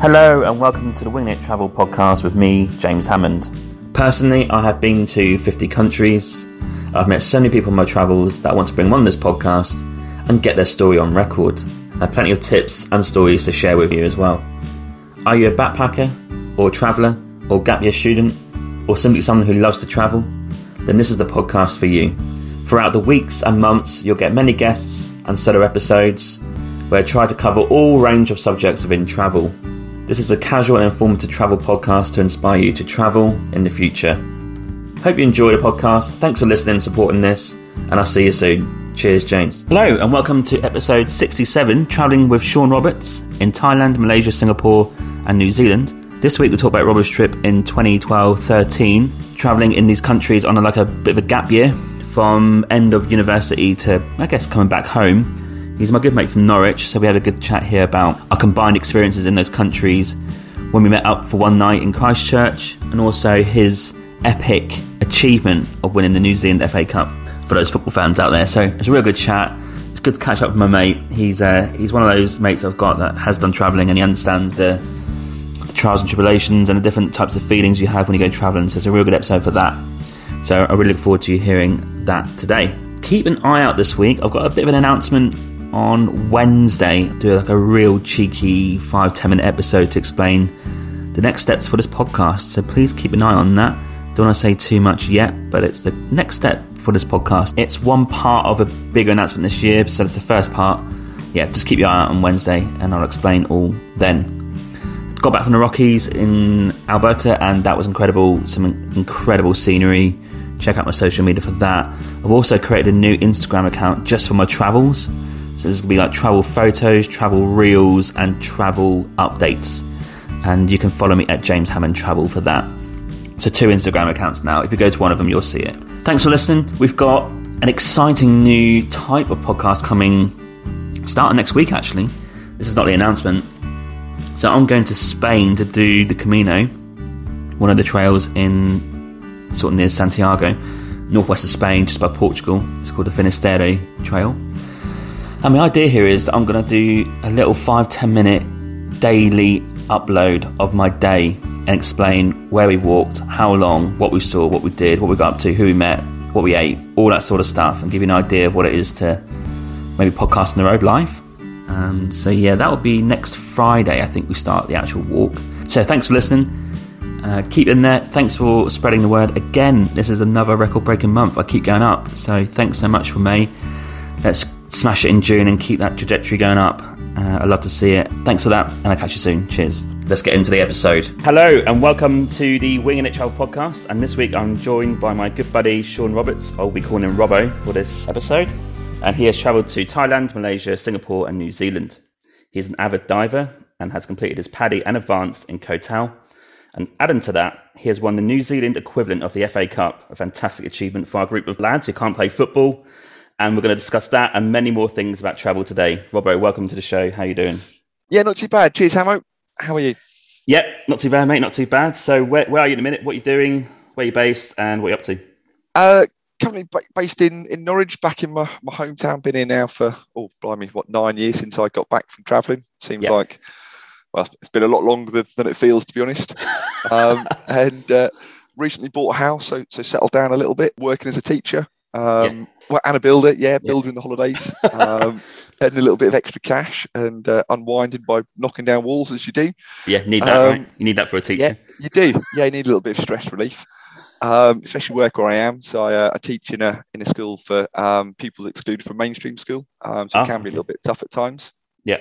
Hello, and welcome to the Wing It Travel podcast with me, James Hammond. Personally, I have been to 50 countries. I've met so many people on my travels that I want to bring on this podcast and get their story on record. I have plenty of tips and stories to share with you as well. Are you a backpacker, or a traveller, or gap year student, or simply someone who loves to travel? Then this is the podcast for you. Throughout the weeks and months, you'll get many guests and solo episodes where I try to cover all range of subjects within travel. This is a casual and informative travel podcast to inspire you to travel in the future. Hope you enjoy the podcast. Thanks for listening and supporting this, and I'll see you soon. Cheers, James. Hello, and welcome to episode 67 Travelling with Shaun Roberts in Thailand, Malaysia, Singapore, and New Zealand. This week we'll talk about Robert's trip in 2012 13, travelling in these countries on like a bit of a gap year from end of university to, I guess, coming back home. He's my good mate from Norwich, so we had a good chat here about our combined experiences in those countries when we met up for one night in Christchurch, and also his epic achievement of winning the New Zealand FA Cup for those football fans out there. So it's a real good chat. It's good to catch up with my mate. He's uh, he's one of those mates I've got that has done travelling and he understands the, the trials and tribulations and the different types of feelings you have when you go travelling. So it's a real good episode for that. So I really look forward to you hearing that today. Keep an eye out this week. I've got a bit of an announcement on Wednesday. Do like a real cheeky five ten minute episode to explain the next steps for this podcast. So please keep an eye on that. Don't want to say too much yet, but it's the next step for this podcast. It's one part of a bigger announcement this year, so it's the first part. Yeah, just keep your eye out on Wednesday, and I'll explain all then. Got back from the Rockies in Alberta, and that was incredible. Some incredible scenery. Check out my social media for that. I've also created a new Instagram account just for my travels. So there's gonna be like travel photos, travel reels, and travel updates. And you can follow me at James Hammond Travel for that. So two Instagram accounts now. If you go to one of them, you'll see it. Thanks for listening. We've got an exciting new type of podcast coming starting next week. Actually, this is not the announcement. So I'm going to Spain to do the Camino, one of the trails in sort of near Santiago, northwest of Spain, just by Portugal. It's called the Finisterre Trail. And my idea here is that I'm going to do a little five ten minute daily upload of my day and explain where we walked, how long, what we saw, what we did, what we got up to, who we met, what we ate, all that sort of stuff, and give you an idea of what it is to maybe podcast on the road live. Um, so yeah, that will be next Friday. I think we start the actual walk. So thanks for listening. Uh, keep in there. Thanks for spreading the word. Again, this is another record-breaking month. I keep going up. So thanks so much for May. Let's smash it in June and keep that trajectory going up. Uh, I'd love to see it. Thanks for that, and I'll catch you soon. Cheers. Let's get into the episode. Hello, and welcome to the Winging It Travel podcast. And this week I'm joined by my good buddy Shaun Roberts. I'll be calling him Robbo for this episode. And he has travelled to Thailand, Malaysia, Singapore, and New Zealand. He's an avid diver and has completed his PADI and advanced in Koh Tao. And adding to that, he has won the New Zealand equivalent of the FA Cup, a fantastic achievement for our group of lads who can't play football and we're going to discuss that and many more things about travel today. Robbo, welcome to the show. How are you doing? Yeah, not too bad. Cheers, Hamo. How are you? Yep, not too bad, mate. Not too bad. So, where, where are you in a minute? What are you doing? Where are you based? And what are you up to? Uh, currently based in, in Norwich, back in my, my hometown. Been here now for, oh, blimey, what, nine years since I got back from travelling. Seems like, well, it's been a lot longer than, than it feels, to be honest. um, and uh, recently bought a house, so, so settled down a little bit, working as a teacher. Um, yeah. Well, and a builder, yeah, builder yeah. in the holidays, um, earning a little bit of extra cash and uh, unwinding by knocking down walls as you do. Yeah, need that, um, right? You need that for a teacher. Yeah, you do. Yeah, you need a little bit of stress relief, um, especially work where I am. So I, uh, I, teach in a in a school for um, people excluded from mainstream school, um, so it oh, can be a little bit tough at times. Yeah.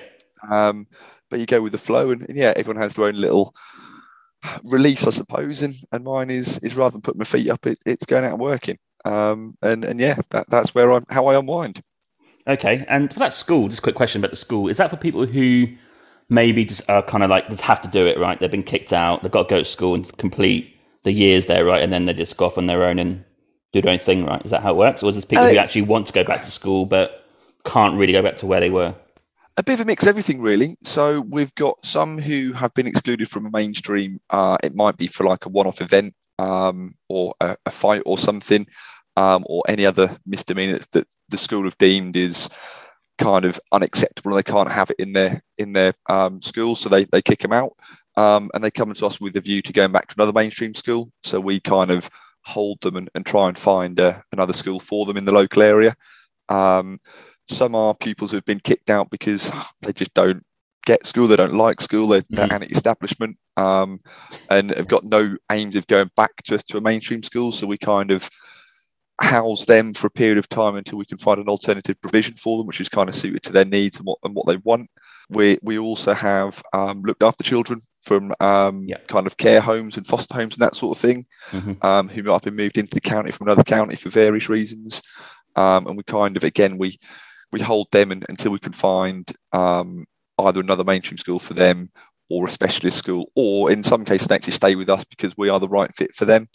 Um, but you go with the flow, and, and yeah, everyone has their own little release, I suppose. And, and mine is is rather than putting my feet up, it, it's going out and working. Um, and and yeah, that, that's where I'm how I unwind. Okay, and for that school, just a quick question about the school: is that for people who maybe just are kind of like just have to do it, right? They've been kicked out, they've got to go to school and complete the years there, right? And then they just go off on their own and do their own thing, right? Is that how it works, or is this people uh, who actually want to go back to school but can't really go back to where they were? a bit of a mix of everything really so we've got some who have been excluded from a mainstream uh, it might be for like a one-off event um, or a, a, fight or something um, or any other misdemeanor that the school have deemed is kind of unacceptable and they can't have it in their in their um, schools, so they they kick them out. Um, and they come to us with a view to going back to another mainstream school. So we kind of hold them and, and try and find uh, another school for them in the local area. Um, some are pupils who've been kicked out because they just don't get school, they don't like school, they're, they're mm. anti-establishment, um, and have got no aims of going back to, to a mainstream school. So we kind of house them for a period of time until we can find an alternative provision for them, which is kind of suited to their needs and what and what they want. We we also have um, looked after children from um, kind of care homes and foster homes and that sort of thing, mm-hmm. um, who might have been moved into the county from another county for various reasons. Um, and we kind of again we we hold them in, until we can find um, either another mainstream school for them or a specialist school, or in some cases they actually stay with us because we are the right fit for them.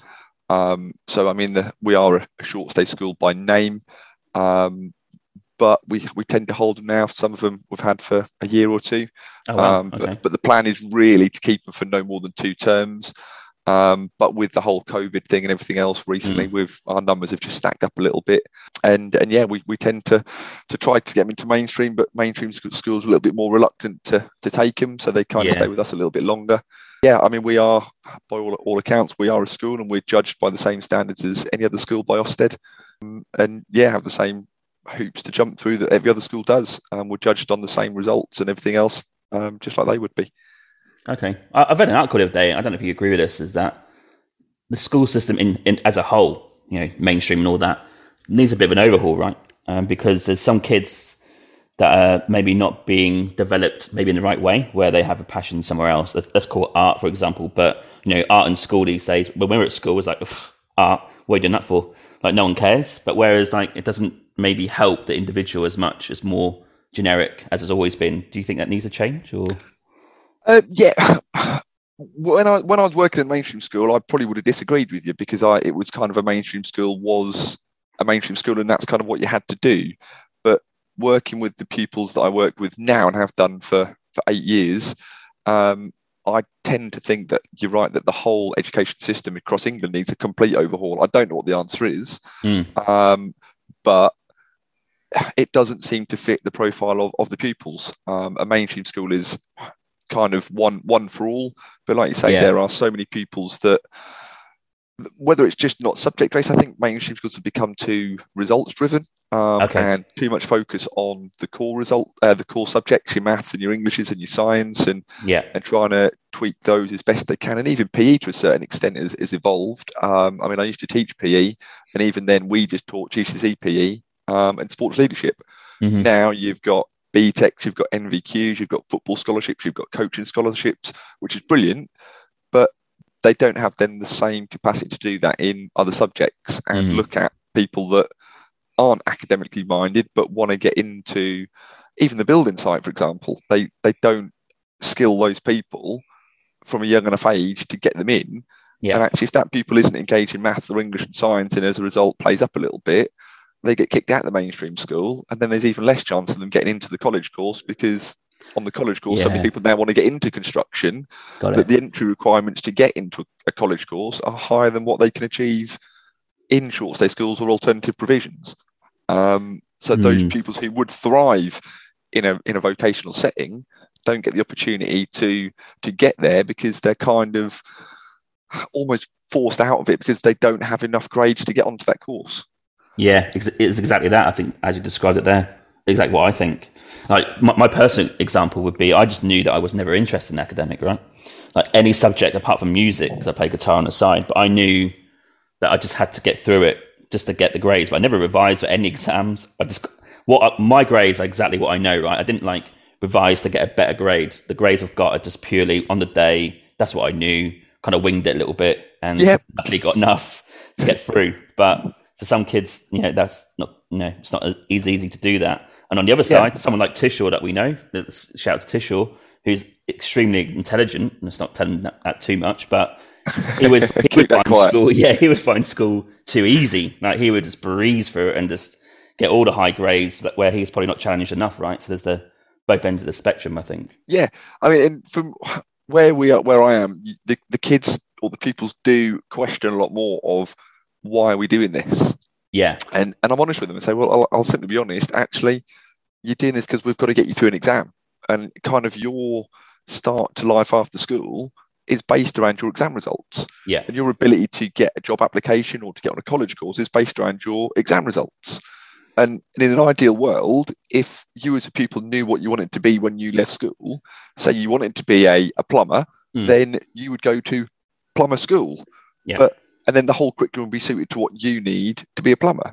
Um, so, I mean, the, we are a, short stay school by name, um, but we, we tend to hold them now. Some of them we've had for a year or two. Oh, wow. um, okay. but, but the plan is really to keep them for no more than two terms. Um, but with the whole COVID thing and everything else recently, mm. with our numbers have just stacked up a little bit, and and yeah, we, we tend to to try to get them into mainstream, but mainstream schools are a little bit more reluctant to to take them, so they kind yeah. of stay with us a little bit longer yeah, I mean, we are, by all, all accounts, we are a school and we're judged by the same standards as any other school by Ofsted. Um, and yeah, have the same hoops to jump through that every other school does. Um, we're judged on the same results and everything else, um, just like they would be. Okay. I've read an article the other day, I don't know if you agree with this, is that the school system in, in as a whole, you know, mainstream and all that, needs a bit of an overhaul, right? Um, because there's some kids that are maybe not being developed maybe in the right way where they have a passion somewhere else. Let's, let's call it art for example. But you know art in school these days when we were at school it was like art what are you doing that for? Like no one cares. But whereas like it doesn't maybe help the individual as much as more generic as it's always been. Do you think that needs a change or? Uh, yeah. When I when I was working at mainstream school, I probably would have disagreed with you because I it was kind of a mainstream school was a mainstream school, and that's kind of what you had to do working with the pupils that I work with now and have done for, for eight years, um, I tend to think that you're right that the whole education system across England needs a complete overhaul. I don't know what the answer is, mm. um, but it doesn't seem to fit the profile of, of the pupils. Um, a mainstream school is kind of one one for all, but like you say, yeah. there are so many pupils that whether it's just not subject based, I think mainstream schools have become too results driven um, okay. and too much focus on the core result, uh, the core subjects, your maths and your Englishes and your science, and yeah, and trying to tweak those as best they can. And even PE to a certain extent has, has evolved. Um, I mean, I used to teach PE, and even then we just taught GCSE PE um, and sports leadership. Mm-hmm. Now you've got BTEC, you've got NVQs, you've got football scholarships, you've got coaching scholarships, which is brilliant. But they don't have then the same capacity to do that in other subjects and mm. look at people that aren't academically minded but want to get into even the building site, for example. They they don't skill those people from a young enough age to get them in. Yeah. And actually, if that pupil isn't engaged in maths or English and science, and as a result plays up a little bit, they get kicked out of the mainstream school, and then there's even less chance of them getting into the college course because on the college course. Yeah. So many people now want to get into construction, but the entry requirements to get into a college course are higher than what they can achieve in short stay schools or alternative provisions. Um, so mm. those pupils who would thrive in a in a vocational setting don't get the opportunity to to get there because they're kind of almost forced out of it because they don't have enough grades to get onto that course. Yeah, it's exactly that. I think as you described it there, exactly what I think. Like my, my personal example would be, I just knew that I was never interested in academic, right? Like any subject apart from music, because I play guitar on the side. But I knew that I just had to get through it just to get the grades. But I never revised for any exams. I just what my grades are exactly what I know, right? I didn't like revise to get a better grade. The grades I've got are just purely on the day. That's what I knew. Kind of winged it a little bit, and yep. actually got enough to get through. But for some kids, you know, that's not you know, it's not as easy to do that. And on the other side, yeah. someone like Tishaw that we know, shout out to Tishaw, who's extremely intelligent, and it's not telling that, that too much, but he would, he would find quiet. school, yeah, he would find school too easy. Like he would just breeze through it and just get all the high grades, but where he's probably not challenged enough, right? So there's the both ends of the spectrum, I think. Yeah, I mean, and from where we are, where I am, the, the kids or the pupils do question a lot more of why are we doing this yeah. And and I'm honest with them and say, well, I'll, I'll simply be honest. Actually, you're doing this because we've got to get you through an exam, and kind of your start to life after school is based around your exam results. Yeah. And your ability to get a job application or to get on a college course is based around your exam results. And in an ideal world, if you as a pupil knew what you wanted to be when you left school, say you wanted to be a, a plumber, Mm. then you would go to plumber school. Yeah. But and then the whole curriculum would be suited to what you need to be a plumber.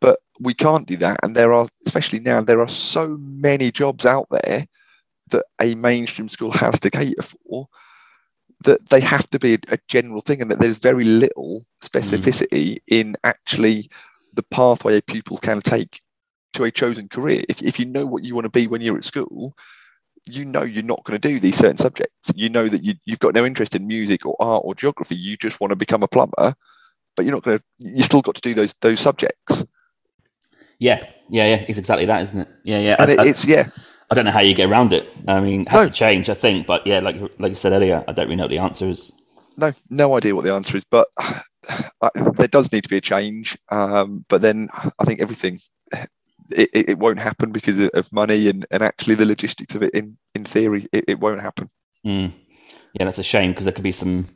But we can't do that. And there are, especially now, there are so many jobs out there that a mainstream school has to cater for that they have to be a, a general thing and that there's very little specificity in actually the pathway a pupil can take to a chosen career. If, if you know what you want to be when you're at school, you know you're not going to do these certain subjects. You know that you, you've got no interest in music or art or geography. You just want to become a plumber, but you're not going to. You still got to do those those subjects. Yeah, yeah, yeah. It's exactly that, isn't it? Yeah, yeah. And I, it, it's yeah, I don't know how you get around it. I mean, it has No. to change, I think. But yeah, like like you said earlier, I don't really know what the answer is. no no idea what the answer is, but I, there does need to be a change. Um, but then I think everything. It, it, won't happen because of- money and, and actually the logistics of it in, in theory it, it won't happen Mm. Yeah, that's a shame because there could be some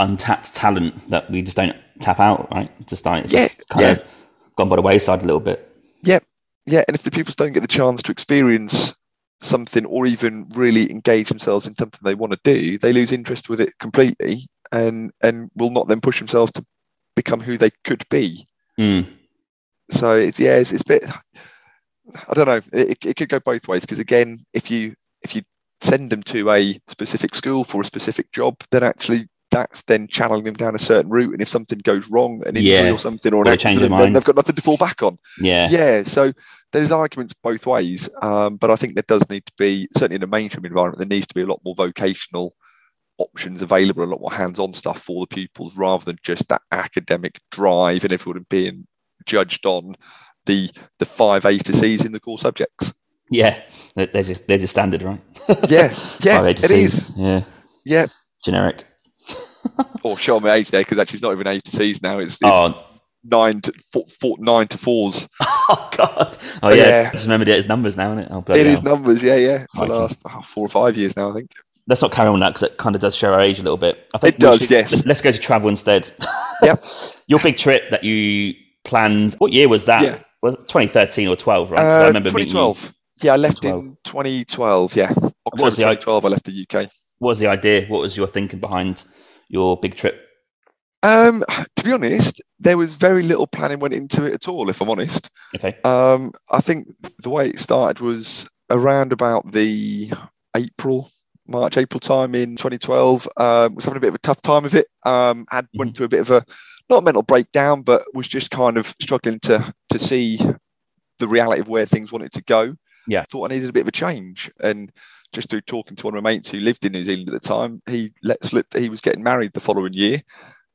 untapped talent that we just don't tap out, right? Just like it's Yeah, just kind of gone by the wayside a little bit. Yeah, yeah and if the pupils don't get the chance to experience something or even really engage themselves in something they want to do they lose interest with it completely and and will not then push themselves to become who they could be Mm. so it's yeah it's, it's a bit i don't know it, it could go both ways because again if you if you send them to a specific school for a specific job then actually that's then channeling them down a certain route and if something goes wrong an injury Yeah. or something or an Or accident, then they've got nothing to fall back on Yeah. yeah so there's arguments both ways um, but i think there does need to be certainly in a mainstream environment there needs to be a lot more vocational options available a lot more hands-on stuff for the pupils rather than just that academic drive and everyone being judged on the the five a to c's in the core subjects Yeah. They're just they're just standard, right? yeah yeah Five A to it is. Yeah. yeah Generic. or oh, show my age there because actually it's not even a to c's now it's, it's Oh. nine to four, four, nine to fours oh God. Oh yeah. Yeah. Just remembered it as numbers now, isn't it? Oh, it is numbers yeah yeah for the last oh, four or five years now i think Let's not carry on that because it kind of does show our age a little bit. I think It does, yes. Let's go to travel instead. Yep. Your big trip that you planned. What year was that? Yeah. Was it 2013 or 12? Right? 'Cause I Uh, remember meeting you. 2012. Yeah, I left 12. in 2012. Yeah, October was the- 2012. I left the UK. What was the idea? What was your thinking behind your big trip? Um, to be honest, there was very little planning went into it at all. If I'm honest, Okay. um, I think the way it started was around about the April, March, April time in 2012. Um, was having a bit of a tough time of it. Um, had went through a bit of a not a mental breakdown, but was just kind of struggling to to see the reality of where things wanted to go. Yeah. thought I needed a bit of a change, and just through talking to one of my mates who lived in New Zealand at the time, he let slip that he was getting married the following year.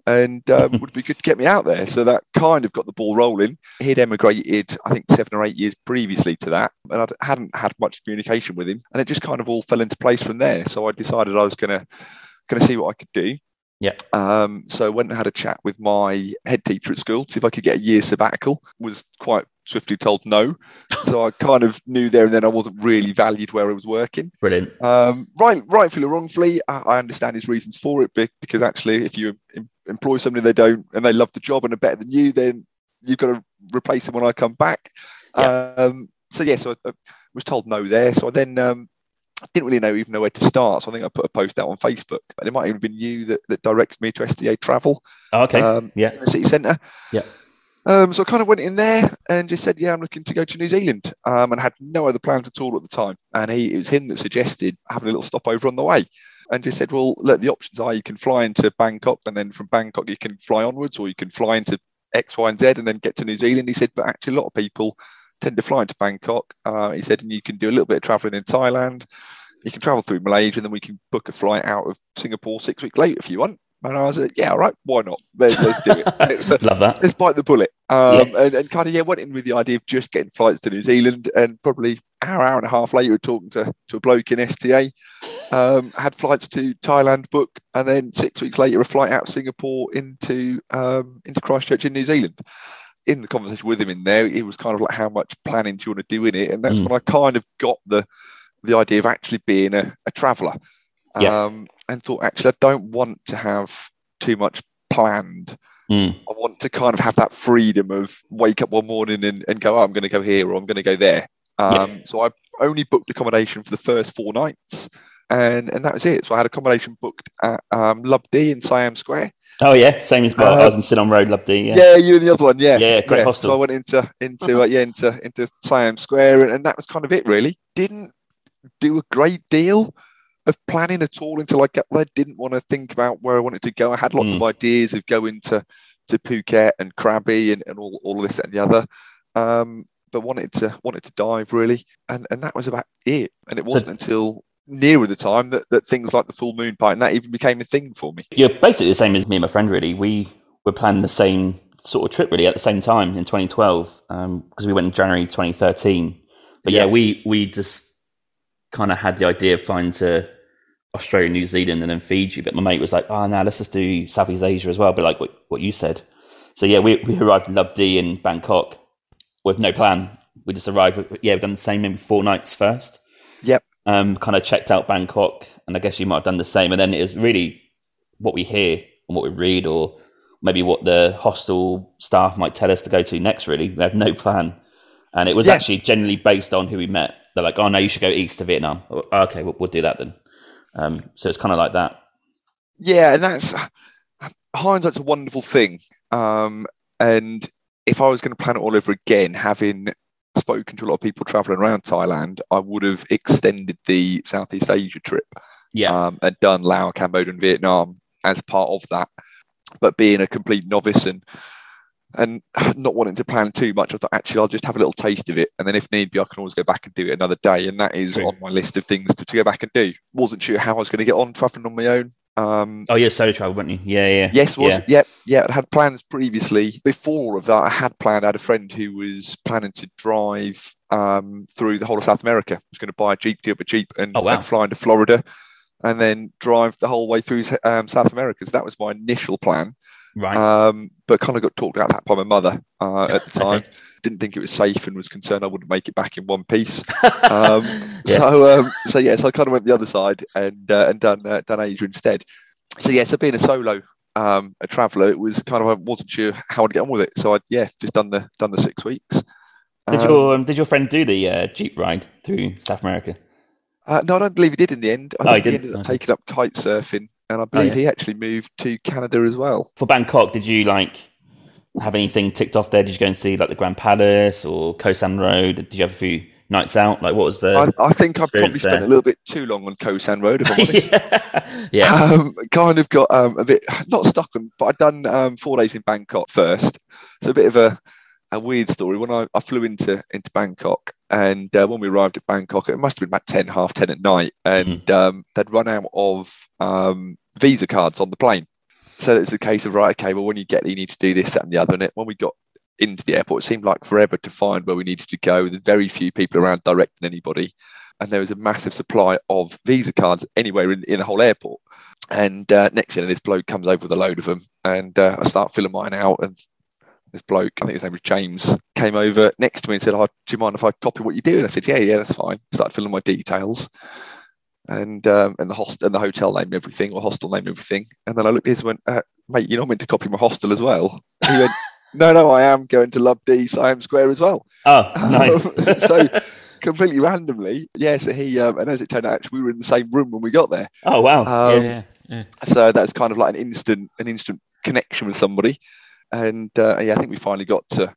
And um, would be good to get me out there. So that kind of got the ball rolling. He'd emigrated, I think, seven or eight years previously to that, and I hadn't had much communication with him. And it just kind of all fell into place from there. So I decided I was going to going to see what I could do. Yeah. Um, so I went and had a chat with my head teacher at school, to see if I could get a year sabbatical. Was quite swiftly told no. so I kind of knew there and then I wasn't really valued where I was working. Brilliant. Um, right, rightfully or wrongfully, I, I understand his reasons for it be- because actually, if you em- employ somebody they don't and they love the job and are better than you, then you've got to replace them when I come back. Um, so yeah, so I, I was told no there. So I then um, didn't really know even know where to start. So I think I put a post out on Facebook, and it might even been you that, that directed me to STA Travel Oh, okay. um, yeah. in the city centre. Yeah. Um, so I kind of went in there and just said, "Yeah, I'm looking to go to New Zealand," um, and had no other plans at all at the time. And he, it was him that suggested having a little stopover on the way, and just said, "Well, look, the options are you can fly into Bangkok, and then from Bangkok you can fly onwards, or you can fly into X, Y, and Z, and then get to New Zealand." He said, "But actually, a lot of people tend to fly into Bangkok." Uh, he said, "And you can do a little bit of traveling in Thailand." You can travel through Malaysia, and then we can book a flight out of Singapore six weeks later if you want. And I was like, yeah, all right, why not? Let's, let's do it. Let's, uh, Love that. let's bite the bullet. Um, and, and kind of, yeah, went in with the idea of just getting flights to New Zealand. And probably hour, hour and a half later, we're talking to, to a bloke in STA, um, had flights to Thailand booked. And then six weeks later, a flight out of Singapore into, um, into Christchurch in New Zealand. In the conversation with him in there, it was kind of like, how much planning do you want to do in it? And that's mm. when I kind of got the the idea of actually being a, a traveller. Yeah. Um, and thought, actually, I don't want to have too much planned. Mm. I want to kind of have that freedom of wake up one morning and, and go, oh, I'm going to go here or I'm going to go there. Um, yeah. So I only booked accommodation for the first four nights, and and that was it. So I had accommodation booked at um, Lubdi in Siam Square. Oh yeah, same as well. Uh, I was in Silom Road, Lubdi. Yeah. yeah, you and the other one. Yeah, yeah, great yeah. hostel. So I went into into uh-huh. uh, yeah into into Siam Square, and, and that was kind of it. Really, didn't do a great deal of planning at all until I got there. Didn't want to think about where I wanted to go. I had lots mm. of ideas of going to to Phuket and Krabi and, and all, all this and the other. Um, but wanted to wanted to dive really, and and that was about it. And it wasn't so, until nearer the time that, that things like the full moon party and that even became a thing for me. You're basically the same as me and my friend. Really, we were planning the same sort of trip really at the same time in 2012 because um, we went in January 2013. But yeah, yeah we we just kind of had the idea of flying to Australia, New Zealand, and then Fiji. But my mate was like, "Oh, now let's just do Southeast Asia as well." But like what, what you said. So yeah, we, we arrived in Lubdi in Bangkok with no plan. We just arrived. With, yeah, we've done the same maybe four nights first. Yep. Um, kind of checked out Bangkok, and I guess you might have done the same. And then it was really what we hear and what we read, or maybe what the hostel staff might tell us to go to next. Really, we have no plan, and it was yeah. actually generally based on who we met. They're like, "Oh no, you should go east to Vietnam." Oh, okay, we'll, we'll do that then. Um, so it's kind of like that. Yeah, and that's hindsight's a wonderful thing. Um, and if I was going to plan it all over again, having spoken to a lot of people traveling around Thailand, I would have extended the Southeast Asia trip. Yeah. Um, and done Laos, Cambodia, and Vietnam as part of that. But being a complete novice and and not wanting to plan too much, I thought actually I'll just have a little taste of it, and then if need be, I can always go back and do it another day. And that is True. on my list of things to, to go back and do. Wasn't sure how I was going to get on traveling on my own. Um, oh yeah, solo travel, weren't you? Yeah, yeah. Yes, was yeah. Yep, yeah. I had plans previously. Before of that, I had planned. I had a friend who was planning to drive um, through the whole of South America. I was going to buy a jeep, get a jeep, and, oh, wow. and fly into Florida, and then drive the whole way through um, South America. So that was my initial plan. Right. Um, but kind of got talked out of that by my mother uh, at the time. Didn't think it was safe and was concerned I wouldn't make it back in one piece. Um, yeah. So, um, so yeah, so I kind of went the other side and uh, and done uh, done Asia instead. So yeah, so being a solo um, a traveller, it was kind of I wasn't sure how I'd get on with it. So I yeah, just done the done the six weeks. Did your um, did your friend do the uh, jeep ride through South America? Uh, no, I don't believe he did in the end. I oh, think he, he ended up taking up kite surfing, and I believe oh, yeah. he actually moved to Canada as well. For Bangkok, did you like have anything ticked off there? Did you go and see like the Grand Palace or Khao San Road? Did you have a few nights out? Like, what was the? I, I think I've probably there? spent a little bit too long on Khao San Road, if I'm honest. yeah, yeah. Um, kind of got um, a bit not stuck on, but I'd done um, four days in Bangkok first, so a bit of a a weird story. When I, I flew into into Bangkok, and uh, when we arrived at Bangkok, it must have been about 10, half 10 at night, and mm. um, they'd run out of um, visa cards on the plane. So it was the case of, right, okay, well, when you get there, you need to do this, that, and the other. And it, when we got into the airport, it seemed like forever to find where we needed to go. There's very few people around directing anybody. And there was a massive supply of visa cards anywhere in, in the whole airport. And uh, next thing, this bloke comes over with a load of them, and uh, I start filling mine out, and this bloke, I think his name was James, came over next to me and said, oh, "Do you mind if I copy what you do?" And I said, "Yeah, yeah, that's fine." Started filling my details, and um, and the host and the hotel name, everything, or hostel name, everything. And then I looked at his and went, uh, "Mate, you're not meant to copy my hostel as well." He went, "No, no, I am going to Lubdi Siam Square as well." Oh, nice. Um, so completely randomly, yeah. So he, um, and as it turned out, actually, we were in the same room when we got there. Oh wow! Um, yeah, yeah, yeah. So that's kind of like an instant, an instant connection with somebody and uh, yeah, I think we finally got to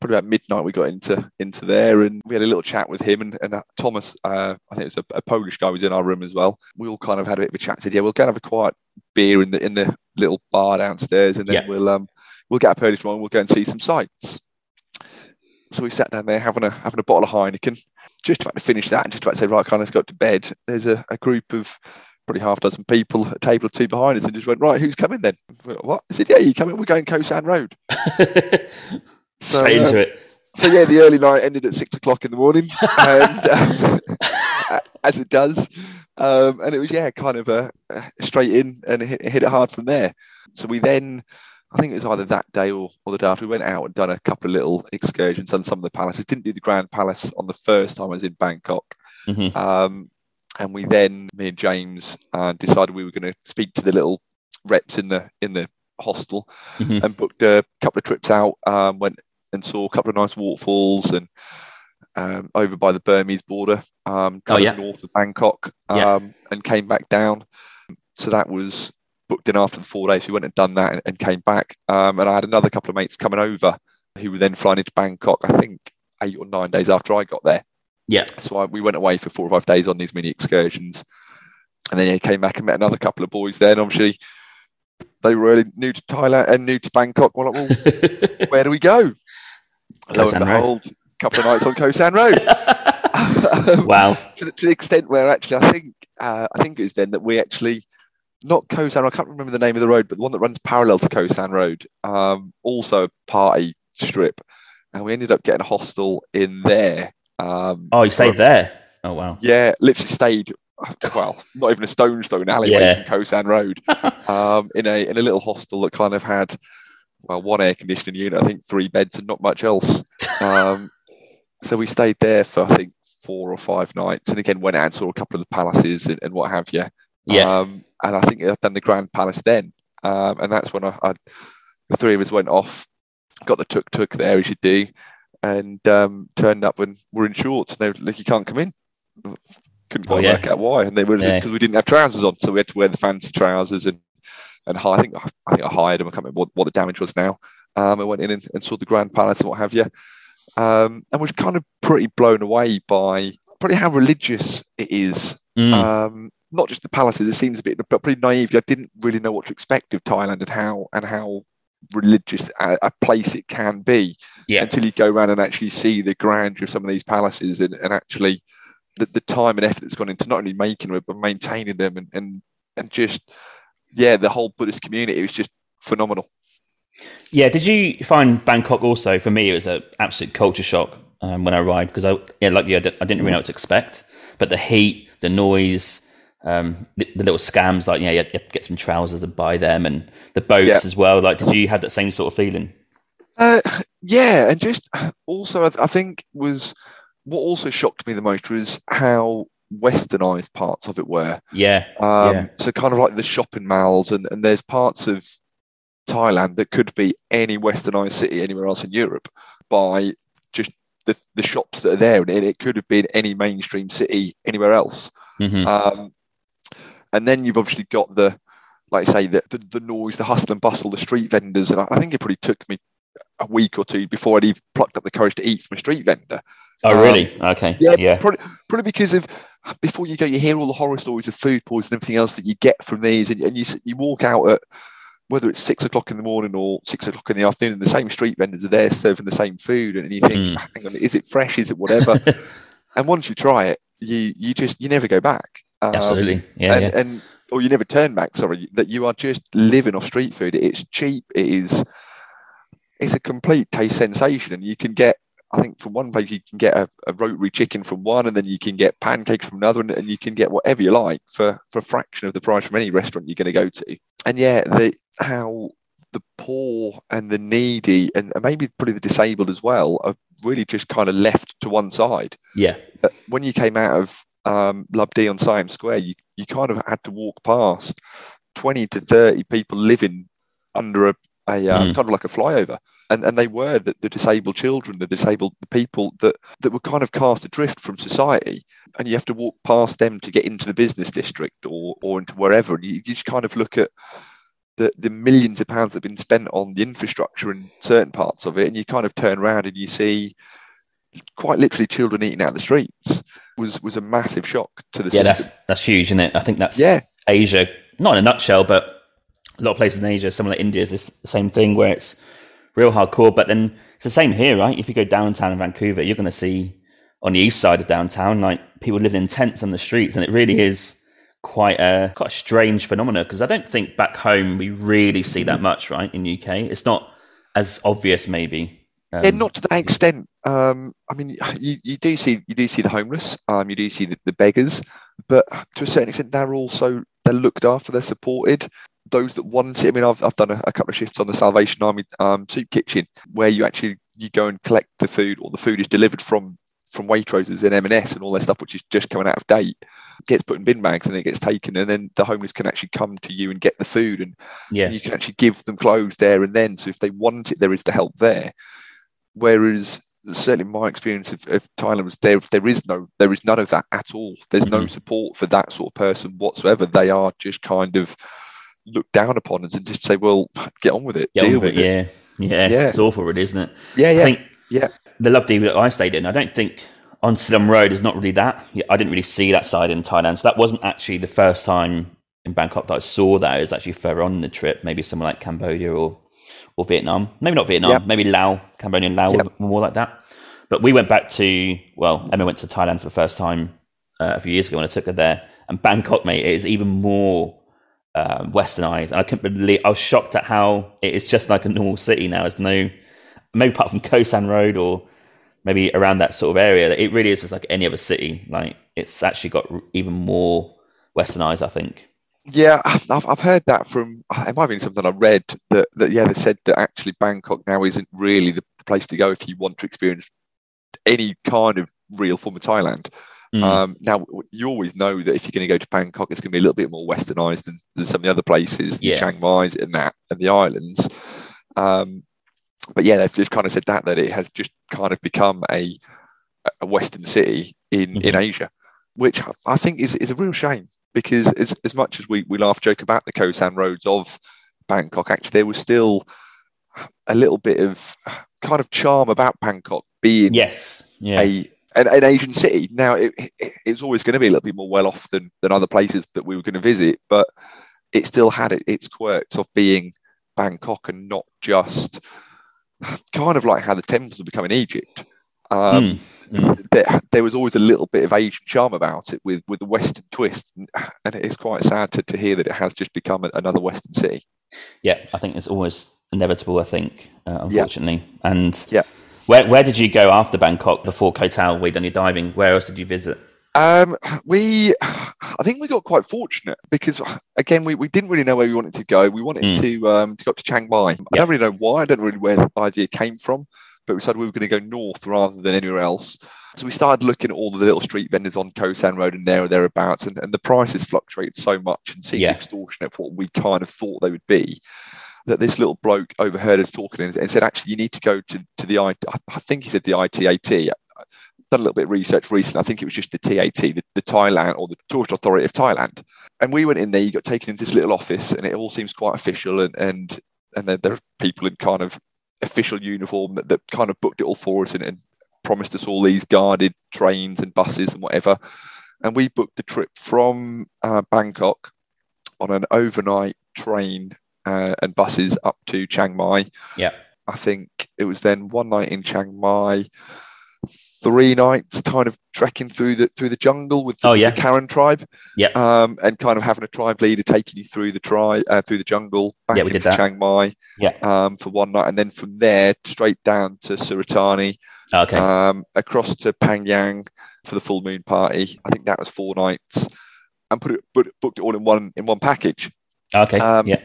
probably about midnight. We got into into there, and we had a little chat with him and, and uh, Thomas. Uh, I think it was a, a, Polish guy who was in our room as well. We all kind of had a bit of a chat. Said, "Yeah, we'll go and have a quiet beer in the in the little bar downstairs, and then yeah. we'll um we'll get up early tomorrow. and We'll go and see some sights." So we sat down there having a having a bottle of Heineken, just about to finish that, and just about to say, "Right, kind of go to bed." There's a, a group of probably half a dozen people, a table or two behind us, and just went, right, who's coming then? What? I said, yeah, you coming? We're going Khao San Road. so, Straight into uh, it. So yeah, the early night ended at six o'clock in the morning, and um, as it does, um, and it was yeah, kind of a, a straight in and hit, hit, it hard from there. So we then I think it was either that day or, or the day after. We went out and done a couple of little excursions on some of the palaces. Didn't do the Grand Palace on the first time I was in Bangkok. Mhm. Um, and we then, me and James, uh, decided we were going to speak to the little reps in the in the hostel Mhm. and booked a couple of trips out. Um, went and saw a couple of nice waterfalls and um, over by the Burmese border, um, Oh, yeah. north of Bangkok, um, Yeah. and came back down. So that was booked in after the four days. We went and done that and, and came back. Um, and I had another couple of mates coming over who were then flying into Bangkok. I think eight or nine days after I got there. Yeah. So I, we went away for four or five days on these mini excursions, and then he came back and met another couple of boys there. And obviously, they were really new to Thailand and new to Bangkok. We're like, well, where do we go? Lo and behold, a couple of nights on Khao San Road. Um, wow. to, the, to the extent where actually, I think uh, I think it was then that we actually not Khao San. I can't remember the name of the road, but the one that runs parallel to Khao San Road, um, also a party strip, and we ended up getting a hostel in there. Um, Oh, you stayed there. Oh wow. yeah, literally stayed. Well, not even a stone's throw alleyway Yeah. from Khao San Road, um, in a in a little hostel that kind of had well one air conditioning unit, I think three beds and not much else. Um, so we stayed there for I think four or five nights, and again went out and saw a couple of the palaces and, and what have you. Yeah. Um, and I think I'd done the Grand Palace then, um, and that's when I, I the three of us went off, got the tuk tuk there as you do, and um, turned up and were in shorts. And they were like, "You can't come in." Couldn't Oh, quite yeah. work out why, and they were Yeah. because we didn't have trousers on, so we had to wear the fancy trousers and and I think I think I hired them. I can't remember what, what the damage was now. Um, I went in and, and saw the Grand Palace and what have you, um, and was kind of pretty blown away by probably how religious it is Mm. um, not just the palaces. It seems a bit, but pretty naive. I didn't really know what to expect of Thailand and how and how religious a, a place it can be yeah. until you go around and actually see the grandeur of some of these palaces and, and actually the, the time and effort that's gone into not only making them but maintaining them and and and just yeah, the whole Buddhist community was just phenomenal. Yeah, did you find Bangkok also? For me, it was an absolute culture shock um, when I arrived because I, yeah, like you, I I didn't really know what to expect. But the heat, the noise, um, the, the little scams, like yeah, you have to get some trousers and buy them, and the boats Yeah. as well. Like, did you have that same sort of feeling? Uh, yeah, and just also, I, I think was what also shocked me the most was how westernized parts of it were. Yeah, Um, Yeah. So kind of like the shopping malls, and, and there's parts of Thailand that could be any westernized city anywhere else in Europe by just the, the shops that are there, and it, it could have been any mainstream city anywhere else. hmm Um, and then you've obviously got the, like I say, the, the, the noise, the hustle and bustle, the street vendors, and I, I think it probably took me a week or two before I'd even plucked up the courage to eat from a street vendor. Oh, Um, really? Okay. Yeah, Yeah. Probably, probably because of before you go, you hear all the horror stories of food poisoning and everything else that you get from these, and, and you you walk out at whether it's six o'clock in the morning or six o'clock in the afternoon, and the same street vendors are there serving the same food, and you think, Mm. hang on, is it fresh? Is it whatever? and once you try it, you you just you never go back. Um, Absolutely. Yeah. and, yeah. and or you never turn back. Sorry, that you are just living off street food. It's cheap. It is. It's a complete taste sensation, and you can get. I think from one place you can get a, a rotary chicken from one, and then you can get pancakes from another, and, and you can get whatever you like for for a fraction of the price from any restaurant you're going to go to. And yeah, the how the poor and the needy, and maybe probably the disabled as well, are really just kind of left to one side yeah. uh, when you came out of um, Lubdi on Siam Square, you, you kind of had to walk past 20 to 30 people living under a, a uh, Mm. kind of like a flyover. And, and they were the, the disabled children, the disabled people that, that were kind of cast adrift from society. And you have to walk past them to get into the business district or, or into wherever. And you, you just kind of look at the, the millions of pounds that have been spent on the infrastructure in certain parts of it. And you kind of turn around and you see quite literally children eating out of the streets was was a massive shock to the Yeah, system. that's that's huge, isn't it? I think that's Yeah. Asia, not in a nutshell, but a lot of places in Asia, some like India, is this the same thing where it's real hardcore. But then it's the same here, right? If you go downtown in Vancouver, you're going to see on the east side of downtown, like people living in tents on the streets, and it really is quite a quite a strange phenomenon because I don't think back home we really see that mm-hmm. much, right? In UK, it's not as obvious, maybe. Um, yeah, not to that extent. Um, I mean, you, you do see you do see the homeless, um, you do see the, the beggars, but to a certain extent, they're also they're looked after, they're supported. those that want it. I mean, I've, I've done a, a couple of shifts on the Salvation Army um, soup kitchen where you actually you go and collect the food, or the food is delivered from from Waitroses and M&S and all that stuff, which is just coming out of date, gets put in bin bags and then it gets taken, and then the homeless can actually come to you and get the food, and yeah, you can actually give them clothes there and then. So if they want it, there is the help there. Whereas certainly my experience of, of Thailand was there. There is no, there is none of that at all. There's mm-hmm. no support for that sort of person whatsoever. They are just kind of looked down upon and just say, "Well, get on with it, get deal with it. it." Yeah, yeah, yeah. It's awful, really, isn't it? Yeah, yeah. I think yeah. The Love that I stayed in, I don't think on Silom Road is not really that. I didn't really see that side in Thailand. So that wasn't actually the first time in Bangkok that I saw that. It was actually further on the trip, maybe somewhere like Cambodia or or Vietnam. Maybe not Vietnam, yep. maybe Laos, Cambodian Laos yep. more like that. But we went back to, well, Emma went to Thailand for the first time uh, a few years ago when I took her there. And Bangkok, mate, is even more uh, westernized. And I couldn't believe, I was shocked at how it is just like a normal city now. There's no, maybe apart from Khao San Road or maybe around that sort of area, it really is just like any other city. Like it's actually got even more westernized, I think. Yeah, I've, I've heard that from. It might have been something I read that, that yeah, they said that actually Bangkok now isn't really the, the place to go if you want to experience any kind of real form of Thailand. Mm. Um, now, you always know that if you're going to go to Bangkok, it's going to be a little bit more westernized than, than some of the other places, yeah. Chiang Mai and that, and the islands. Um, but yeah, they've just kind of said that that it has just kind of become a a Western city in mm-hmm. in Asia, which I think is is a real shame because as as much as we we laugh joke about the Khao San roads of Bangkok, actually there was still a little bit of kind of charm about Bangkok being yes yeah. a an, an, Asian city. Now it, it, it was always going to be a little bit more well off than than other places that we were going to visit, but it still had it, its quirks of being Bangkok and not just kind of like how the temples have become in Egypt. Um, mm. There, there, was always a little bit of Asian charm about it with, with the Western twist. And it is quite sad to, to hear that it has just become another Western city. Yeah, I think it's always inevitable, I think, uh, unfortunately. Yeah. And yeah. where, where did you go after Bangkok before Koh Tao? We done your diving. Where else did you visit? Um, we, I think we got quite fortunate because again, we, we didn't really know where we wanted to go. We wanted mm. to um, to go to Chiang Mai. Yep. I don't really know why. I don't really know where the idea came from, but we decided we were going to go north rather than anywhere else. So we started looking at all the little street vendors on Khao San Road and there or thereabouts, and, and the prices fluctuated so much and seemed yeah. extortionate for what we kind of thought they would be. That this little bloke overheard us talking and, said, "Actually, you need to go to to the I, I think he said the ITAT done a little bit of research recently. I think it was just the TAT, the, the Thailand or the Tourist Authority of Thailand. And we went in there, you got taken into this little office, and it all seems quite official. And and and then there are people in kind of official uniform that, that kind of booked it all for us and, and promised us all these guarded trains and buses and whatever. And we booked the trip from uh, Bangkok on an overnight train uh, and buses up to Chiang Mai. Yeah. I think it was then one night in Chiang Mai, three nights kind of trekking through the through the jungle with the, oh, yeah. the Karen tribe. Yeah. Um, and kind of having a tribe leader taking you through the tri uh, through the jungle back yeah, we into Chiang Mai. Yeah. Um, for one night, and then from there straight down to Surat Thani. Okay. Um, across to Phangan for the full moon party. I think that was four nights, and put it put, booked it all in one in one package. Okay. Um, yeah.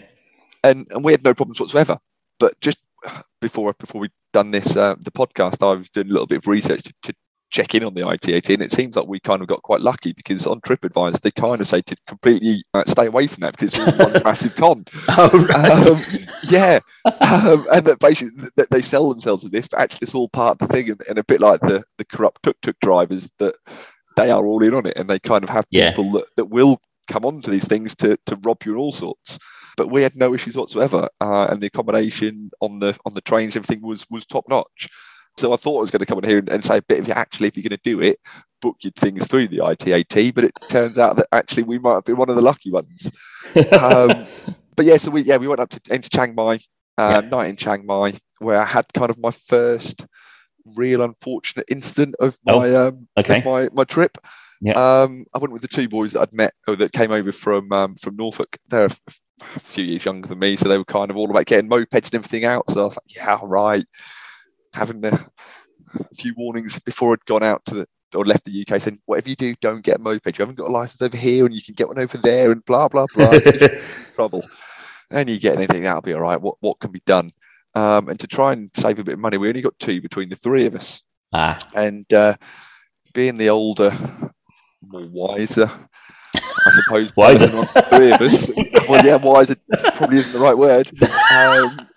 And and we had no problems whatsoever. But just before before we done this uh, the podcast, I was doing a little bit of research to, to, check in on the ITAT, and it seems like we kind of got quite lucky because on TripAdvisor they kind of say to completely uh, stay away from that because it's one massive con. Oh, right. um, yeah, um, and that basically that they sell themselves as this, but actually it's all part of the thing, and, and a bit like the the corrupt tuk tuk drivers that they are all in on it, and they kind of have yeah. people that, that will come on to these things to to rob you and all sorts. But we had no issues whatsoever, uh, and the accommodation on the on the trains, everything was was top notch. So I thought I was going to come in here and, and say a bit of actually, if you're going to do it, book your things through the ITAT. But it turns out that actually we might have been one of the lucky ones. um, but yeah, so we yeah we went up to into Chiang Mai, uh, yeah. night in Chiang Mai, where I had kind of my first real unfortunate incident of oh, my oh, um, okay. of my my trip. Yeah. Um, I went with the two boys that I'd met or that came over from um, from Norfolk. They're a few years younger than me, so they were kind of all about getting mopeds and everything out. So I was like, yeah, right. Having a few warnings before I'd gone out to the or left the UK saying, whatever you do, don't get a moped. You haven't got a license over here and you can get one over there and blah, blah, blah. trouble. and you get anything that'll be all right. What what can be done? Um, and to try and save a bit of money, we only got two between the three of us. Ah, And uh, being the older, more wiser, I suppose. Wiser. three of us. well, yeah, wiser probably isn't the right word. Um,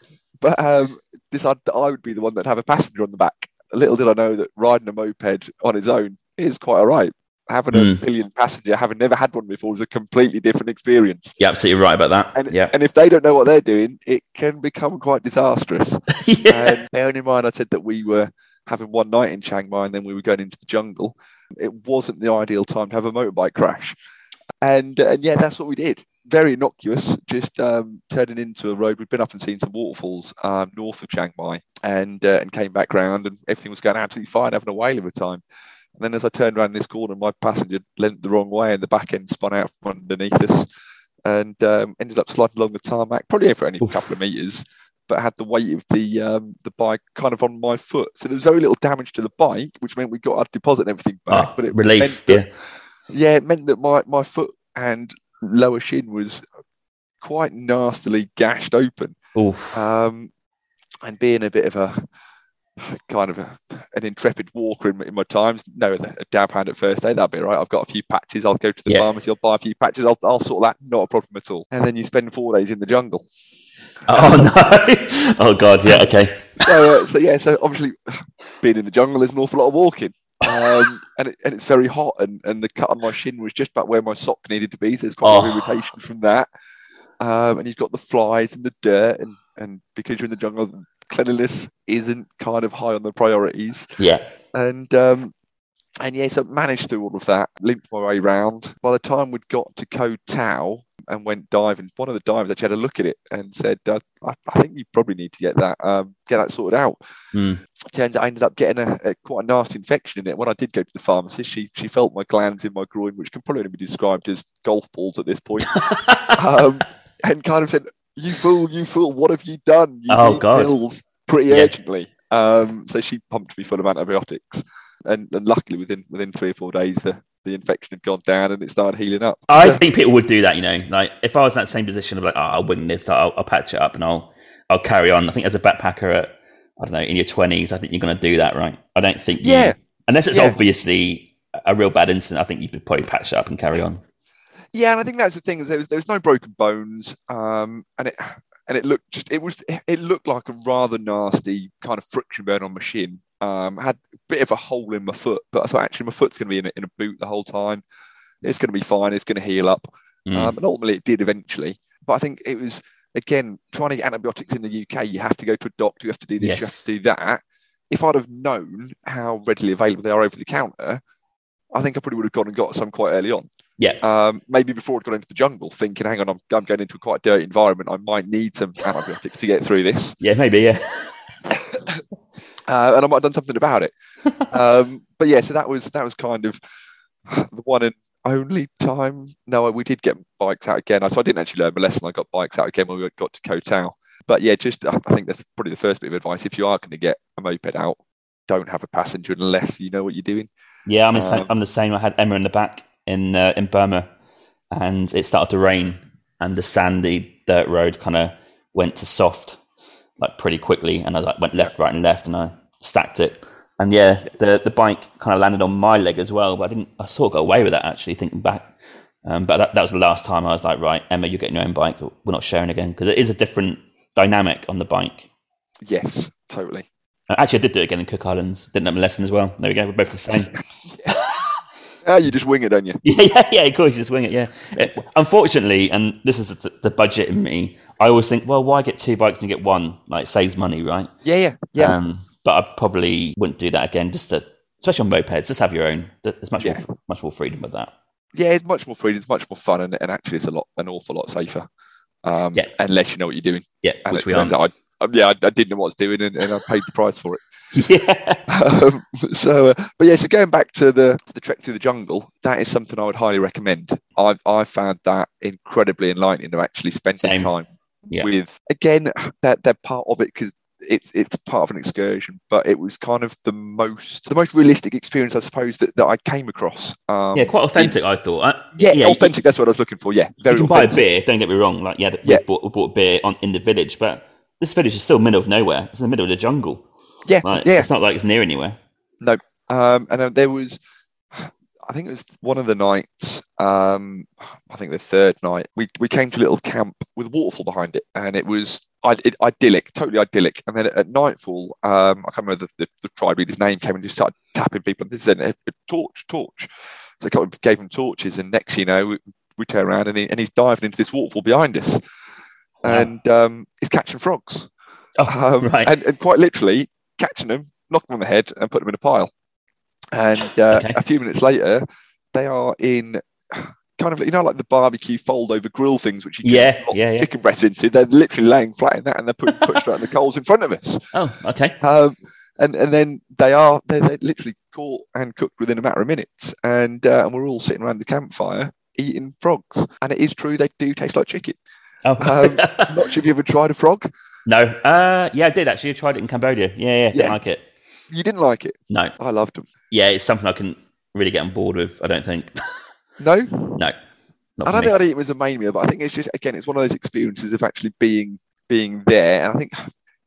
but um, decided that I would be the one that'd have a passenger on the back. Little did I know that riding a moped on its own is quite all right. Having a Mm. million passenger, having never had one before, is a completely different experience. you're absolutely right about that. And, yeah. and if they don't know what they're doing, it can become quite disastrous. yeah. And bearing in mind, I said that we were having one night in Chiang Mai and then we were going into the jungle. It wasn't the ideal time to have a motorbike crash. And, and yeah, that's what we did. Very innocuous, just um, turning into a road. We'd been up and seen some waterfalls um, north of Chiang Mai and, uh, and came back round and everything was going absolutely fine, having a whale of a time. And then as I turned around this corner, my passenger leant the wrong way and the back end spun out from underneath us and um, ended up sliding along the tarmac, probably for only a couple of meters but had the weight of the um, the bike kind of on my foot. So there was very little damage to the bike, which meant we got our deposit and everything back. Ah, but it relief. Yeah. that, yeah, it meant that my, my foot and lower shin was quite nastily gashed open. Oof. Um, and being a bit of a kind of a, an intrepid walker in, my- in my times, no, a dab hand at first aid, that'll be right. I've got a few patches. I'll go to the Yeah. pharmacy, I'll buy a few patches, I'll, I'll sort that, not a problem at all. And then you spend four days in the jungle. oh no. oh god. Yeah. Okay. so, uh, so yeah, so obviously being in the jungle is an awful lot of walking. Um, and, it, and it's very hot, and, and the cut on my shin was just about where my sock needed to be. So there's quite a lot of Oh. irritation from that. Um, and you've got the flies and the dirt, and, and because you're in the jungle, cleanliness isn't kind of high on the priorities. Yeah. And um, and yeah, so managed through all of that, limped my way round. By the time we'd got to Koh Tao and went diving, one of the divers actually had a look at it and said, uh, I, I think you probably need to get that um, get that sorted out. Hmm. Turns out I ended up getting a, a quite a nasty infection in it. When I did go to the pharmacist, she she felt my glands in my groin, which can probably only be described as golf balls at this point, um, and kind of said, "You fool, you fool! What have you done? You Oh, need God. pills pretty Yeah. urgently." Um, so she pumped me full of antibiotics, and, and luckily within within three or four days the the infection had gone down and it started healing up. I think people would do that, you know. Like if I was in that same position of like, oh, I'll wing this, I'll, I'll patch it up, and I'll I'll carry on. I think as a backpacker at I don't know in your twenties, I think you're going to do that, right? I don't think you, Yeah. unless it's Yeah. obviously a real bad incident. I think you could probably patch it up and carry on. Yeah, and I think that's the thing. is There was there was no broken bones, um, and it and it looked just it was it looked like a rather nasty kind of friction burn on my shin. Um, had a bit of a hole in my foot, but I thought actually my foot's going to be in a, in a boot the whole time. It's going to be fine. It's going to heal up, Mm. um, and ultimately it did eventually. But I think it was again trying to get antibiotics in the UK. You have to go to a doctor. You have to do this. You have to do that. If I'd have known how readily available they are over the counter, I think I probably would have gone and got some quite early on yeah, um, maybe before I'd into the jungle, thinking, hang on, I'm, I'm going into a quite dirty environment. I might need some antibiotics to get through this. yeah, maybe, yeah. Uh, and I might have done something about it. Um, but yeah, so that was that was kind of the one and only time. No, we did get bikes out again. So I didn't actually learn my lesson. I got bikes out again when we got to Koh Tao. But yeah, just I think that's probably the first bit of advice. If you are going to get a moped out, don't have a passenger unless you know what you're doing. Yeah, I'm the same. Um, I'm the same. I had Emma in the back in uh, in Burma, and it started to rain, and the sandy dirt road kind of went to soft, like pretty quickly, and I like went left, right, and left, and I stacked it, and yeah, the the bike kind of landed on my leg as well, but I didn't. I sort of got away with that actually, thinking back. Um, but that, that was the last time I was like, right, Emma, you're getting your own bike. We're not sharing again because it is a different dynamic on the bike. Yes, totally. Uh, Actually, I did do it again in Cook Islands. Didn't have my lesson as well. There we go. We're both the same. Ah, you just wing it, don't you? Yeah, yeah, yeah. Of course, you just wing it. Yeah. Uh, Unfortunately, and this is the, the budget in me. I always think, well, why get two bikes when you get one? Like, saves money, right? Yeah, yeah, yeah. Um, but I probably wouldn't do that again. Just to, especially on mopeds, just have your own. There's much Yeah. more, much more freedom with that. yeah, it's much more freedom, it's much more fun, and, and actually, it's a lot, an awful lot safer. Um, Yeah. unless you know what you're doing. Yeah, And which it we aren't. I, um, yeah, I, I didn't know what I was doing, and, and I paid the price for it. yeah, Um, so, uh, but yeah, so going back to the the trek through the jungle, that is something I would highly recommend. I I found that incredibly enlightening to actually spend some time Yeah. with. Again, that they're part of it because it's it's part of an excursion, but it was kind of the most the most realistic experience, I suppose, that, that I came across. Um, yeah, quite authentic. I thought. Uh, yeah, yeah, authentic. that's what I was looking for. Yeah, very. You can authentic. buy a beer. Don't get me wrong. Like yeah, we yeah. bought, we bought beer on in the village, but this village is still middle of nowhere. It's in the middle of the jungle. Yeah, like, yeah. It's not like it's near anywhere. No, um, and uh, there was I think it was one of the nights, um, I think the third night, we, we came to a little camp with a waterfall behind it, and it was idyllic, totally idyllic. And then at, nightfall, um, I can't remember the, the, the, tribe leader's name, came and just started tapping people. This said, a, a torch, torch. So I gave him torches, and next, you know, we, we turn around and, he, and he's diving into this waterfall behind us, and um, he's catching frogs. Oh, um, right. And, and, quite literally catching them, knocking them on the head, and putting them in a pile. And uh, okay. a few minutes later, they are in kind of you know like the barbecue fold over grill things which you yeah, yeah, yeah. chicken breast into. They're literally laying flat in that and they're putting pushed right in the coals in front of us. Oh, okay. Um, and and then they are they're, they're, literally caught and cooked within a matter of minutes, and uh, and we're all sitting around the campfire eating frogs. And it is true they do taste like chicken. Oh, um, not sure if you ever tried a frog. No. Uh, yeah, I did actually. I tried it in Cambodia. Yeah, yeah, didn't yeah. like it. You didn't like it? No. I loved them. Yeah, it's something I can really get on board with. I don't think. No. No. I don't think I'd eat it as a main meal, but I think it's just again, it's one of those experiences of actually being being there. And I think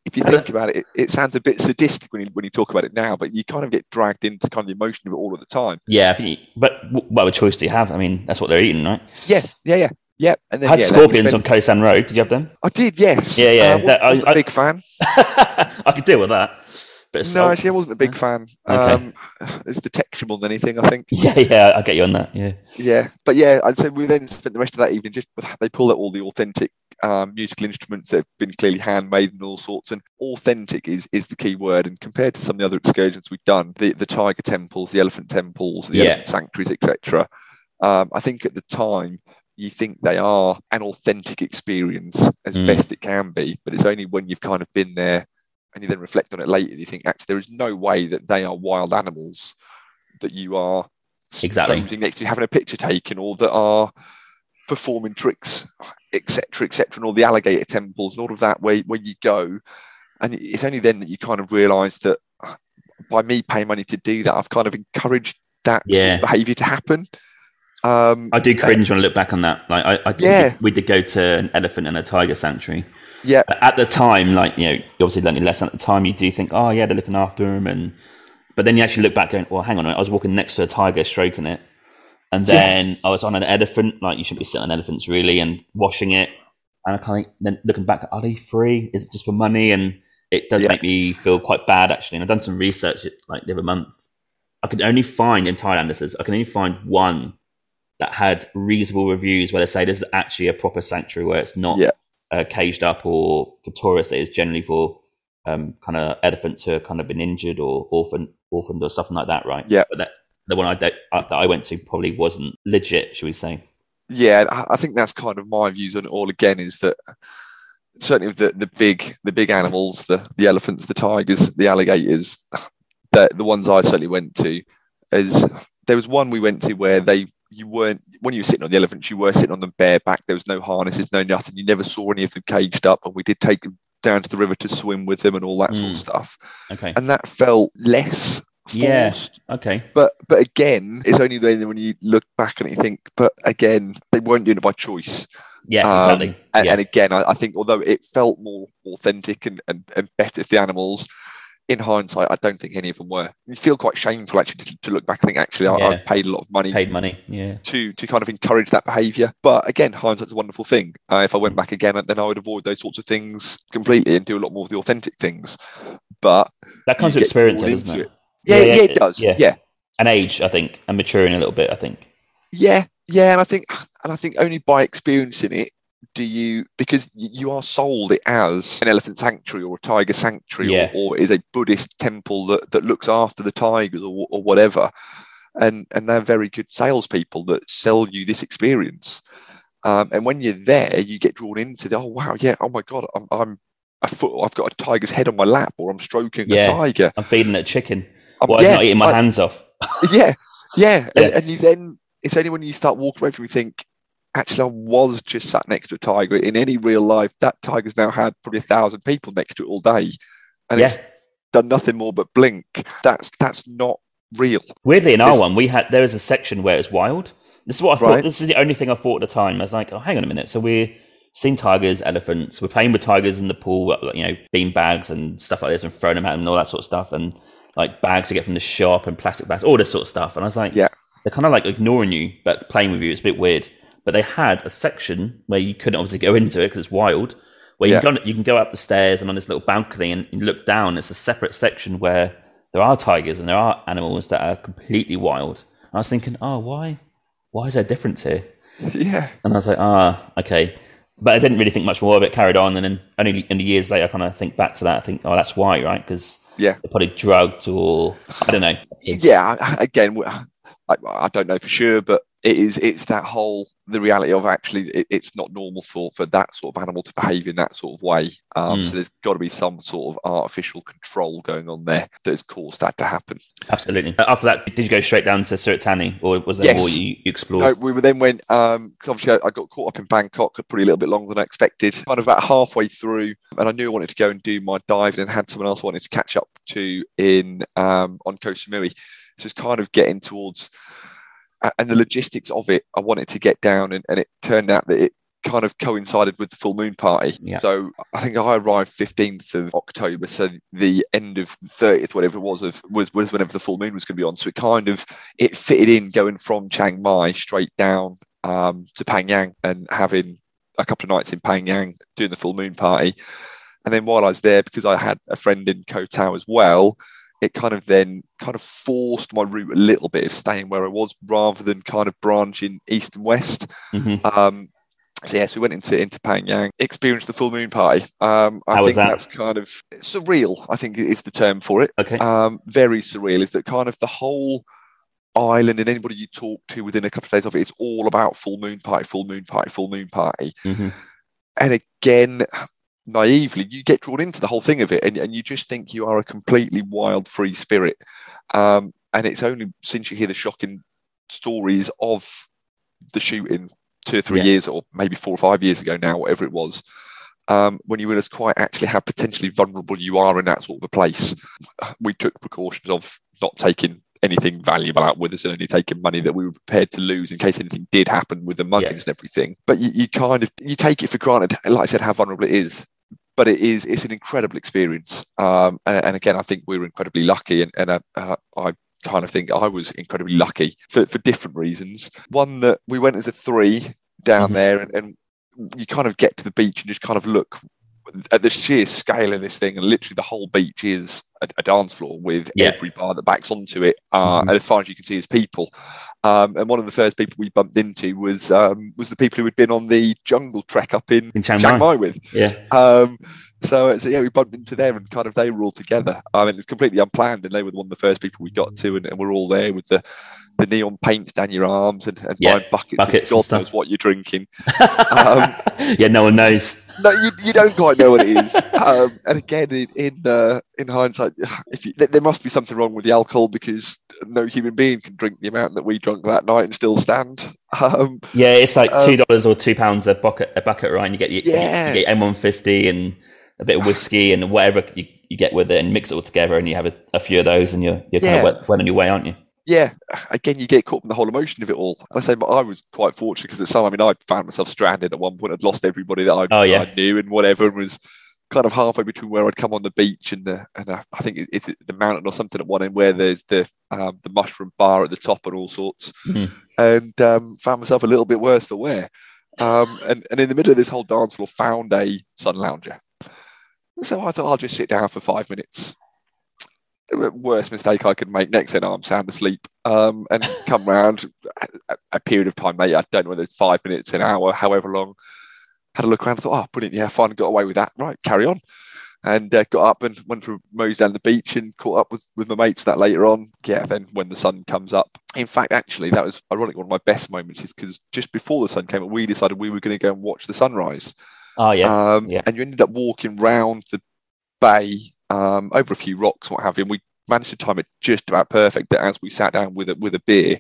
if you think about it, it, it, sounds a bit sadistic when you when you talk about it now, but you kind of get dragged into kind of the emotion of it all of the time. Yeah, I think. You, but what choice do you have? I mean, that's what they're eating, right? Yeah, yeah, yeah. Yeah, and then I had yeah, scorpions on Khao San Road. Did you have them? I did, yes. Yeah, yeah. Uh, that, I was a big fan. I could deal with that. But no, actually, I wasn't a big fan. Okay. Um, it's texture more than anything, I think. Yeah, yeah, I get you on that. Yeah, yeah, but yeah, I'd say we then spent the rest of that evening just they pulled out all the authentic um, musical instruments that have been clearly handmade and all sorts. And authentic is is the key word. And compared to some of the other excursions we've done, the the tiger temples, the elephant temples, the yeah. elephant sanctuaries, etc. Um, I think at the time you think they are an authentic experience as mm. best it can be, but it's only when you've kind of been there and you then reflect on it later you think actually there is no way that they are wild animals that you are exactly next to having a picture taken or that are performing tricks etc etc and all the alligator temples and all of that where, where you go and it's only then that you kind of realize that by me paying money to do that i've kind of encouraged that yeah. sort of behavior to happen um, I do cringe uh, when I look back on that. Like, I, I yeah. we, did, go to an elephant and a tiger sanctuary, yeah. At the time, like you know, you obviously learning lesson at the time. You do think, oh yeah, they're looking after him, and but then you actually look back, going, well, hang on, I was walking next to a tiger, stroking it, and then yes. I was on an elephant. Like you shouldn't be sitting on elephants, really, and washing it. And I kind of then looking back, are they free? Is it just for money? And it does yeah. make me feel quite bad actually. And I've done some research like the other month. I could only find in Thailand. This is I can only find one that had reasonable reviews where they say this is actually a proper sanctuary where it's not yeah uh, caged up or for tourists, it is generally for um, kind of elephants who have kind of been injured or orphaned, orphaned or something like that, right? Yeah. But that, the one I, that, uh, that I went to probably wasn't legit, should we say? Yeah, I think that's kind of my views on it all. Again, is that certainly the the big the big animals, the the elephants, the tigers, the alligators, the the ones I certainly went to, is there was one we went to where they you weren't when you were sitting on the elephants, you were sitting on them bareback. There was no harnesses, no nothing. You never saw any of them caged up, and we did take them down to the river to swim with them and all that mm. sort of mm. stuff. Okay, and that felt less. Forced. Yeah. Okay. But but again, it's only then when you look back and you think, but again, they weren't doing it by choice. Yeah, um, exactly. And, yeah. and again, I, I, think although it felt more authentic and, and, and better for the animals, in hindsight, I don't think any of them were. You feel quite shameful actually to, to look back and think, actually, I, yeah. I've paid a lot of money, paid money, yeah, to to kind of encourage that behaviour. But again, hindsight's a wonderful thing. Uh, if I went back again, then I would avoid those sorts of things completely and do a lot more of the authentic things. But that comes with experience, doesn't it? it. Yeah, yeah, yeah, it does. Yeah. yeah, and age, I think, and maturing a little bit. I think. Yeah, yeah, and I think, and I think only by experiencing it do you because you are sold it as an elephant sanctuary or a tiger sanctuary yeah. or, or, is a buddhist temple that, that looks after the tigers or, or whatever and and they're very good salespeople that sell you this experience um, and when you're there you get drawn into the oh wow yeah oh my god i'm, I'm a foot i've got a tiger's head on my lap or i'm stroking yeah. a tiger i'm feeding a chicken um, well, yeah, not eating my I, hands off yeah yeah, yeah. And, and you then it's only when you start walking away from you think actually I was just sat next to a tiger. In any real life, that tiger's now had probably a thousand people next to it all day. and Yeah. it's done nothing more but blink. That's that's not real. Weirdly, in our one, we had there was a section where it was wild. This is what I thought. Right. This is the only thing I thought at the time. I was like, oh, hang on a minute. So we're seeing tigers, elephants. We're playing with tigers in the pool, uh, you know, bean bags and stuff like this, and throwing them at them and all that sort of stuff, and like bags to get from the shop and plastic bags, all this sort of stuff. And I was like, Yeah. they're kind of like ignoring you, but playing with you. It's a bit weird. But they had a section where you couldn't obviously go into it because it's wild. Where you, can go, you can go up the stairs and on this little balcony and you look down. It's a separate section where there are tigers and there are animals that are completely wild. And I was thinking, oh, why? Why is there a difference here? Yeah, And I was like, ah, okay. But I didn't really think much more of it. Carried on, and then only only years later, I kind of think back to that. I think, oh, that's why, right? Because yeah, they're probably drugged or I don't know. yeah. Again, I, I don't know for sure, but it is. It's that whole the reality of actually it, it's not normal for for that sort of animal to behave in that sort of way. Um, Mm. So there's got to be some sort of artificial control going on there that has caused that to happen. Absolutely. After that, did you go straight down to Surat Thani, or was there Yes. more you, you explored? No, we then went because obviously I, I got caught up in Bangkok probably a little bit longer than I expected. Kind of about halfway through, and I knew I wanted to go and do my diving, and had someone else I wanted to catch up to in um, on Koh Samui. So it's kind of getting towards, and the logistics of it. I wanted to get down, and, and it turned out that it kind of coincided with the full moon party. Yeah. So I think I arrived 15th of October. So the end of 30th, whatever it was, of was was whenever the full moon was going to be on. So it kind of it fitted in going from Chiang Mai straight down um, to Phangan and having a couple of nights in Phangan doing the full moon party. And then while I was there, because I had a friend in Koh Tao as well, it kind of then kind of forced my route a little bit of staying where I was rather than kind of branching east and west. hmm Um, so yes, we went into into Phangan, experienced the full moon party. Um, I How think was that? that's kind of surreal. I think is the term for it. Okay. Um, very surreal. Is that kind of the whole island and anybody you talk to within a couple of days of it, it's all about full moon party, full moon party, full moon party. hmm And again, naively, you get drawn into the whole thing of it, and, and you just think you are a completely wild, free spirit. Um, and it's only since you hear the shocking stories of the shooting two or three Yeah. years, or maybe four or five years ago now, whatever it was, um, when you realize quite actually how potentially vulnerable you are in that sort of a place. We took precautions of not taking anything valuable out with us and only taking money that we were prepared to lose in case anything did happen with the muggings and everything. But you, you kind of you take it for granted, like I said, how vulnerable it is. But it is it's an incredible experience. Um, and, and again, I think we were incredibly lucky, and, and uh, uh, I kind of think I was incredibly lucky for, for different reasons. One that we went as a three down Mhm. there, and, and you kind of get to the beach and just kind of look at the sheer scale of this thing, and literally the whole beach is a, a dance floor with Yeah. every bar that backs onto it, uh, Mhm. and as far as you can see, is people. Um, and one of the first people we bumped into was um, was the people who had been on the jungle trek up in, In Chiang Chiang Mai. Mai with. Yeah. Um, so, so yeah, we bumped into them and kind of they were all together. I mean, it's completely unplanned, and they were one of the first people we got to, and, and we're all there with the, the neon paints down your arms and, and Yeah, buying buckets. buckets God knows what you're drinking. Um, yeah, no one knows. No, you, you don't quite know what it is. Um, and again, in in, uh, in hindsight, if you, there- there must be something wrong with the alcohol because no human being can drink the amount that we drank that night and still stand. Um, Yeah, it's like Um, two dollars or two pounds a bucket, a bucket, right? And you get your, Yeah. you get M one fifty and a bit of whiskey and whatever you, you get with it, and mix it all together, and you have a, a few of those, and you're you're kind Yeah. of well, well on your way, aren't you? yeah, again, you get caught in the whole emotion of it all. I say I was quite fortunate because at some, I mean, I found myself stranded at one point. I'd lost everybody that I, Oh, yeah. I knew and whatever, and was kind of halfway between where I'd come on the beach and the and uh, I think it- it's the mountain or something at one end where there's the um, the mushroom bar at the top and all sorts, Mhm. and um, found myself a little bit worse for wear. Um, and and in the middle of this whole dance floor, found a sun lounger. So I thought I'll just sit down for five minutes. The worst mistake I could make. Next thing I'm sound asleep. Um, and come round a, a period of time, mate. I don't know whether it's five minutes, an hour, however long. Had a look around, thought, oh, brilliant, yeah, fine, got away with that. Right, carry on. And uh, got up and went for mows down the beach and caught up with, with my mates that later on. Yeah, then when the sun comes up. In fact, actually, that was ironic. One of my best moments is because just before the sun came up, we decided we were going to go and watch the sunrise. Oh yeah, Um, yeah. And you ended up walking round the bay um, over a few rocks, what have you. And we managed to time it just about perfect that as we sat down with a, with a beer,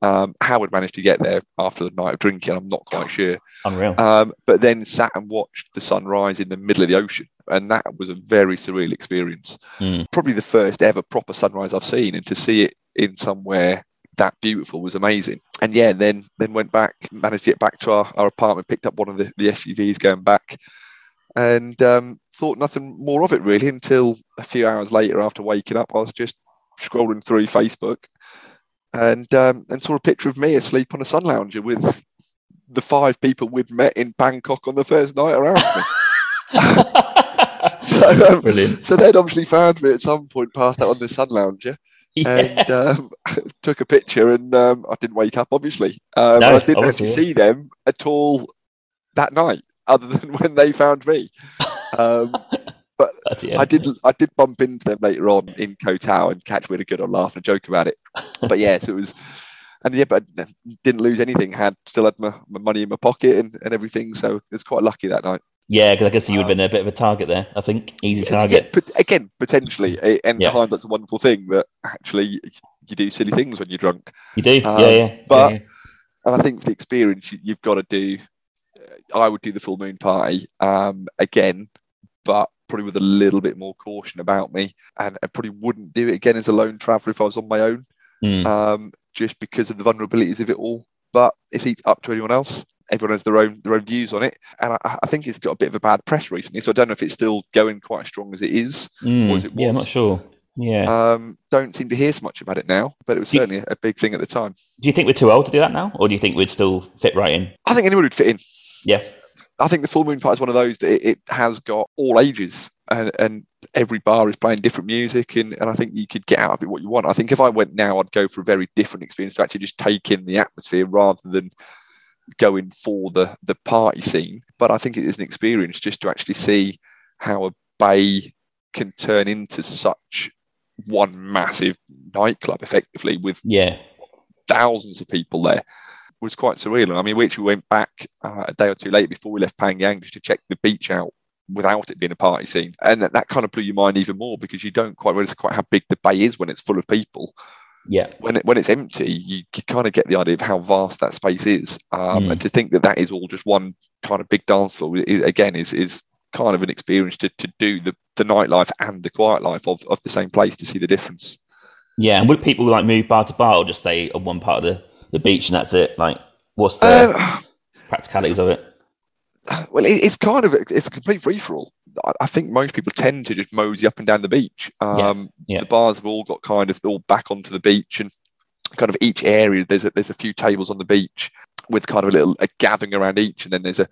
Um, Howard managed to get there after the night of drinking. I'm not quite sure. Unreal. Um, but then sat and watched the sunrise in the middle of the ocean, and that was a very surreal experience. Mm. Probably the first ever proper sunrise I've seen, and to see it in somewhere that beautiful was amazing. And yeah, then then went back, managed to get back to our, our apartment, picked up one of the, the SUVs going back, and um, thought nothing more of it really until a few hours later after waking up. I was just scrolling through Facebook and um, and saw a picture of me asleep on a sun lounger with the five people we'd met in Bangkok on the first night around me. so, um, Brilliant. so they'd obviously found me at some point, passed out on the sun lounger, Yeah. and um, took a picture. And um, I didn't wake up, obviously. Um, No, I didn't obviously, actually see them at all that night, other than when they found me. Um, Bloody. I did I did bump into them later on in Koh Tao and catch with a good old laugh and a joke about it. But yeah, so it was, and yeah, but I didn't lose anything. Had still had my, my money in my pocket and, and everything. So it was quite lucky that night. Yeah, because I guess you would have been a bit of a target there. I think easy target. Yeah, but again, potentially, eh, and Yeah. that's a wonderful thing that actually you do silly things when you're drunk. You do, Um, yeah, yeah. but- yeah, And I think the experience, you, you've got to do. uh, I would do the full moon party um, again, but probably with a little bit more caution about me, and I probably wouldn't do it again as a lone traveller if I was on my own. Mm. um, just because of the vulnerabilities of it all. But it's up to anyone else. Everyone has their own their own views on it, and I, I think it's got a bit of a bad press recently. So I don't know if it's still going quite as strong as it is. Mm. was it Yeah, I'm not sure. Yeah. Um, don't seem to hear so much about it now, but it was Do you- certainly a big thing at the time. do you think we're too old to do that now, or do you think we'd still fit right in? I think anyone would fit in. Yeah. I think the full moon party is one of those that it, it has got all ages, and, and every bar is playing different music, and, and I think you could get out of it what you want. I think if I went now, I'd go for a very different experience to actually just take in the atmosphere rather than going for the the party scene. But I think it is an experience just to actually see how a bay can turn into such one massive nightclub effectively with Yeah. thousands of people there was quite surreal. I mean, we actually went back uh, a day or two later before we left Phangan just to check the beach out without it being a party scene. And that, that kind of blew your mind even more because you don't quite realize quite how big the bay is when it's full of people. Yeah. When it, when it's empty, you kind of get the idea of how vast that space is. Um, Mm. And to think that that is all just one kind of big dance floor, i- again, is is kind of an experience to, to do the, the nightlife and the quiet life of, of the same place to see the difference. Yeah. And would people like move bar to bar or just stay on one part of the, the beach and that's it? Like, what's the Uh, practicalities of it? well, it, it's kind of it's a complete free for all. I, I think most people tend to just mosey up and down the beach. Um, yeah. The bars have all got kind of all back onto the beach, and kind of each area there's a, there's a few tables on the beach with kind of a little a gathering around each, and then there's a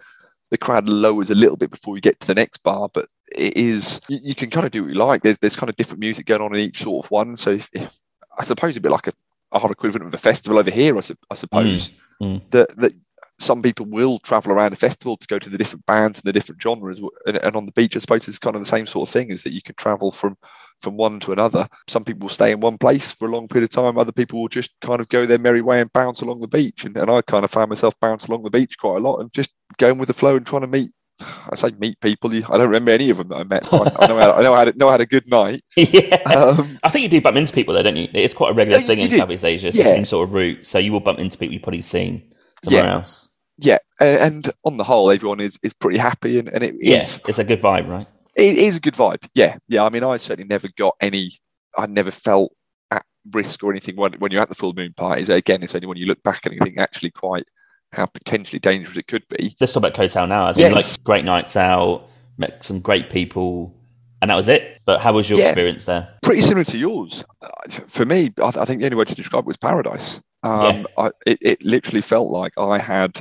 the crowd lowers a little bit before you get to the next bar, but it is you, you can kind of do what you like. There's there's kind of different music going on in each sort of one. So if, if, I suppose a bit like a our equivalent of a festival over here, I, su- I suppose mm. that that some people will travel around a festival to go to the different bands and the different genres. And, and on the beach, I suppose it's kind of the same sort of thing: is that you can travel from from one to another. Some people will stay in one place for a long period of time. Other people will just kind of go their merry way and bounce along the beach. And, and I kind of found myself bouncing along the beach quite a lot and just going with the flow and trying to meet. I say meet people. I don't remember any of them that I met. I, I know I, I know I had, know I had a good night. yeah. Um, I think you do bump into people though, don't you? It's quite a regular Yeah, thing in do. Southeast Asia. It's the same sort of route. So you will bump into people you've probably seen somewhere Yeah. else. yeah, and on the whole, everyone is is pretty happy, and, and it Yeah. is It's a good vibe, right? it is a good vibe. Yeah, yeah. I mean, I certainly never got any. I never felt at risk or anything when, when you're at the full moon parties. Again, it's only when you look back and you think actually quite how potentially dangerous it could be. Let's talk about Koh Tao now. As in, Yes. like great nights out, met some great people, and that was it. But how was your Yeah. experience there? Pretty similar to yours. Uh, For me, I, I think the only way to describe it was paradise. Um, I, it, it literally felt like I had.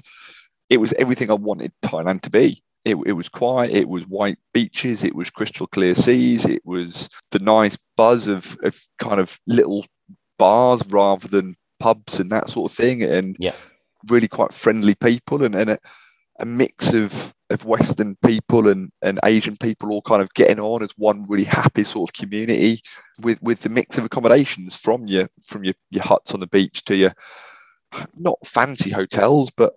It was everything I wanted Thailand to be. It, it was quiet. It was white beaches. It was crystal clear seas. It was the nice buzz of, of kind of little bars rather than pubs and that sort of thing. And Yeah. really quite friendly people and, and a, a mix of, of Western people and, and Asian people all kind of getting on as one really happy sort of community with, with the mix of accommodations from your from your, your huts on the beach to your not fancy hotels, but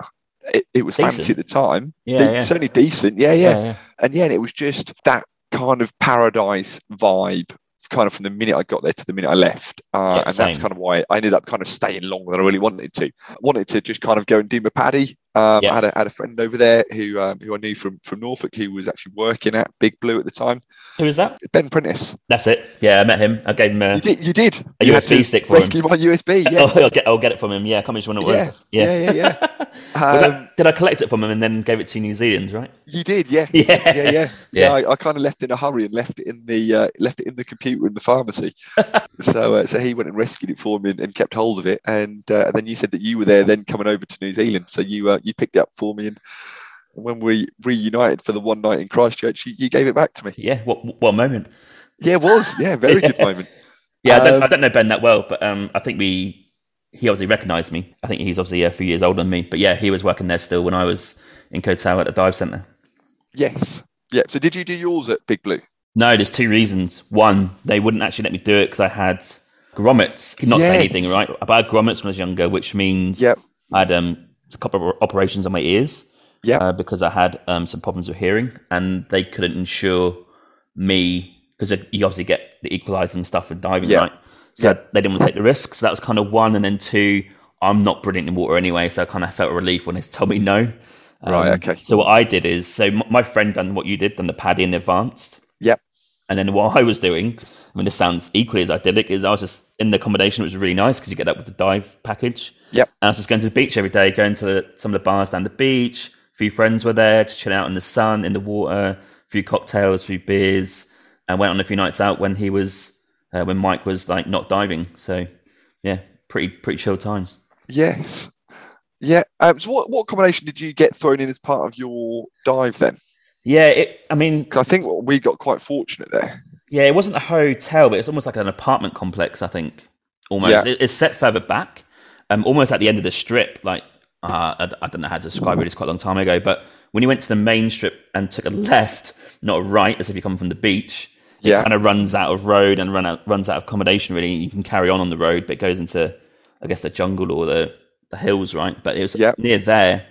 it, it was fancy at the time. Yeah, De- yeah. Certainly decent. Yeah, yeah yeah. and yeah, it was just that kind of paradise vibe, kind of from the minute I got there to the minute I left. uh, Yeah, and that's kind of why I ended up kind of staying longer than I really wanted to. I wanted to just kind of go and do my PADI. Um, Yeah. I had a, had a friend over there who um, who I knew from from Norfolk who was actually working at Big Blue at the time. Who is that? Ben Prentice. That's it. Yeah, I met him. I gave him a. You did. You did. A You USB stick for him. rescue my USB. Oh, Yeah. I'll get, I'll get it from him. Yeah, I can't remember it was. Yeah, yeah, yeah, Was Um, that, did I collect it from him and then gave it to New Zealand? Right. You did. Yeah. yeah, yeah, yeah. Yeah. I, I kind of left in a hurry and left it in the uh, left it in the computer in the pharmacy. so, uh, so he went and rescued it for me and, and kept hold of it. And, uh, and then you said that you were there, then coming over to New Zealand. So you uh, you picked it up for me, and when we reunited for the one night in Christchurch, you, you gave it back to me. Yeah. What what moment? Yeah, it was. Yeah, very good moment. Yeah, I don't, Um, I don't know Ben that well, but um, I think we he obviously recognised me. I think he's obviously a few years older than me, but yeah, he was working there still when I was in Koh at the dive centre. Yes. Yeah. So did you do yours at Big Blue? No, there's two reasons. One, they wouldn't actually let me do it because I had grommets. Not say anything, right? But I had grommets when I was younger, which means Yep. I had um, a couple of operations on my ears. Yeah, Uh, because I had um, some problems with hearing, and they couldn't insure me because you obviously get the equalising stuff with diving, Yeah. right? So Yeah. they didn't want to take the risk. So that was kind of one, and then two, I'm not brilliant in water anyway, so I kind of felt a relief when they told me no. Um, Right, okay. So what I did is, so my friend done what you did, done the PADI in advanced. Yep. And then what I was doing, I mean, this sounds equally as idyllic, is I was just in the accommodation. It was really nice because you get that with the dive package. Yep. And I was just going to the beach every day, going to the, some of the bars down the beach. A few friends were there to chill out in the sun, in the water, a few cocktails, a few beers, and went on a few nights out when he was, uh, when Mike was like not diving. So, yeah, pretty pretty chill times. Yes. Yeah. Um, so what, what combination did you get thrown in as part of your dive then? Yeah, it. I mean, I think we got quite fortunate there. Yeah, it wasn't a hotel, but it's almost like an apartment complex. I think almost Yeah. It- it's set further back, um, almost at the end of the strip. Like uh, I, I don't know how to describe it. It's quite a long time ago, but when you went to the main strip and took a left, not a right, as if you come from the beach, Yeah. it kind of runs out of road and run out runs out of accommodation. Really, you can carry on on the road, but it goes into, I guess, the jungle or the the hills, right? But it was Yeah. near there,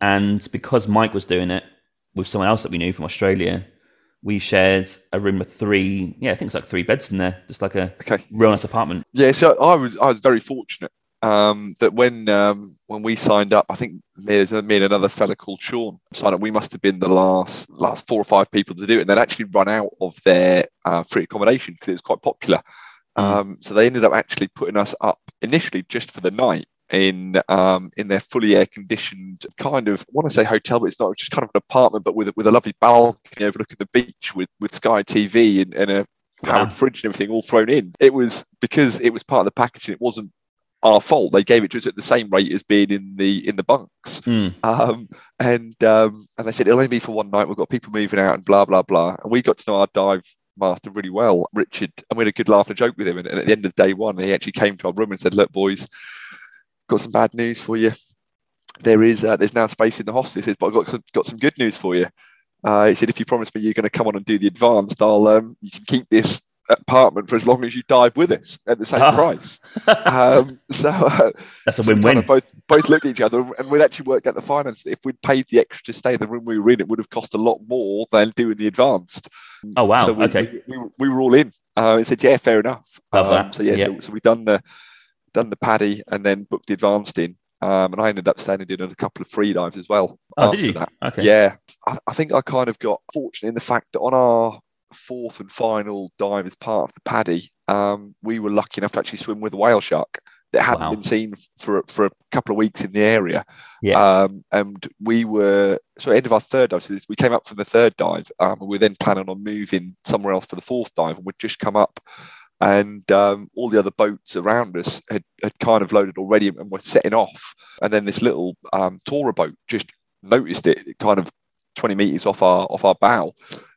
and because Mike was doing it with someone else that we knew from Australia, we shared a room with three. Yeah, I think it's like three beds in there, just like a Okay. real nice apartment. Yeah. So I was I was very fortunate um, that when um, when we signed up, I think me, there's me and another fella called Sean signed up. We must have been the last last four or five people to do it, and they'd actually run out of their uh, free accommodation because it was quite popular. Mm. Um, so they ended up actually putting us up initially just for the night in um, in their fully air conditioned kind of I want to say hotel, but it's not. It's just kind of an apartment, but with a, with a lovely balcony overlooking the beach with with Sky TV and, and a powered Wow. fridge and everything all thrown in. It was because it was part of the package and it wasn't our fault. They gave it to us at the same rate as being in the in the bunks. Mm. Um, and um, and they said it'll only be for one night. We've got people moving out and blah blah blah. And we got to know our dive master really well, Richard, and we had a good laugh and a joke with him. And, and at the end of day one, he actually came to our room and said, "Look, boys, got some bad news for you. There is uh, there's now space in the hostel. He says, but I've got some, got some good news for you. Uh, he said, if you promise me you're going to come on and do the advanced, I'll um, you can keep this apartment for as long as you dive with us at the same Ah. price. Um, so uh, That's a win-win. kind of both both looked at each other and we'd actually worked out the finance. If we'd paid the extra to stay in the room we were in, it would have cost a lot more than doing the advanced. Oh wow. So we, okay. we, we, we were all in. Uh, he said, "Yeah, fair enough." Love Um, that. So yeah, Yeah. so, so we done the done the PADI and then booked the advanced in, um, and I ended up standing and doing a couple of free dives as well. Oh, after did you? That. Okay. Yeah, I, I think I kind of got fortunate in the fact that on our fourth and final dive as part of the PADI, um, we were lucky enough to actually swim with a whale shark that hadn't Wow. been seen for for a couple of weeks in the area. Yeah. Um, and we were so at the end of our third dive. So this, we came up from the third dive, um, and we were then planning on moving somewhere else for the fourth dive, and we'd just come up. And um, all the other boats around us had, had kind of loaded already and were setting off. And then this little um, tourer boat just noticed it, kind of 20 meters off our off our bow,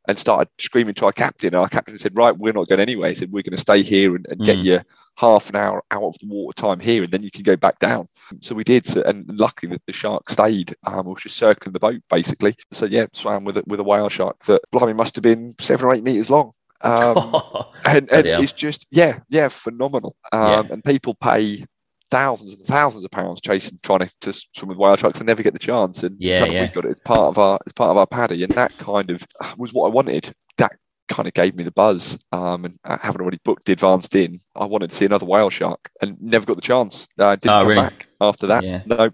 and started screaming to our captain. And our captain said, "Right, we're not going anyway." He said, "We're going to stay here and, and get Mm. you half an hour out of the water time here, and then you can go back down." So we did, so, and luckily the, the shark stayed. Um, it was just circling the boat basically. So yeah, swam with a, with a whale shark that blimey must have been seven or eight meters long. Um, and, and it's just yeah, yeah, phenomenal. Um, And people pay thousands and thousands of pounds chasing trying to, to swim with whale sharks and never get the chance. And Yeah, yeah. we got it as part of our as part of our PADI, and that kind of was what I wanted. That kind of gave me the buzz. Um, and I haven't already booked the advanced in. I wanted to see another whale shark and never got the chance. Uh, didn't Oh, come really? back after that. Yeah. No.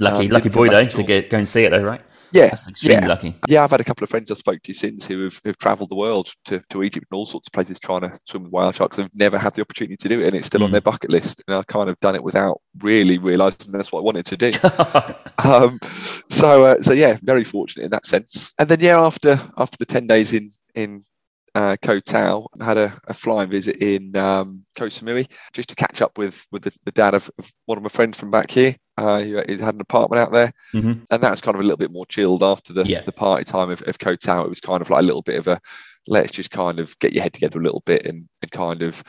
Lucky, Um, lucky boy though to get go and see it though, right? Yeah. That's extremely Yeah. lucky. Yeah, I've had a couple of friends I spoke to since who have, who've travelled the world to, to Egypt and all sorts of places trying to swim with whale sharks. They've never had the opportunity to do it, and it's still on Mm. their bucket list. And I've kind of done it without really realising that's what I wanted to do. um, so uh, so yeah, very fortunate in that sense. And then yeah, after after the ten days in in uh, Koh Tao, had a, a flying visit in um, Koh Samui just to catch up with with the, the dad of, of one of my friends from back here. Uh, he, he had an apartment out there, Mhm. and that was kind of a little bit more chilled after the Yeah. the party time of, of Koh Tao. It was kind of like a little bit of a let's just kind of get your head together a little bit and, and kind of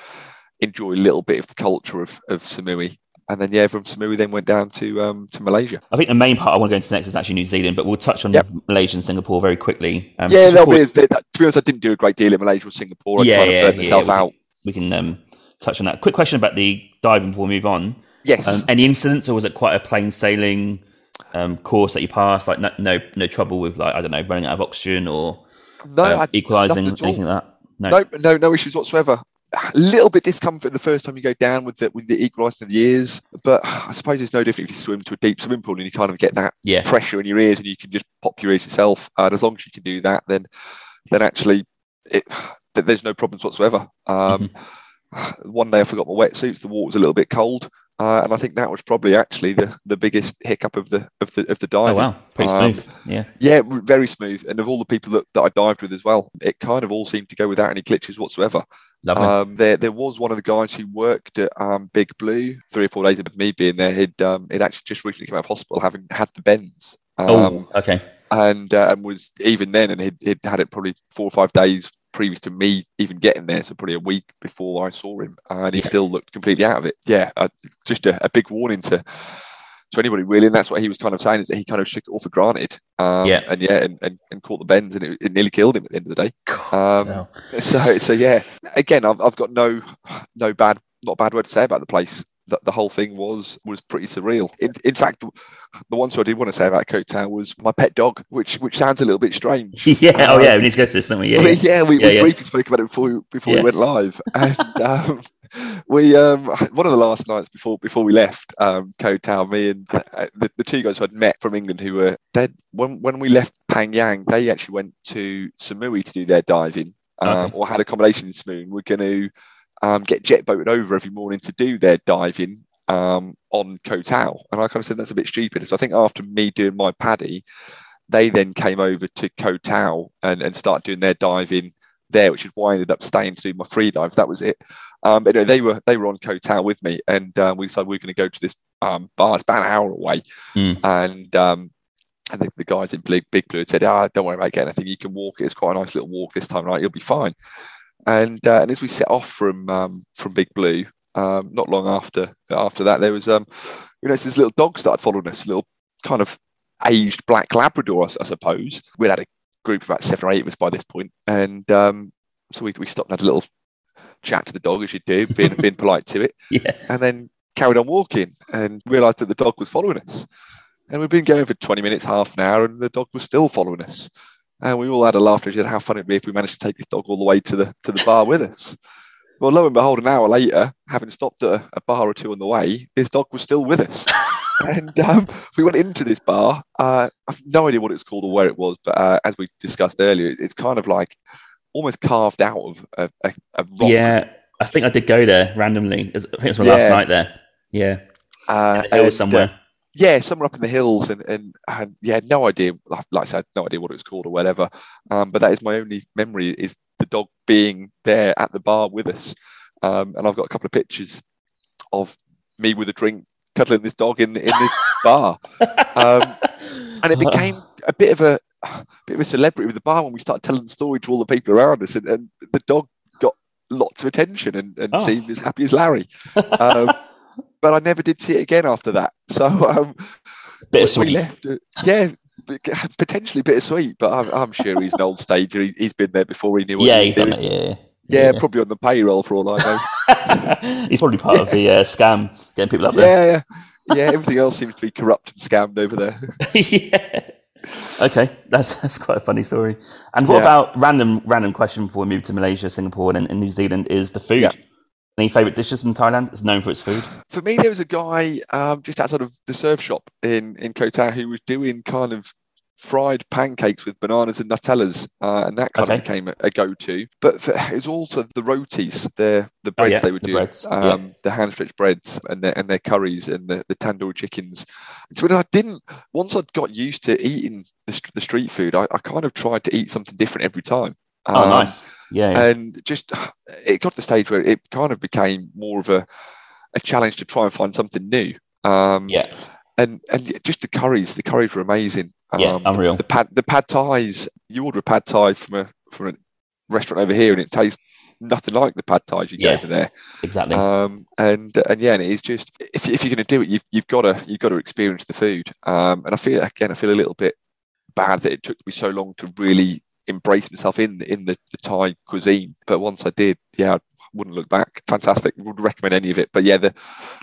enjoy a little bit of the culture of, of Samui. And then yeah, from Samui then went down to um, to Malaysia. I think the main part I want to go into next is actually New Zealand, but we'll touch on Yep. Malaysia and Singapore very quickly. Um, yeah, that'll before- be, to be honest, I didn't do a great deal in Malaysia or Singapore. I Yeah, kind of yeah, yeah, myself we- out. we can um, touch on that. Quick question about the diving before we move on. Yes. Um, any incidents, or was it quite a plain sailing um, course that you passed? Like no, no, no trouble with like I don't know, running out of oxygen or no, um, I, equalising nothing at all. anything like that. No. no, no, no issues whatsoever. A little bit discomfort the first time you go down with the with the equalising of the ears, but I suppose it's no different if you swim to a deep swimming pool and you kind of get that Yeah, pressure in your ears and you can just pop your ears yourself. And as long as you can do that, then then actually it, there's no problems whatsoever. Um, One day I forgot my wetsuits. The water was a little bit cold, uh, and I think that was probably actually the, the biggest hiccup of the of the of the dive. Oh wow, pretty Um, smooth. yeah, Yeah, very smooth. And of all the people that, that I dived with as well, it kind of all seemed to go without any glitches whatsoever. Lovely. Um, there, there was one of the guys who worked at um, Big Blue three or four days of me being there. He'd, um, he'd actually just recently come out of hospital having had the bends. Um, oh, okay. and uh, and was even then, and he'd, he'd had it probably four or five days previous to me even getting there, so probably a week before I saw him, and he Yeah. still looked completely out of it. Yeah, uh, just a, a big warning to to anybody really, and that's what he was kind of saying is that he kind of shook it all for granted. Um, Yeah. and yeah, and, and, and caught the bends, and it, it nearly killed him at the end of the day. Um, so so yeah, again, I've, I've got no no bad not bad word to say about the place. That the whole thing was was pretty surreal. In, in fact, the, the one thing I did want to say about Tao was my pet dog, which which sounds a little bit strange. yeah. Oh Um, yeah. We need to go to this, don't we? Yeah. I mean, yeah. yeah, we, Yeah, we yeah. briefly spoke about it before we, before Yeah. we went live, and um, we um, one of the last nights before before we left um, Koh Tao, me and uh, the, the two guys who I'd met from England who were dead when when we left Phangan, they actually went to Samui to do their diving, um, Okay. or had accommodation in Samui. and We're going to um, get jet boated over every morning to do their diving um, on Koh Tao, and I kind of said that's a bit stupid. So I think after me doing my PADI, they then came over to Koh Tao and, and started doing their diving there, which is why I ended up staying to do my free dives. That was it. Um, but anyway, they were they were on Koh with me, and um, we decided we were going to go to this um, bar. It's about an hour away, Mm. and um, I think the guys in Big, Big Blue had said, "Ah, don't worry about getting anything. You can walk it. It's quite a nice little walk this time, right? You'll be fine." And uh, and as we set off from um, from Big Blue, um, not long after after that, there was um, you know, it's this little dog started following us, a little kind of aged black Labrador, I suppose. We'd had a group of about seven or eight of us by this point, and um, so we, we stopped and had a little chat to the dog as you do, being being polite to it, Yeah. and then carried on walking and realised that the dog was following us. And we'd been going for 20 minutes, half an hour, and the dog was still following us. And we all had a laugh and said how fun it'd be if we managed to take this dog all the way to the to the bar with us. Well, lo and behold, an hour later, having stopped at a, a bar or two on the way, this dog was still with us. and um, we went into this bar. Uh, I've no idea what it's called or where it was, but uh, as we discussed earlier, it's kind of like almost carved out of a, a, a rock. Yeah. I think I did go there randomly. I think it was my last night there. Yeah. Uh, In the hills and, somewhere. uh, yeah, somewhere up in the hills, and and, and yeah, no idea. Like, like I said, no idea what it was called or whatever. Um, but that is my only memory is the dog being there at the bar with us. Um, and I've got a couple of pictures of me with a drink, cuddling this dog in in this bar. Um, and it became a bit of a, a bit of a celebrity with the bar when we started telling the story to all the people around us, and, and the dog got lots of attention and, and Oh. seemed as happy as Larry. Um, but I never did see it again after that. So um, we Bittersweet. left. it- Yeah, potentially bittersweet, but I'm, I'm sure he's an old stager. He, he's been there before. He knew what Yeah, he he's done it. Yeah. Yeah, probably on the payroll for all I know. he's probably part of the uh, scam getting people up there. yeah, yeah, yeah. Everything else seems to be corrupt and scammed over there. yeah. Okay, that's that's quite a funny story. And what Yeah. about random random question before we move to Malaysia, Singapore, and, and New Zealand is the food. Yeah. Any favourite dishes from Thailand? It's known for its food. For me, there was a guy um, just outside of the surf shop in in Koh Tao who was doing kind of fried pancakes with bananas and Nutellas, uh, and that kind Okay. of became a, a go-to. But for, it was also the rotis, the the breads yeah, they would the do, breads, yeah. um, the hand stretched breads, and their and their curries and the, the tandoori chickens. So when I didn't, once I'd got used to eating the, the street food, I, I kind of tried to eat something different every time. Oh, Um, nice. Yeah, yeah. and just it got to the stage where it kind of became more of a, a challenge to try and find something new. Um, yeah, and and just the curries, the curries were amazing. yeah, Um, unreal. the pad the pad thais, you order a pad thai from a from a restaurant over here, and it tastes nothing like the pad thais you get Yeah. over there. exactly. Um, and and yeah, and it is just if, if you're going to do it, you've you've got to you've got to experience the food. Um, and I feel again, I feel a little bit bad that it took me so long to really embrace myself in in the, the Thai cuisine. But once I did, yeah, wouldn't look back. Fantastic. Would recommend any of it. But yeah, the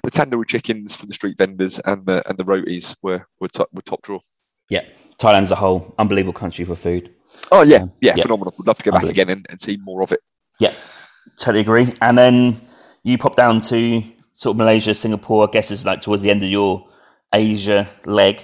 the tandoori chickens from the street vendors and the and the rotis were were top, were top draw. yeah, Thailand as a whole, unbelievable country for food. Oh yeah, yeah, Yeah. phenomenal. Would love to go back again and, and see more of it. Yeah, totally agree. And then you pop down to sort of Malaysia, Singapore. I guess it's like towards the end of your Asia leg.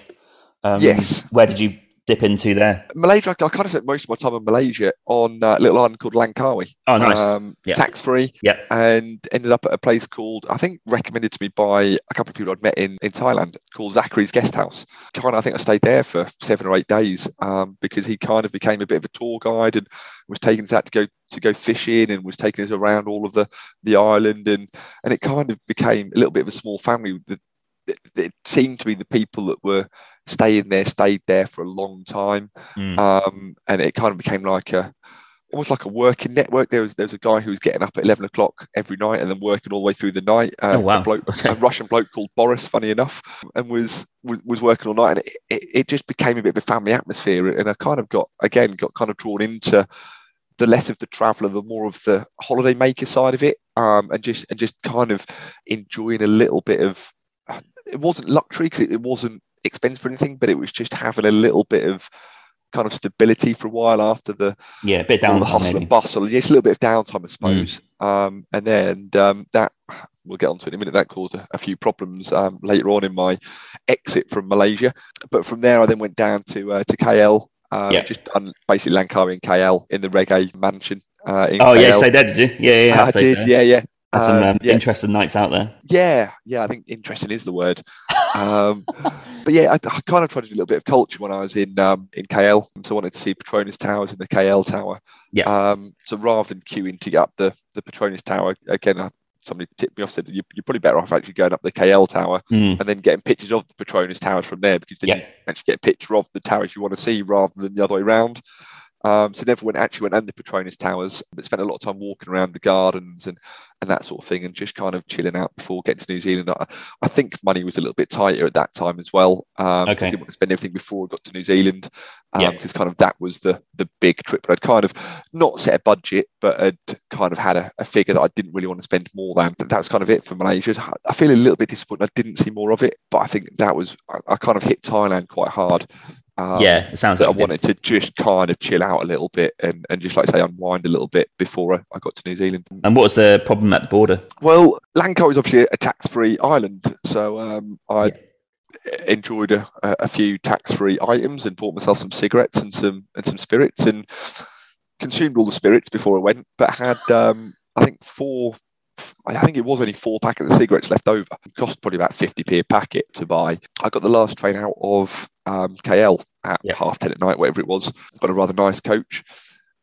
Um, Yes. Where did you dip into there? Malaysia, I kind of spent most of my time in Malaysia on a little island called Langkawi. Oh, nice. Um, Yeah. Tax free. Yeah. and ended up at a place called I think recommended to me by a couple of people I'd met in in Thailand called Zachary's Guest House. Kind of, I think I stayed there for seven or eight days um, because he kind of became a bit of a tour guide and was taking us out to go to go fishing and was taking us around all of the the island and and it kind of became a little bit of a small family. The, it seemed to be the people that were staying there stayed there for a long time Mm. um, and it kind of became like a almost like a working network. There was there was a guy who was getting up at eleven o'clock every night and then working all the way through the night. Uh, Oh, wow. A, bloke, Okay. a Russian bloke called Boris, funny enough, and was was, was working all night, and it, it, it just became a bit of a family atmosphere. And I kind of got again got kind of drawn into the less of the traveller, the more of the holiday maker side of it, um, and just and just kind of enjoying a little bit of. It wasn't luxury because it, it wasn't expensive or anything, but it was just having a little bit of kind of stability for a while after the Yeah, a bit down the hustle maybe. and bustle. Yes, a little bit of downtime, I suppose. Um, and then um, that we'll get onto it in a minute. That caused a, a few problems um, later on in my exit from Malaysia. But from there, I then went down to uh, to KL. Uh, Yeah. Just done basically Langkawi and KL in the reggae mansion. Uh, in Oh, KL. yeah, you stayed there, did you? Yeah, yeah, I stayed did. Yeah, yeah. Had some Um, um, yeah. interesting nights out there. Yeah, yeah, I think interesting is the word. Um, but yeah, I, I kind of tried to do a little bit of culture when I was in um, in KL. So I wanted to see Petronas Towers in the KL Tower. Yeah. Um, so rather than queuing to get up the, the Petronas Tower, again, I, somebody tipped me off, said you're, you're probably better off actually going up the KL Tower Mm. and then getting pictures of the Petronas Towers from there because then Yeah. you actually get a picture of the towers you want to see rather than the other way around. Um, so never went actually went under Petronas Towers, but spent a lot of time walking around the gardens and and that sort of thing, and just kind of chilling out before getting to New Zealand. I, I think money was a little bit tighter at that time as well. Um, 'cause I didn't want to spend everything before I got to New Zealand Yeah. because kind of that was the the big trip. But I'd kind of not set a budget, but had kind of had a, a figure that I didn't really want to spend more than. That was kind of it for Malaysia. I feel a little bit disappointed I didn't see more of it, but I think that was I, I kind of hit Thailand quite hard. Um, yeah, it sounds I like did. wanted to just kind of chill out a little bit and, and just like say unwind a little bit before I, I got to New Zealand. And what was the problem at the border? Well, Langkawi is obviously a tax-free island, so um, I enjoyed a, a a few tax-free items and bought myself some cigarettes and some and some spirits and consumed all the spirits before I went, but had um, I think four. I think it was only four packets of cigarettes left over. It cost probably about 50p a packet to buy. I got the last train out of um, KL at Yeah. half 10 at night, whatever it was. Got a rather nice coach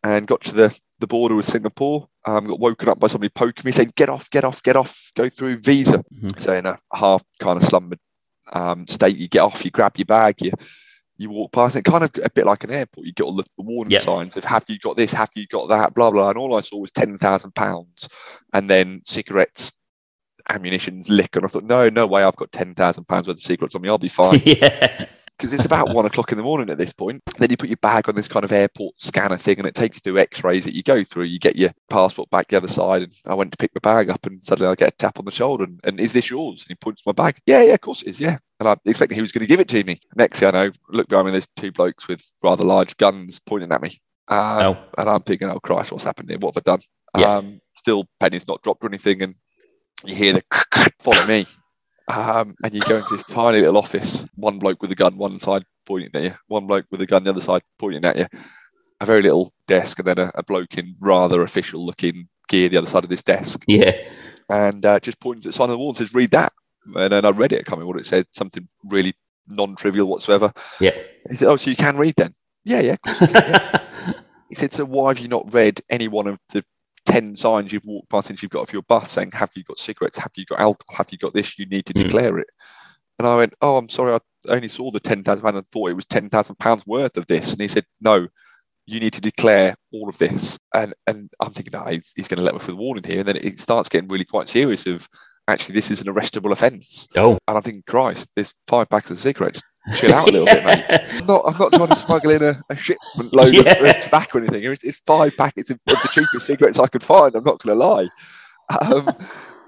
and got to the, the border with Singapore. Um, got woken up by somebody poking me saying, Get off, get off, get off, go through visa. Mhm. So, in a half kind of slumbered um, state, you get off, you grab your bag, you you walk past it, kind of a bit like an airport. You get all the, warning Yeah. signs of have you got this, have you got that, blah blah. And all I saw was ten thousand pounds, and then cigarettes, ammunitions, liquor. And I thought, no, no way, I've got ten thousand pounds worth of cigarettes on me. I'll be fine. yeah. Because it's about one o'clock in the morning at this point. Then you put your bag on this kind of airport scanner thing, and it takes you through X-rays that you go through. You get your passport back the other side, and I went to pick my bag up, and suddenly I get a tap on the shoulder, and, and is this yours? And he points to my bag. Yeah, yeah, of course it is. Yeah, and I expected he was going to give it to me. Next thing I know, look behind me, there's two blokes with rather large guns pointing at me. Um, oh. And I'm thinking, oh Christ, what's happened here? What have I done? Yeah. Um, still, penny's not dropped or anything, and you hear the follow me. Um, and you go into this tiny little office, one bloke with a gun, one side pointing at you, one bloke with a gun, the other side pointing at you, a very little desk, and then a, a bloke in rather official looking gear the other side of this desk. Yeah. And uh, just points at the sign on the wall and says, read that. And then I read it, I can't remember what it said, something really non trivial whatsoever. Yeah. He said, Oh, so you can read then? Yeah, yeah. Can, yeah. he said, So why have you not read any one of the 10 signs you've walked past since you've got off your bus saying, Have you got cigarettes? Have you got alcohol? Have you got this? You need to mm. declare it. And I went, Oh, I'm sorry. I only saw the £10,000 and thought it was £10,000 worth of this. And he said, No, you need to declare all of this. And and I'm thinking, no, he's, he's going to let me through the warning here. And then it starts getting really quite serious of actually, this is an arrestable offence. Oh. And I'm thinking, Christ, there's five packs of cigarettes. Chill out a little bit, mate. I'm not, I'm not trying to smuggle in a, a shipment load yeah. of, of, tobacco or anything. It's, it's five packets of, of, the cheapest cigarettes I could find. I'm not going to lie. Um,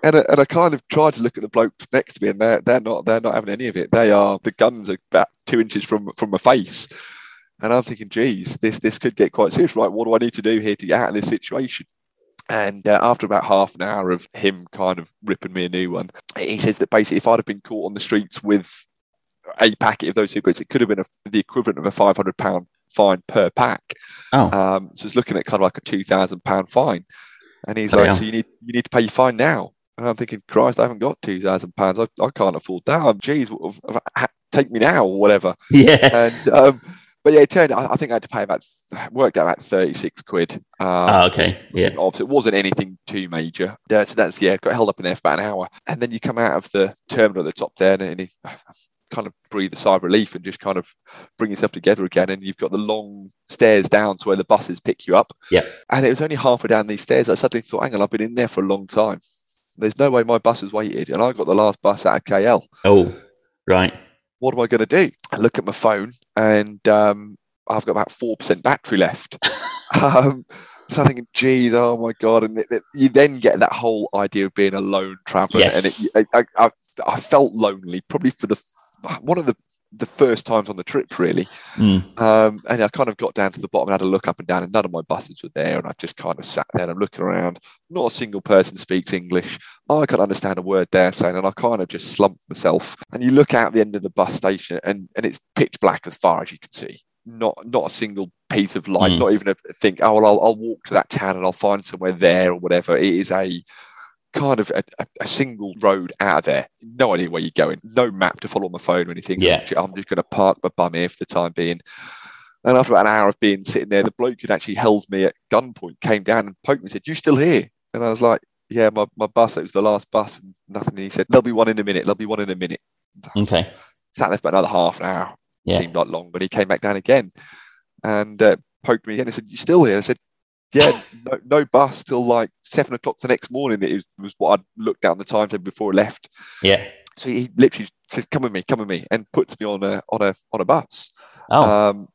and I, and I kind of tried to look at the blokes next to me, and they're they're not they're not having any of it. They are the guns are about two inches from from my face, and I'm thinking, geez, this this could get quite serious. Right, what do I need to do here to get out of this situation? And uh, after about half an hour of him kind of ripping me a new one, he says that basically if I'd have been caught on the streets with a packet of those cigarettes, it could have been a, the equivalent of a five hundred pound fine per pack. Oh. Um, so it's looking at kind of like a two thousand pound fine. And he's oh, like, yeah. so you need you need to pay your fine now. And I'm thinking, Christ, I haven't got two thousand pounds. I, I can't afford that. I'm, geez, take me now or whatever. Yeah. And um, but yeah, it turned. I, I think I had to pay about worked out about thirty six quid. Um, oh, okay. Yeah. Obviously, it wasn't anything too major. Yeah, so that's yeah, got held up in there for about an hour, and then you come out of the terminal at the top there, and he kind of breathe a sigh of relief and just kind of bring yourself together again. And you've got the long stairs down to where the buses pick you up. Yeah. And it was only halfway down these stairs. I suddenly thought, hang on, I've been in there for a long time. There's no way my bus has waited. And I got the last bus out of KL. Oh, right. What am I going to do? I look at my phone and um, I've got about 4% battery left. um, so I'm thinking, geez, oh my god! And it, it, you then get that whole idea of being a lone traveller, yes. and it, I, I, I, felt lonely probably for the one of the the first times on the trip really. Mm. um, and i kind of got down to the bottom and had a look up and down and none of my buses were there and i just kind of sat there and i'm looking around. Not a single person speaks english. I can't understand a word they're saying and i kind of just slumped myself. And you look out the end of the bus station and and it's pitch black as far as you can see. Not not a single piece of light mm. not even a think oh well I'll, I'll walk to that town and i'll find somewhere there or whatever. It is a kind of a, a, single road out of there. No idea where you're going. No map to follow on the phone or anything. Yeah. I'm just going to park my bum here for the time being. And after about an hour of being sitting there, the bloke who actually held me at gunpoint came down and poked me and said, You still here? And I was like, Yeah, my, my bus, it was the last bus and nothing. And he said, There'll be one in a minute. There'll be one in a minute. Okay. Sat there for another half an hour. Yeah. Seemed like long, but he came back down again and uh, poked me again and said, You still here? I said, yeah, no, no, bus till like seven o'clock the next morning. It was, was what I'd looked down the timetable before I left. Yeah. So he literally says, "Come with me, come with me," and puts me on a on a on a bus. Oh. Um,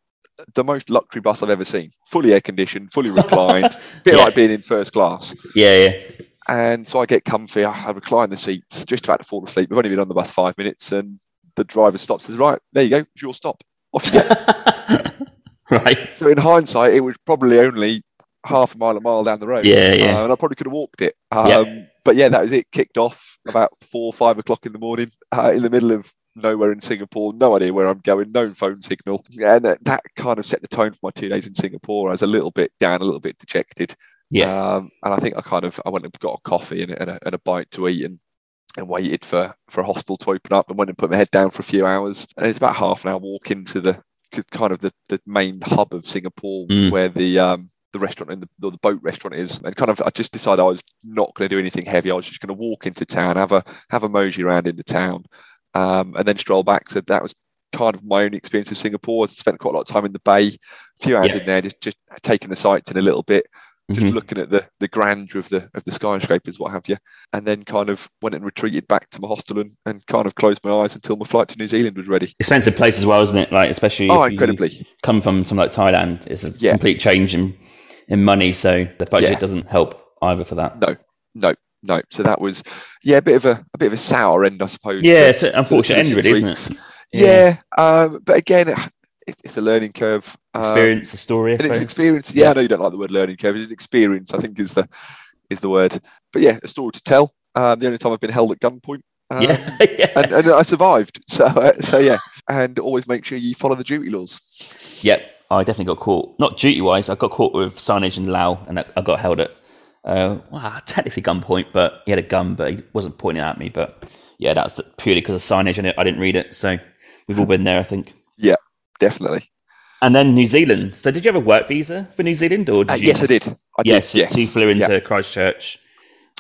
the most luxury bus I've ever seen. Fully air conditioned, fully reclined, bit yeah. like being in first class. Yeah, yeah. And so I get comfy. I recline the seats, just about to fall asleep. We've only been on the bus five minutes, and the driver stops. Says, "Right, there you go. It's your stop. Off you go." right. So in hindsight, it was probably only half a mile, a mile down the road. Yeah, yeah. Uh, and I probably could have walked it. Um, yeah. But yeah, that was it. Kicked off about four, five o'clock in the morning uh, in the middle of nowhere in Singapore. No idea where I'm going. No phone signal. And uh, that kind of set the tone for my two days in Singapore. I was a little bit down, a little bit dejected. Yeah. Um, and I think I kind of I went and got a coffee and, and, a, and a bite to eat and and waited for for a hostel to open up and went and put my head down for a few hours. And it's about half an hour walk into the kind of the, the main hub of Singapore mm. where the um, the restaurant and the, the boat restaurant is. And kind of, I just decided I was not going to do anything heavy. I was just going to walk into town, have a have a mosey around in the town, um, and then stroll back. So that was kind of my own experience of Singapore. I spent quite a lot of time in the bay, a few hours yeah. in there, just just taking the sights in a little bit. just Mhm. looking at the the grandeur of the of the skyscrapers, what have you, and then kind of went and retreated back to my hostel and, and kind of closed my eyes until my flight to New Zealand was ready. Expensive place as well, isn't it? Like especially Oh, if you incredibly! come from something like Thailand, it's a Yeah. complete change in in money. So the budget Yeah. doesn't help either for that. No, no, no. So that was yeah, a bit of a a bit of a sour end, I suppose. Yeah, to- it's an unfortunate end, really, isn't it? Yeah, um, but again, it, it's a learning curve. Um, Experience, the story, I and it's experience. Yeah, Yeah. I know you don't like the word learning curve. It's an experience. I think is the is the word. But yeah, a story to tell. Um, the only time I've been held at gunpoint. Um, yeah, yeah. and, and I survived. So uh, so yeah, and always make sure you follow the duty laws. Yep, I definitely got caught. Not duty wise, I got caught with signage in Lao, and I, I got held at uh, well, technically gunpoint, but he had a gun, but he wasn't pointing at me. But yeah, that's purely because of signage, and I didn't read it. So we've all been there, I think. Yeah, definitely. And then New Zealand. So did you have a work visa for New Zealand, or did Uh, you yes, I did. I yes, did. Yes. so you flew into Christchurch,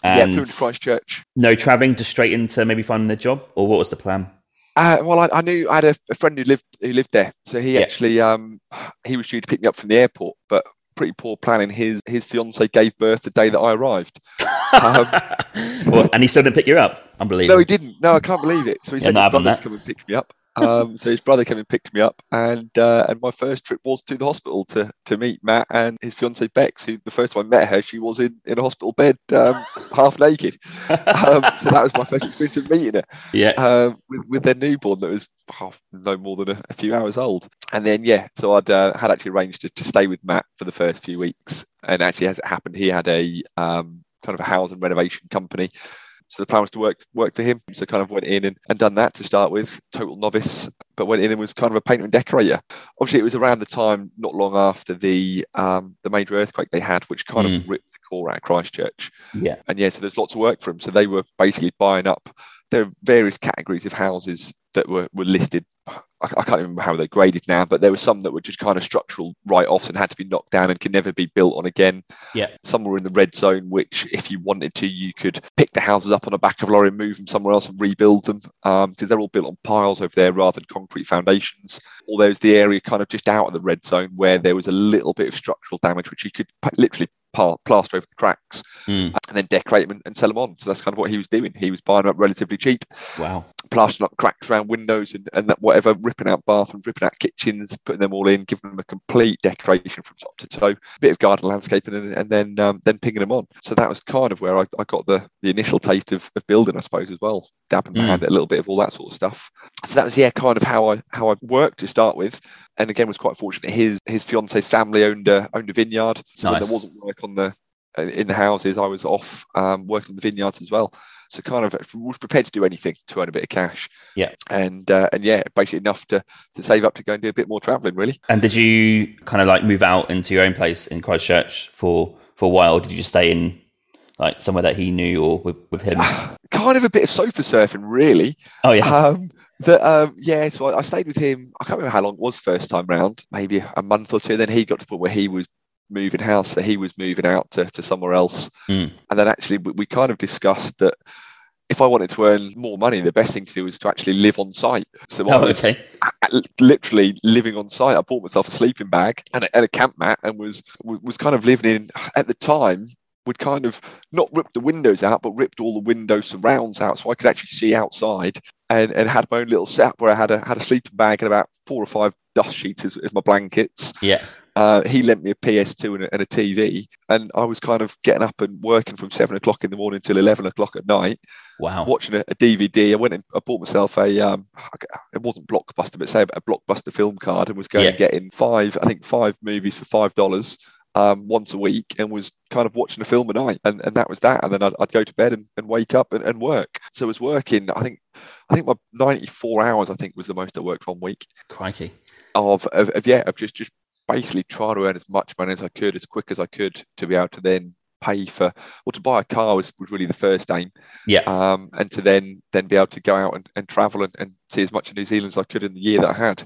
yeah, and flew into Christchurch. no travelling, just straight into maybe finding a job, or what was the plan? Uh, well, I, I knew I had a, a friend who lived who lived there, so he Yeah. actually um he was due to pick me up from the airport, but pretty poor planning. His his fiance gave birth the day that I arrived. Um, Well, and he still didn't pick you up. Unbelievable. No, he didn't. No, I can't believe it. So he Yeah, sent not his having brother to come and pick me up. Um, so his brother came and picked me up, and uh, and my first trip was to the hospital to to meet Matt and his fiancee Bex. Who the first time I met her, she was in, in a hospital bed, um, half naked. Um, so that was my first experience of meeting her yeah. um, with with their newborn that was oh, no more than a, a few hours old. And then yeah, so I'd uh, had actually arranged to, to stay with Matt for the first few weeks. And actually, as it happened, he had a um, kind of a house and renovation company. So the plan was to work work for him. So kind of went in and, and done that to start with, total novice, but went in and was kind of a painter and decorator. Obviously, it was around the time, not long after the um, the major earthquake they had, which kind of ripped the core out of Christchurch Yeah. and yeah, so there's lots of work for them. So they were basically buying up. There are various categories of houses that were, were listed. I, I can't remember how they're graded now, but there were some that were just kind of structural write-offs and had to be knocked down and can never be built on again. Yeah. Some were in the red zone, which if you wanted to, you could pick the houses up on the back of a lorry and move them somewhere else and rebuild them um, because they're all built on piles over there rather than concrete foundations. Or there was the area kind of just out of the red zone where there was a little bit of structural damage, which you could literally plaster over the cracks Mm. and then decorate them and, and sell them on. So that's kind of what he was doing. He was buying them up relatively cheap, Wow. plastering up cracks around windows and, and that whatever, ripping out bathrooms, ripping out kitchens, putting them all in, giving them a complete decoration from top to toe, a bit of garden landscaping, and, and then um, then pinging them on. So that was kind of where I, I got the the initial taste of, of building, I suppose, as well, dabbing my Mm. hand at a little bit of all that sort of stuff. So that was yeah, kind of how I how I worked to start with, and again was quite fortunate. His his fiance's family owned a owned a vineyard, so Nice. there wasn't work on the in the houses, I was off um, working in the vineyards as well. So kind of was prepared to do anything to earn a bit of cash. Yeah. And uh, and yeah, basically enough to to save up to go and do a bit more traveling. Really. And did you kind of like move out into your own place in Christchurch for for a while? Did you just stay in like somewhere that he knew or with, with him? kind of a bit of sofa surfing, really. Oh yeah. Um, that um, yeah, so I, I stayed with him. I can't remember how long it was first time round, maybe a month or two. Then he got to the point where he was moving house, so he was moving out to, to somewhere else. Mm. And then actually, we, we kind of discussed that if I wanted to earn more money, the best thing to do was to actually live on site. So I Oh, was okay. literally living on site. I bought myself a sleeping bag and a, and a camp mat, and was was kind of living in at the time. Would kind of not ripped the windows out, but ripped all the window surrounds out, so I could actually see outside. And, and had my own little setup where I had a had a sleeping bag and about four or five dust sheets as, as my blankets. Yeah. Uh, he lent me a PS2 and a, and a TV, and I was kind of getting up and working from seven o'clock in the morning till eleven o'clock at night, Wow. watching a, a DVD. I went and I bought myself a um, it wasn't Blockbuster, but say a Blockbuster film card, and was going Yeah. and getting five, I think five movies for five dollars. Um, once a week and was kind of watching a film a night and, and that was that and then I'd, I'd go to bed and, and wake up and, and work so I was working I think I think my 94 hours I think was the most I worked one week Crikey. of, of, of yeah of just just basically trying to earn as much money as I could as quick as I could to be able to then pay for or to buy a car was, was really the first aim Yeah. um, and to then then be able to go out and, and travel and, and see as much of New Zealand as I could in the year that I had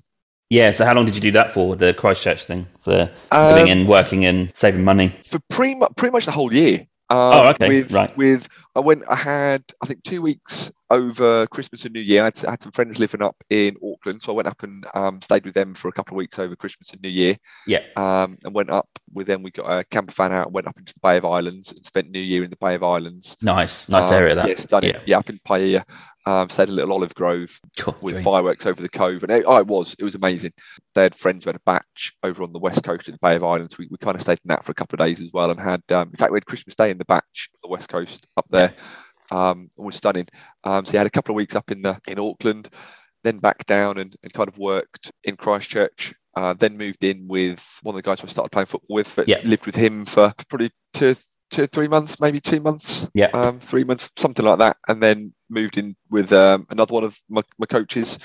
Yeah. So how long did you do that for? The Christchurch thing for Um, living and working and saving money. for pretty much pretty much the whole year Um, Oh, okay, With, right. With I went. I had I think two weeks over Christmas and New Year. I had, I had some friends living up in Auckland, so I went up and um, stayed with them for a couple of weeks over Christmas and New Year. Yeah. Um, and went up with them. We got a camper van out and went up into the Bay of Islands and spent New Year in the Bay of Islands. Nice, nice Um, area that. Yeah, stunning. Yeah. Yeah, up in Paihia. Um, stayed at little olive grove Cool. with dream. fireworks over the cove, and it, oh, it was it was amazing. They had friends who had a bach over on the west coast of the Bay of Islands. We, we kind of stayed in that for a couple of days as well, and had um, in fact we had Christmas Day in the bach on the west coast up there. Um, was stunning. Um, so he had a couple of weeks up in the in Auckland, then back down and, and kind of worked in Christchurch. Uh, then moved in with one of the guys who I started playing football with. Yeah. Lived with him for probably two, two, three months, maybe two months Yeah. um, three months, something like that, and then moved in with um, another one of my, my coaches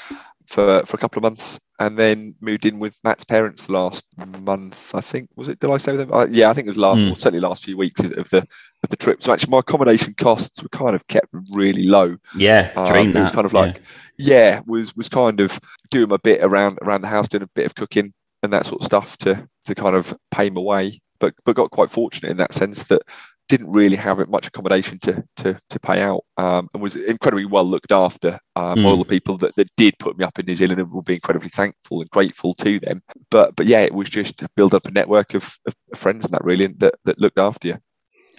for for a couple of months, and then moved in with Matt's parents last month. I think was it? Did I say with them? Uh, yeah, I think it was last, Mm. or certainly last few weeks of, the of the trip. So actually, my accommodation costs were kind of kept really low. Yeah, Um, dream it was kind of like yeah, was was kind of doing a bit around around the house, doing a bit of cooking and that sort of stuff to to kind of pay my way. But but got quite fortunate in that sense that didn't really have much accommodation to to to pay out, um, and was incredibly well looked after. Um, Mm. All the people that, that did put me up in New Zealand and will be incredibly thankful and grateful to them. But but yeah, it was just build up a network of, of friends and that really that that looked after you.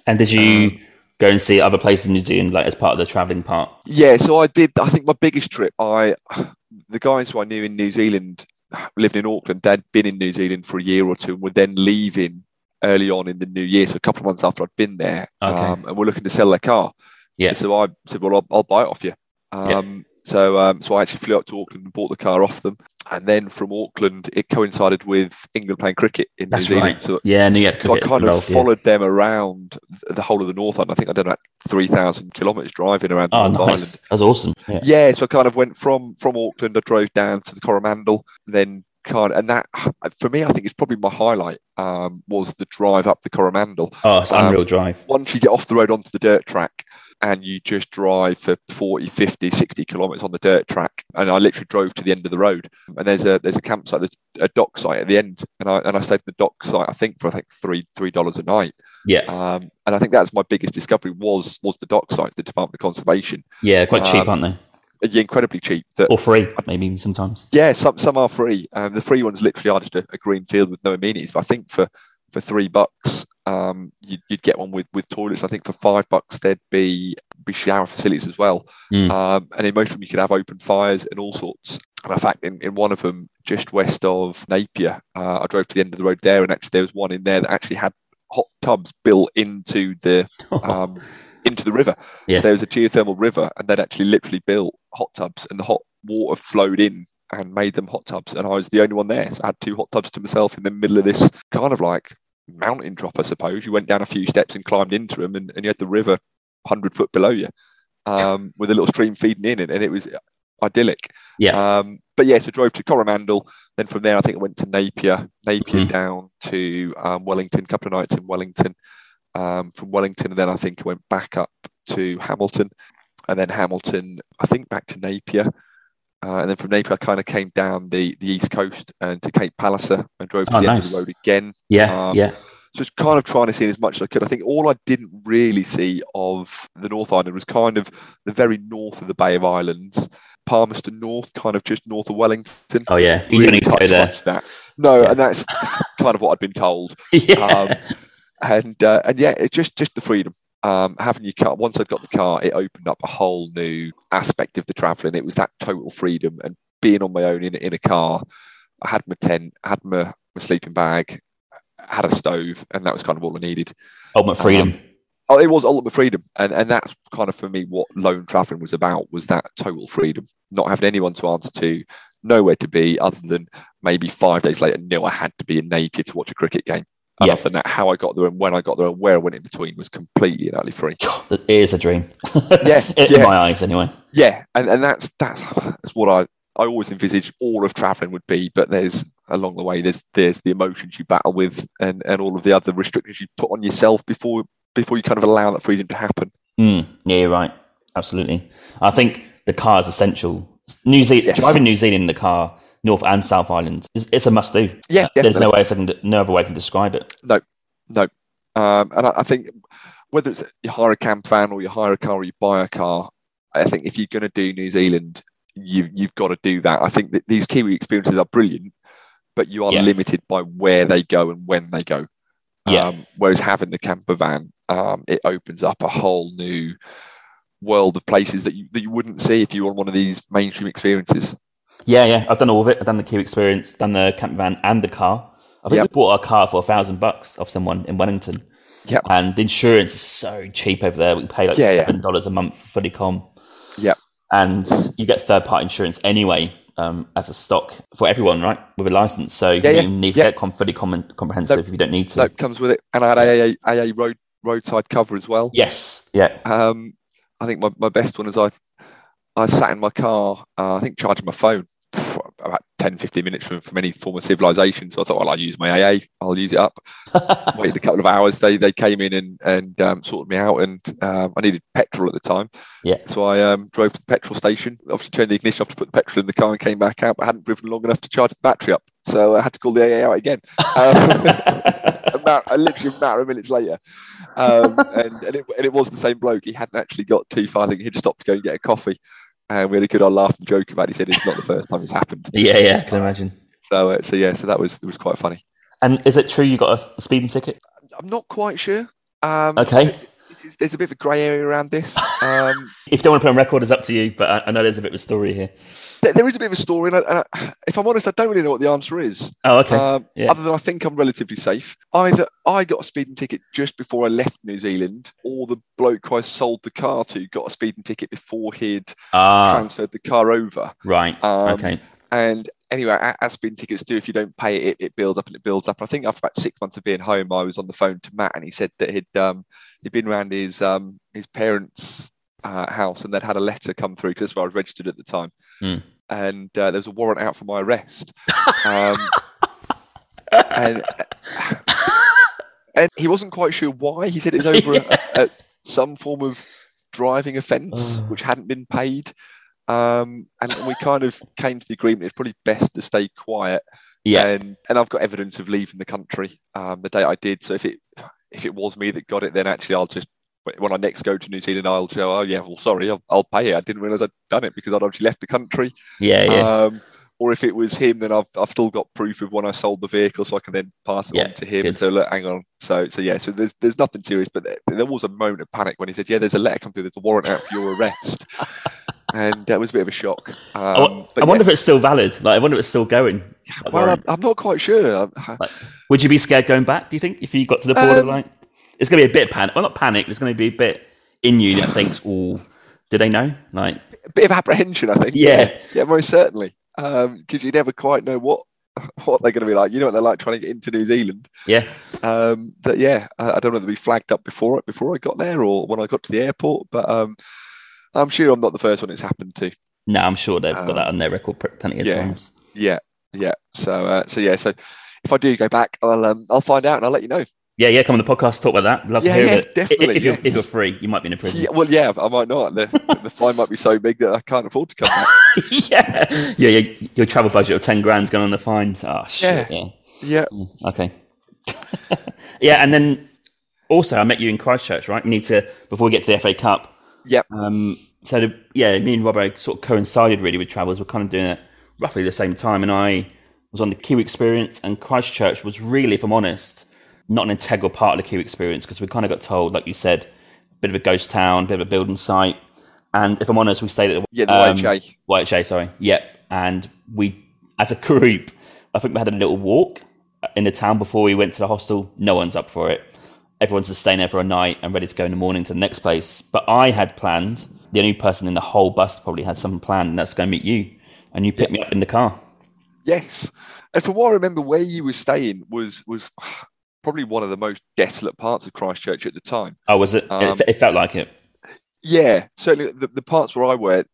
And did you Um, go and see other places in New Zealand, like as part of the traveling part? Yeah, so I did. I think my biggest trip, I the guys who I knew in New Zealand lived in Auckland. They'd been in New Zealand for a year or two, and were then leaving early on in the new year, so a couple of months after I'd been there, Okay. um, and we're looking to sell their car. Yeah. So I said, "Well, I'll, I'll buy it off you." Um, So, um, so I actually flew up to Auckland and bought the car off them, and then from Auckland, it coincided with England playing cricket in That's New Zealand. right. So Yeah, New York. so I kind of followed them around the whole of the North Island. I think I did about three thousand kilometres driving around the Oh, North nice. Island. That's awesome. Yeah. Yeah, so I kind of went from from Auckland. I drove down to the Coromandel, then and that for me, I think it's probably my highlight um, was the drive up the Coromandel. Oh, it's Um, unreal drive. Once you get off the road onto the dirt track and you just drive for 40, 50, 60 kilometers on the dirt track, and I literally drove to the end of the road, and there's a there's a campsite, there's a DOC site at the end, and I and I stayed the DOC site, I think for I think three three dollars a night. Yeah, Um, and I think that's my biggest discovery was was the DOC site, the Department of Conservation. yeah, quite cheap, um, aren't they? Yeah, incredibly cheap. That Or free, maybe sometimes. yeah, some some are free. Um, the free ones literally are just a, a green field with no amenities. But I think for for three bucks, um, you'd, you'd get one with with toilets. I think for five bucks there'd be be shower facilities as well. Mm. Um, and in most of them you could have open fires and all sorts. And in fact, in, in one of them, just west of Napier, uh, I drove to the end of the road there, and actually there was one in there that actually had hot tubs built into the um, into the river. Yeah. So there was a geothermal river, and they'd actually literally built hot tubs, and the hot water flowed in and made them hot tubs. And I was the only one there, so I had two hot tubs to myself in the middle of this kind of like mountain drop, I suppose. You went down a few steps and climbed into them, and, and you had the river hundred foot below you, um, with a little stream feeding in it, and it was idyllic. yeah, Um, but yeah, so drove to Coromandel. Then from there, I think I went to Napier, Napier Mhm. down to um, Wellington, a couple of nights in Wellington. Um, from Wellington, and then I think I went back up to Hamilton, and then Hamilton, I think back to Napier. Uh, and then from Napier, I kind of came down the, the east coast and to Cape Palliser and drove to Oh, the end of the road again. yeah, um, yeah. So it's kind of trying to see as much as I could. I think all I didn't really see of the North Island was kind of the very north of the Bay of Islands, Palmerston North, kind of just north of Wellington. Oh yeah, you don't Really need to go touched there. that. No, Yeah. and that's kind of what I'd been told. yeah, Um, and uh, and yeah, it's just just the freedom. Um, having your car. Once I got the car, it opened up a whole new aspect of the traveling. It was that total freedom and being on my own in in a car. I had my tent, I had my, my sleeping bag, had a stove, and that was kind of all I needed. ultimate freedom. Um, Oh, it was ultimate freedom, and and that's kind of for me what lone traveling was about was that total freedom, not having anyone to answer to, nowhere to be other than maybe five days later knew I had to be in Napier to watch a cricket game. And Yeah. other than that, how I got there and when I got there and where I went in between was completely and utterly free. God, it is a dream. Yeah, in yeah. my eyes, anyway. Yeah, and, and that's that's that's what I I always envisaged all of traveling would be, but there's along the way there's there's the emotions you battle with and and all of the other restrictions you put on yourself before before you kind of allow that freedom to happen. Mm, yeah, you're right. Absolutely. I think the car is essential. New Zealand, Yes. driving New Zealand in the car, North and South Island, is, it's a must do. Yeah, There's no way I can, no other way I can describe it. No, no. Um, and I, I think whether it's you hire a camp van or you hire a car or you buy a car, I think if you're going to do New Zealand, you you've got to do that. I think that these Kiwi experiences are brilliant, but you are Yeah. limited by where they go and when they go. Yeah. Um, whereas having the camper van, um, it opens up a whole new world of places that you that you wouldn't see if you were on one of these mainstream experiences. Yeah, yeah. I've done all of it. I've done the Kiwi Experience, done the camper van and the car. I think Yep. we bought our car for a thousand bucks off someone in Wellington. Yeah. And the insurance is so cheap over there. We pay like Yeah, yeah. seven dollars a month for fully com. Yeah. And you get third party insurance anyway um, as a stock for everyone, right? With a license. So Yeah, you yeah. need to Yeah. get com- fully com- comprehensive if you don't need to. That comes with it, and I had AA, AA road roadside cover as well. Yes. Yeah. Um, I think my, my best one is I I sat in my car, uh, I think charging my phone for about 10, 15 minutes from, from any form of civilization. So I thought, well, I'll use my AA, I'll use it up. Waited a couple of hours. They they came in and and um, sorted me out, and um, I needed petrol at the time. Yeah. So I um, drove to the petrol station. Obviously, turned the ignition off to put the petrol in the car and came back out, but hadn't driven long enough to charge the battery up. So I had to call the AA out again. Um, a matter, a literally a matter of minutes later. Um, and, and, it, and it was the same bloke. He hadn't actually got too far. I think he'd stopped to go and get a coffee. And we had a good old laugh and joke about it. He said it's not the first time it's happened. yeah, yeah. I can imagine. So, uh, so yeah, so that was it was quite funny. And is it true you got a speeding ticket? I'm not quite sure. Um, Okay. There's a bit of a grey area around this. Um, If you don't want to put on record, it's up to you. But I, I know there's a bit of a story here. there, there is a bit of a story, and, I, and I, if I'm honest, I don't really know what the answer is. Oh, okay. Um, Yeah. Other than I think I'm relatively safe. Either I got a speeding ticket just before I left New Zealand, or the bloke who I sold the car to got a speeding ticket before he'd ah, transferred the car over. right. Um, okay. And anyway, a- as speeding tickets do, if you don't pay it, it, builds up and it builds up. I think after about six months of being home, I was on the phone to Matt, and he said that he'd um, he'd been around his um, his parents' uh, house, and they'd had a letter come through because that's where I was registered at the time, Hmm. and uh, there was a warrant out for my arrest. Um, and and he wasn't quite sure why. He said it was over a, a, some form of driving offence Oh. which hadn't been paid. Um, and we kind of came to the agreement it's probably best to stay quiet. Yeah. And and I've got evidence of leaving the country um, the day I did. So if it if it was me that got it, then actually I'll just when I next go to New Zealand, I'll show. Oh yeah, well sorry, I'll, I'll pay it. I didn't realise I'd done it because I'd actually left the country. yeah. Yeah. Um, or if it was him, then I've, I've still got proof of when I sold the vehicle, so I can then pass it Yeah, on to him. good. So look, hang on. So so yeah, so there's there's nothing serious, but there, there was a moment of panic when he said, "Yeah, there's a letter come through. There's a warrant out for your arrest," and that was a bit of a shock. Um, I, I wonder yeah, if it's still valid. Like, I wonder if it's still going. Like, well. I'm, I'm not quite sure. I- Would you be scared going back? Do you think if you got to the border? Um, like, it's going to be a bit of panic. Well, not panic. It's going to be a bit in you that thinks, "Oh, do they know?" Like, a bit of apprehension, I think. Yeah. yeah, most certainly. Because you never quite know what what they're going to be like. You know what they're like trying to get into New Zealand. yeah, Um, but yeah, I, I don't know whether be flagged up before it before I got there or when I got to the airport. But um, I'm sure I'm not the first one it's happened to. no, I'm sure they've got Um, that on their record plenty of yeah. times. Yeah, yeah. So uh, so yeah. So if I do go back, I'll um, I'll find out and I'll let you know. Yeah, yeah. Come on the podcast, talk about that. Love Yeah, to hear yeah, it. Definitely, If you're, if you're free, you might be in a prison. Yeah, well, yeah, I might not. The, the fine might be so big that I can't afford to come back. yeah, yeah, yeah. Your travel budget of ten grand's gone on the fines. Oh shit. Yeah. Yeah, Okay. yeah, and then also I met you in Christchurch, right? We need to before we get to the FA Cup. Yep. Um, so the, yeah, me and Robbo sort of coincided really with travels. We're kind of doing it roughly the same time, and I was on the Kiwi Experience, and Christchurch was really, if I'm honest, not an integral part of the Kiwi Experience because we kind of got told, like you said, a bit of a ghost town, a bit of a building site, and if I'm honest, we stayed at the yeah, the um, YHA. YHA, sorry. Yep. And we, as a group, I think we had a little walk in the town before we went to the hostel. No one's up for it. Everyone's just staying there for a night and ready to go in the morning to the next place. But I had planned, the only person in the whole bus probably had something planned, and that's to go meet you. And you picked me up in the car. Yes, and from what I remember, where you were staying was was probably one of the most desolate parts of Christchurch at the time. Oh, was it? Um, it, it felt like it. Yeah, certainly the, the parts where I were,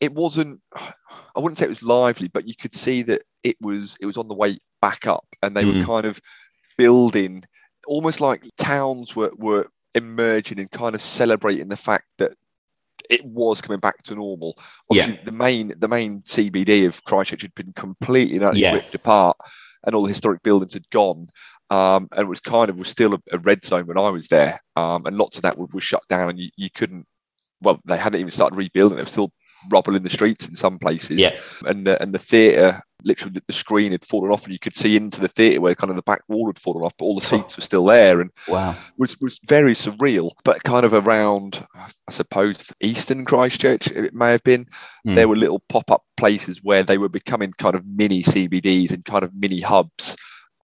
it wasn't. I wouldn't say it was lively, but you could see that it was it was on the way back up, and they were Mm. kind of building, almost like towns were were emerging and kind of celebrating the fact that it was coming back to normal. Yeah. The main the main CBD of Christchurch had been completely and utterly Yeah. ripped apart, and all the historic buildings had gone. Um, and it was kind of was still a, a red zone when I was there, um, and lots of that was, was shut down, and you, you couldn't. Well, they hadn't even started rebuilding; it was still rubble in the streets in some places. Yeah. And the, and the theatre, literally, the, screen had fallen off, and you could see into the theatre where kind of the back wall had fallen off, but all the seats were still there, and Wow. was was very surreal. But kind of around, I suppose, Eastern Christchurch, it may have been. Hmm. There were little pop up places where they were becoming kind of mini CBDs and kind of mini hubs.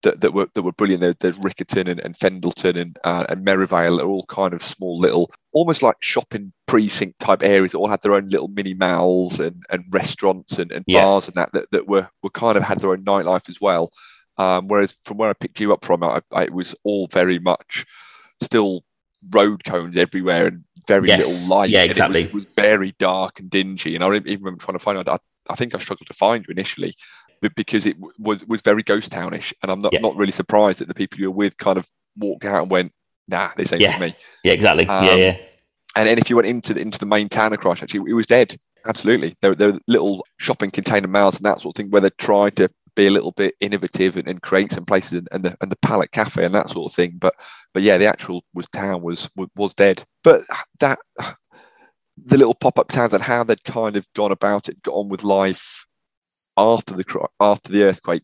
That, that were that were brilliant. There, there's Riccarton and, and Fendalton and uh, and Merivale are all kind of small little, almost like shopping precinct type areas that all had their own little mini malls and, and restaurants and, and Yeah. bars and that, that that were were kind of had their own nightlife as well. Um, whereas from where I picked you up from, I, I, it was all very much still road cones everywhere and very Yes. little light. Yeah, and it was- exactly. It was, very dark and dingy. And I even remember trying to find out. I, I think I struggled to find you initially, but because it w- was was very ghost townish. And I'm not Yeah. not really surprised that the people you were with kind of walked out and went, "Nah, this ain't Yeah. for me." Yeah, exactly. yeah, Um, yeah. And then if you went into the, into the main town of Christchurch, it, it was dead. Absolutely, there, there were little shopping container malls and that sort of thing where they tried to be a little bit innovative and, and create some places and, and the and the Palette Cafe and that sort of thing. But but yeah, the actual was town was was, was dead. But that the little pop up towns and how they'd kind of gone about it, got on with life after the after the earthquake,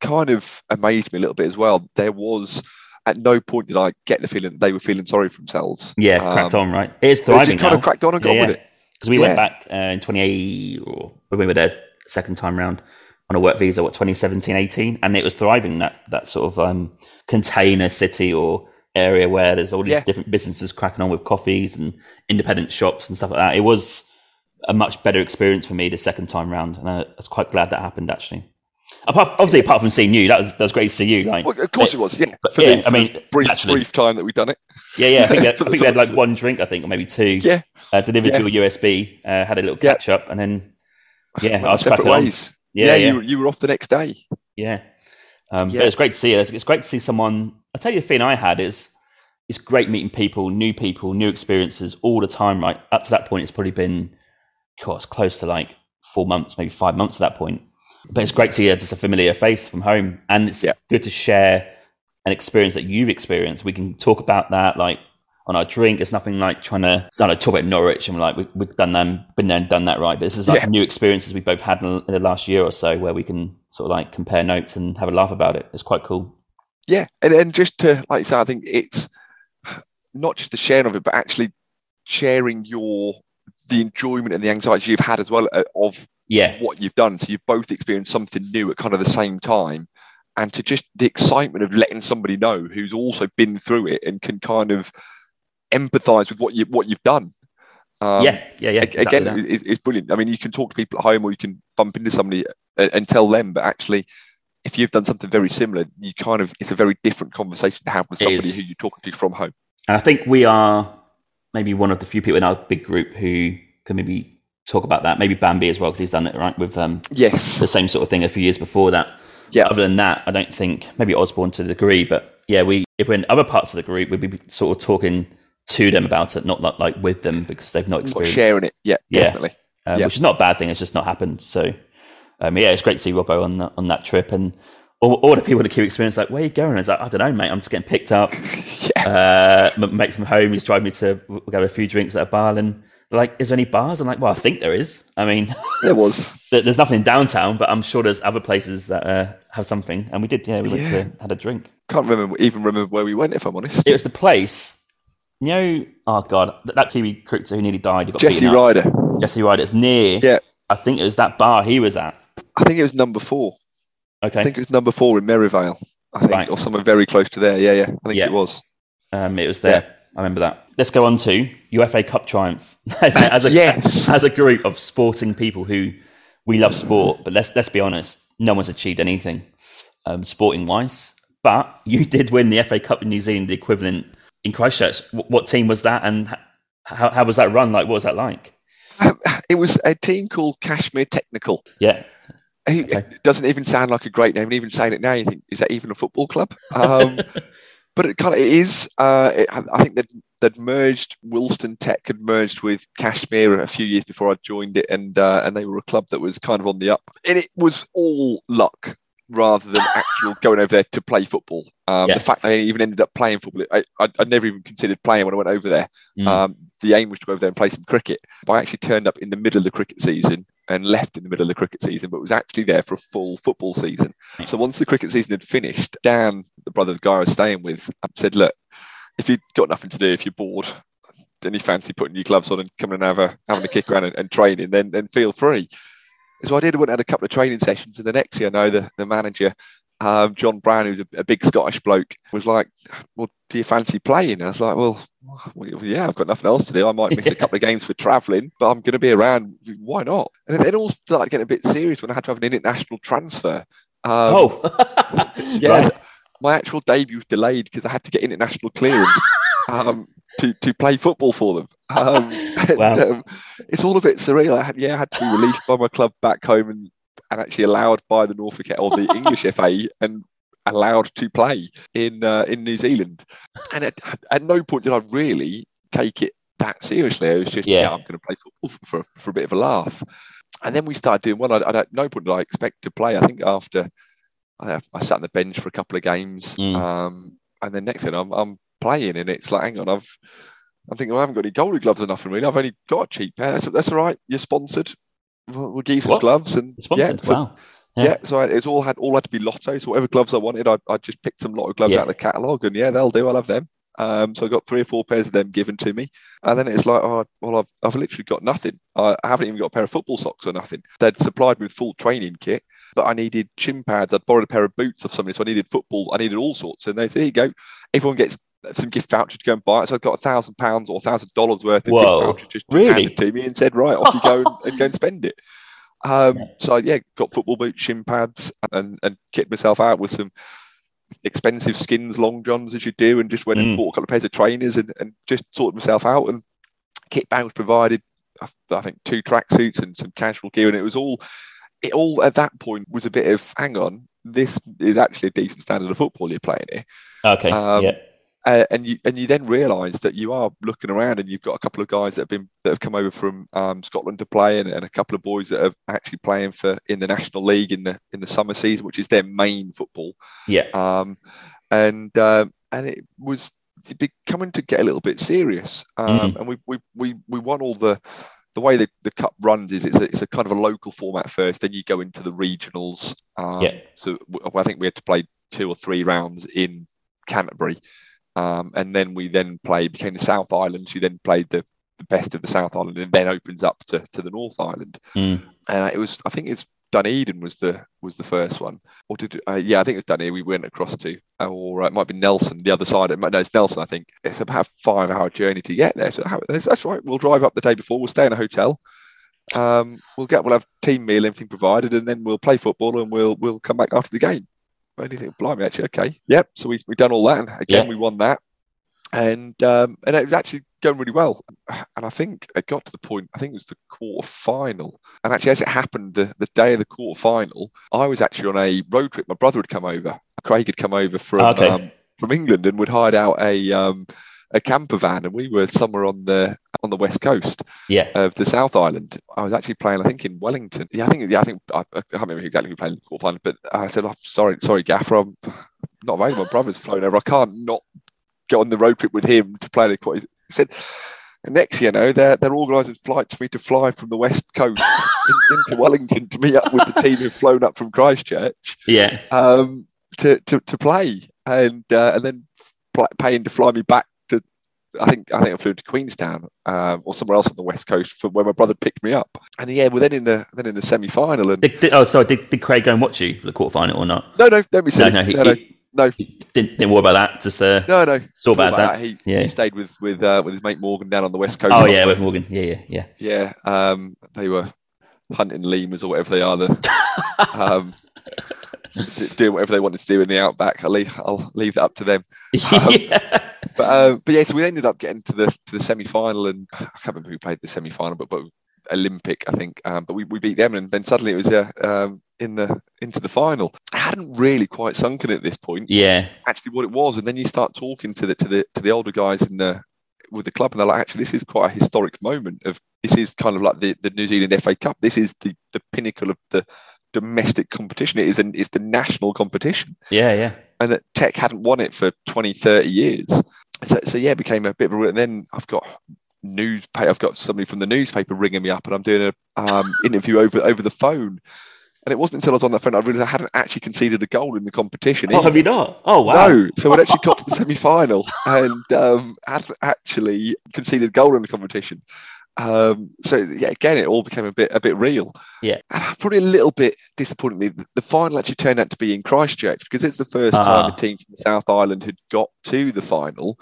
kind of amazed me a little bit as well. There was at no point did I get the feeling they were feeling sorry for themselves. Yeah, Um, cracked on, right? It is thriving just kind now. of cracked on and got yeah, with it. Because we Yeah. went back uh, in 28, or when we were there second time round on a work visa, what, 2017, 18? And it was thriving, that, that sort of um, container city or area where there's all these different businesses cracking on with coffees and independent shops and stuff like that. It was a much better experience for me the second time round. And I was quite glad that happened, actually. Apart, obviously, apart from seeing you, that was, that was great to see you. Like, Well, of course it was, yeah. but For yeah, the, I mean, brief, naturally. brief time that we've done it. Yeah, yeah. I think we had, I think we had like one drink, I think, or maybe two. Yeah. Uh, delivered to a USB, uh, had a little Yeah. catch up, and then yeah, I was separate ways. Yeah, Yeah, yeah, You, were- you were off the next day. yeah. Um, Yeah. But it's great to see it. It's, it's great to see someone. I tell you, the thing I had is it's great meeting people, new people, new experiences all the time. Right up to that point, it's probably been, It's close to like four months, maybe five months at that point. But it's great to see uh, just a familiar face from home, and it's Yeah. good to share an experience that you've experienced. We can talk about that, like on our drink. It's nothing like trying to it's not like talk about Norwich and we're like we, we've done that, been there and done that, right? But this is like Yeah. new experiences we both had in, in the last year or so, where we can sort of like compare notes and have a laugh about it. It's quite cool. Yeah, and, and just to like say, I think it's not just the sharing of it, but actually sharing your the enjoyment and the anxiety you've had as well uh, of Yeah, what you've done. So you've both experienced something new at kind of the same time, and to just the excitement of letting somebody know who's also been through it and can kind of empathise with what you what you've done. Um, yeah, yeah, yeah. exactly again, that. it- it's brilliant. I mean, you can talk to people at home, or you can bump into somebody and, and tell them. But actually, if you've done something very similar, you kind of it's a very different conversation to have with somebody who you're talking to from home. And I think we are maybe one of the few people in our big group who can maybe talk about that. Maybe Bambi as well, because he's done it right with um, Yes. the same sort of thing a few years before that. Yeah. Other than that, I don't think maybe Osborne to the degree, but yeah, we if we're in other parts of the group, we'd be sort of talking to them about it, not like, like with them because they've not Not experienced sharing it. Yeah, Yeah. definitely. um, Yeah. which is not a bad thing. It's just not happened. So, um, yeah, it's great to see Robbo on that, on that trip and all, all the people that keep experience like, where are you going? I was like, I don't know, mate. I'm just getting picked up. yeah. Uh, my mate from home, he's driving me to we'll go have a few drinks at a bar and they're like, is there any bars? I'm like, well, I think there is. I mean, There was. there's nothing in downtown, but I'm sure there's other places that uh, have something. And we did, yeah, we went Yeah. to had a drink. Can't remember even remember where we went. If I'm honest. It was the place. You know, oh god, that, that Kiwi cricketer who nearly died. Got Jesse. Ryder. Jesse Ryder. It's near. Yeah. I think it was that bar he was at. I think it was number four. Okay. I think it was number four in Merivale. I think, Right. or somewhere very close to there. Yeah, yeah. I think Yeah. it was. Um, it was there. I remember that. Let's go on to UFA Cup triumph. as a Yes. as a group of sporting people who we love sport, but let's let's be honest, no one's achieved anything um, sporting wise. But you did win the FA Cup in New Zealand, the equivalent in Christchurch. What, what team was that, and how how was that run? Like, what was that like? It was a team called Cashmere Technical. Yeah, Okay. It doesn't even sound like a great name, and even saying it now, you think, is that even a football club? Um, but it kind of it is. Uh, it, I think that they'd merged. Woolston Tech had merged with Cashmere a few years before I joined it, and uh, and they were a club that was kind of on the up. And it was all luck. rather than actual going over there to play football. Um, Yeah. The fact I even ended up playing football, I, I, I never even considered playing when I went over there. Mm. Um, the aim was to go over there and play some cricket. But I actually turned up in the middle of the cricket season and left in the middle of the cricket season, but was actually there for a full football season. So once the cricket season had finished, Dan, the brother of guy I was staying with, said, "Look, if you've got nothing to do, if you're bored." And you fancy putting your gloves on and coming and have a, having a kick around and, and training, then then feel free. So I did. Went and had a couple of training sessions, and the next year, I know the, the manager, um, John Brown, who's a, a big Scottish bloke, was like, "Well, do you fancy playing?" I was like, "Well, well, yeah, I've got nothing else to do. I might miss a couple of games for travelling, but I'm going to be around. Why not?" And then it all started getting a bit serious when I had to have an international transfer. Um, oh, yeah, Right. my actual debut was delayed because I had to get international clearance um, to to play football for them. Um, Wow. um, it's all a bit surreal. I had, yeah, I had to be released by my club back home and, and actually allowed by the Norfolk or the English FA and allowed to play in uh, in New Zealand. And at, at no point did I really take it that seriously. It was just Yeah. yeah, I'm going to play football for, for, for a bit of a laugh. And then we started doing well. I, I, at no point did I expect to play. I think after I, I sat on the bench for a couple of games, Mm. um, and then next thing I'm, I'm playing, and it's like, hang on, I've I'm thinking well, I haven't got any goalie gloves or nothing really. I've only got a cheap pair. That's, that's all right. You're sponsored. We'll, we'll give you some What? gloves, and sponsored. yeah, so, wow. Yeah. Yeah. So I, it's all had all had to be lotto. So whatever gloves I wanted, I, I just picked some lotto gloves Yeah. out of the catalogue, and yeah, they'll do. I'll have them. Um, so I got three or four pairs of them given to me, and then it's like, oh, well, I've, I've literally got nothing. I, I haven't even got a pair of football socks or nothing. They'd supplied me with full training kit, but I needed shin pads. I'd borrowed a pair of boots of somebody, so I needed football. I needed all sorts, and they said, "Here you go. Everyone gets some gift voucher to go and buy it." So I got a thousand pounds or a thousand dollars worth of Whoa, gift voucher just really? handed to me and said, "Right, off you go and, and go and spend it." Um, so yeah, got football boots, shin pads, and and kitted myself out with some expensive skins, long johns as you do, and just went Mm. and bought a couple of pairs of trainers and, and just sorted myself out. And kit bag was provided. I, I think two tracksuits and some casual gear, and it was all. It all at that point was a bit of hang on. This is actually a decent standard of football you're playing here Okay. Um, yeah. Uh, and you and you then realise that you are looking around and you've got a couple of guys that have been that have come over from um, Scotland to play and, and a couple of boys that are actually playing for in the National League in the in the summer season, which is their main football. Yeah. Um, and um, and it was becoming to get a little bit serious. Um, And we, we we we won all the the way the, the cup runs is it's a, it's a kind of a local format first, then you go into the regionals. Um, Yeah. So I think we had to play two or three rounds in Canterbury, um, and then we then played became the South Island. You then played the, the best of the South Island, and then opens up to, to the North Island. Mm. And it was I think it's Dunedin was the was the first one, or did uh, yeah I think it was Dunedin we went across to, or uh, it might be Nelson the other side. It might, no, it's Nelson I think. It's about a five hour journey to get there. So how- that's, that's right. We'll drive up the day before. We'll stay in a hotel. Um, we'll get we'll have team meal, everything provided, and then we'll play football and we'll we'll come back after the game. Think, blimey, actually, okay, yep. So we we done all that, and again Yeah. we won that, and um, and it was actually going really well. And I think it got to the point. I think it was the quarter final, and actually, as it happened, the, the day of the quarter final, I was actually on a road trip. My brother had come over. Craig had come over from Okay. um, from England and would hired out a um, a camper van, and we were somewhere on the on the west coast Yeah. of the South Island. I was actually playing, I think, in Wellington. Yeah, I think, yeah, I think I, I can't remember exactly who played in the quarterfinal, but I said, oh, "Sorry, sorry, Gaffer, I'm not available. My brother's flown over. I can't not go on the road trip with him to play the quarter." He said, next, you know, they're they're organising flights for me to fly from the west coast in, into Wellington to meet up with the team who've flown up from Christchurch Yeah. um, to, to to play, and uh, and then pl- paying to fly me back. I think I think I flew to Queenstown um, or somewhere else on the west coast for where my brother picked me up. And yeah, we're then in the then in the semi final, and Did, did, oh, sorry. Did, did Craig go and watch you for the quarterfinal or not? no, no, don't be silly. no. He, no, no, he- no. he didn't, didn't worry about that. Just uh, no, no. saw Sorry about that. He, Yeah. he stayed with with uh, with his mate Morgan down on the west coast. Oh yeah, with Morgan. Yeah, yeah, yeah. yeah. Um, they were hunting lemurs or whatever they are. The um, doing whatever they wanted to do in the outback. I'll leave, I'll leave that up to them. yeah. But, uh, but yeah, so we ended up getting to the to the semi final, and I can't remember who played the semi final, but but Olympic, I think. Um, but we, we beat them, and then suddenly it was yeah um, in the into the final. I hadn't really quite sunken at this point Yeah. actually what it was, and then you start talking to the to the to the older guys in the with the club, and they're like, actually, this is quite a historic moment of this is kind of like the, the New Zealand FA Cup. This is the the pinnacle of the domestic competition. It is an, it's the national competition. Yeah, yeah. And that Tech hadn't won it for 20, 30 years. So, so yeah, it became a bit of a. And then I've got newspaper. I've got somebody from the newspaper ringing me up, and I'm doing a um, interview over over the phone. And it wasn't until I was on the phone I realised I hadn't actually conceded a goal in the competition. Oh, either. have you not? Oh, wow. No, so we'd actually got to the semi final and um, had actually conceded a goal in the competition. Um, so yeah, again, it all became a bit a bit real. Yeah. And probably a little bit disappointingly, the, the final actually turned out to be in Christchurch because it's the first Ah. time a team from the South Island had got to the final.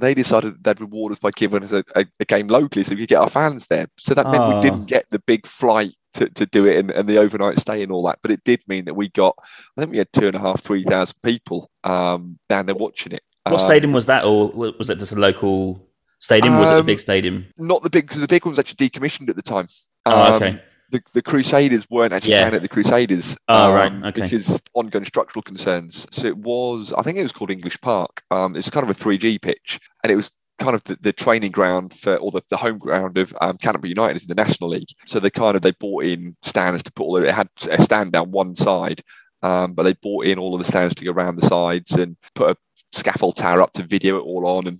They decided they'd reward us by giving us a, a, a game locally so we could get our fans there. So that meant Ah. we didn't get the big flight to, to do it and, and the overnight stay and all that. But it did mean that we got, I think we had two and a half, three thousand people um, down there watching it. What Um, stadium was that, or was it just a local stadium? was it the Um, big stadium? Not the big, because the big one was actually decommissioned at the time. Oh, Um, okay. the, the Crusaders weren't actually Yeah. playing at the Crusaders. Oh, um, right, okay. Because ongoing structural concerns. So it was, I think it was called English Park. Um, it's kind of a 3G pitch, and it was kind of the, the training ground for, or the, the home ground of um, Canterbury United in the National League. So they kind of they bought in stands to put all of it. It had a stand down one side. Um, but they bought in all of the stands to go around the sides and put a scaffold tower up to video it all on and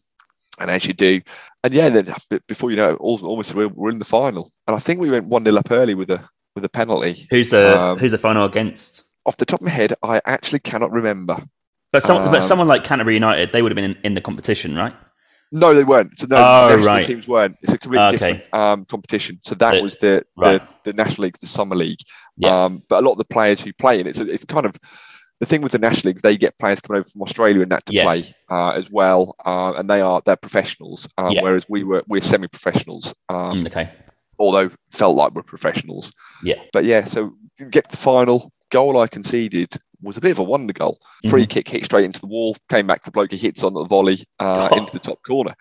and as you do. And yeah, then before you know it, almost we're, we're in the final. And I think we went 1 0 up early with a with a penalty. Who's the um, Who's the final against? Off the top of my head, I actually cannot remember. But, some, but um, someone like Canterbury United, they would have been in, in the competition, right? No, they weren't. So no, Oh, right. teams weren't. It's a completely Okay. different um, competition. So that So- was the, right. the the National League, the Summer League. Yeah. Um, but a lot of the players who play in it, so it's kind of the thing with the National Leagues. They get players coming over from Australia and that to Yeah. play uh, as well, uh, and they are they're professionals. Um, Yeah. Whereas we were we're semi-professionals. Um, Mm, okay. although felt like we're professionals. Yeah. But yeah, so you get to the final. Goal I conceded was a bit of a wonder goal. Free Mm-hmm. kick hit straight into the wall, came back to the bloke he hits on the volley uh, into the top corner.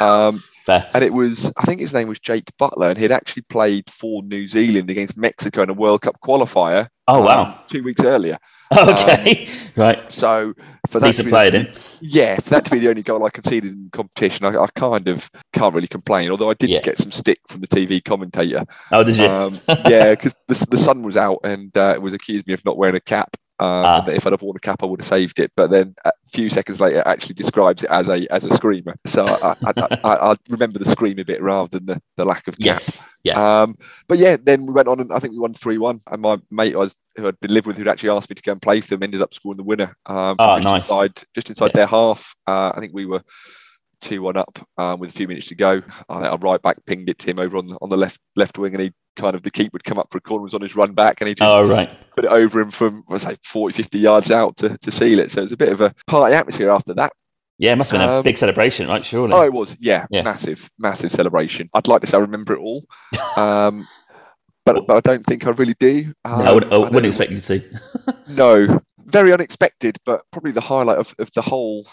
Um, and it was, I think his name was Jake Butler, and he'd actually played for New Zealand against Mexico in a World Cup qualifier. Oh, wow. um, two weeks earlier. Okay. right. So for that, to be the, then. yeah, for that to be the only goal I conceded in competition, I, I kind of can't really complain. Although I did Yeah. get some stick from the TV commentator Oh, did you? um, yeah, because the, the sun was out and uh, it was accused me of not wearing a cap. Um, Ah. that if I'd have worn a cap, I would have saved it. But then a few seconds later, it actually describes it as a as a screamer. So I, I, I, I, I remember the scream a bit rather than the, the lack of cap. yes. Yeah. Um, but yeah, then we went on and I think we won 3 1. And my mate was, who I'd been living with, who'd actually asked me to go and play for them, ended up scoring the winner. Um, Oh, just nice. Inside, just inside Yeah. their half. Uh, I think we were 2 1 up um, with a few minutes to go. I our right back pinged it to him over on the, on the left left wing, and he kind of the keep would come up for a corner, was on his run back, and he just oh, right. put it over him from, I say, 40, 50 yards out to, to seal it. So it was a bit of a party atmosphere after that. Yeah, it must have been a Um, big celebration, right? Surely. Oh, it was, yeah, Yeah. massive, massive celebration. I'd like to say I remember it all. Um, but, but I don't think I really do. Um, I, would, I don't wouldn't expect you to. See. No, very unexpected, but probably the highlight of, of the whole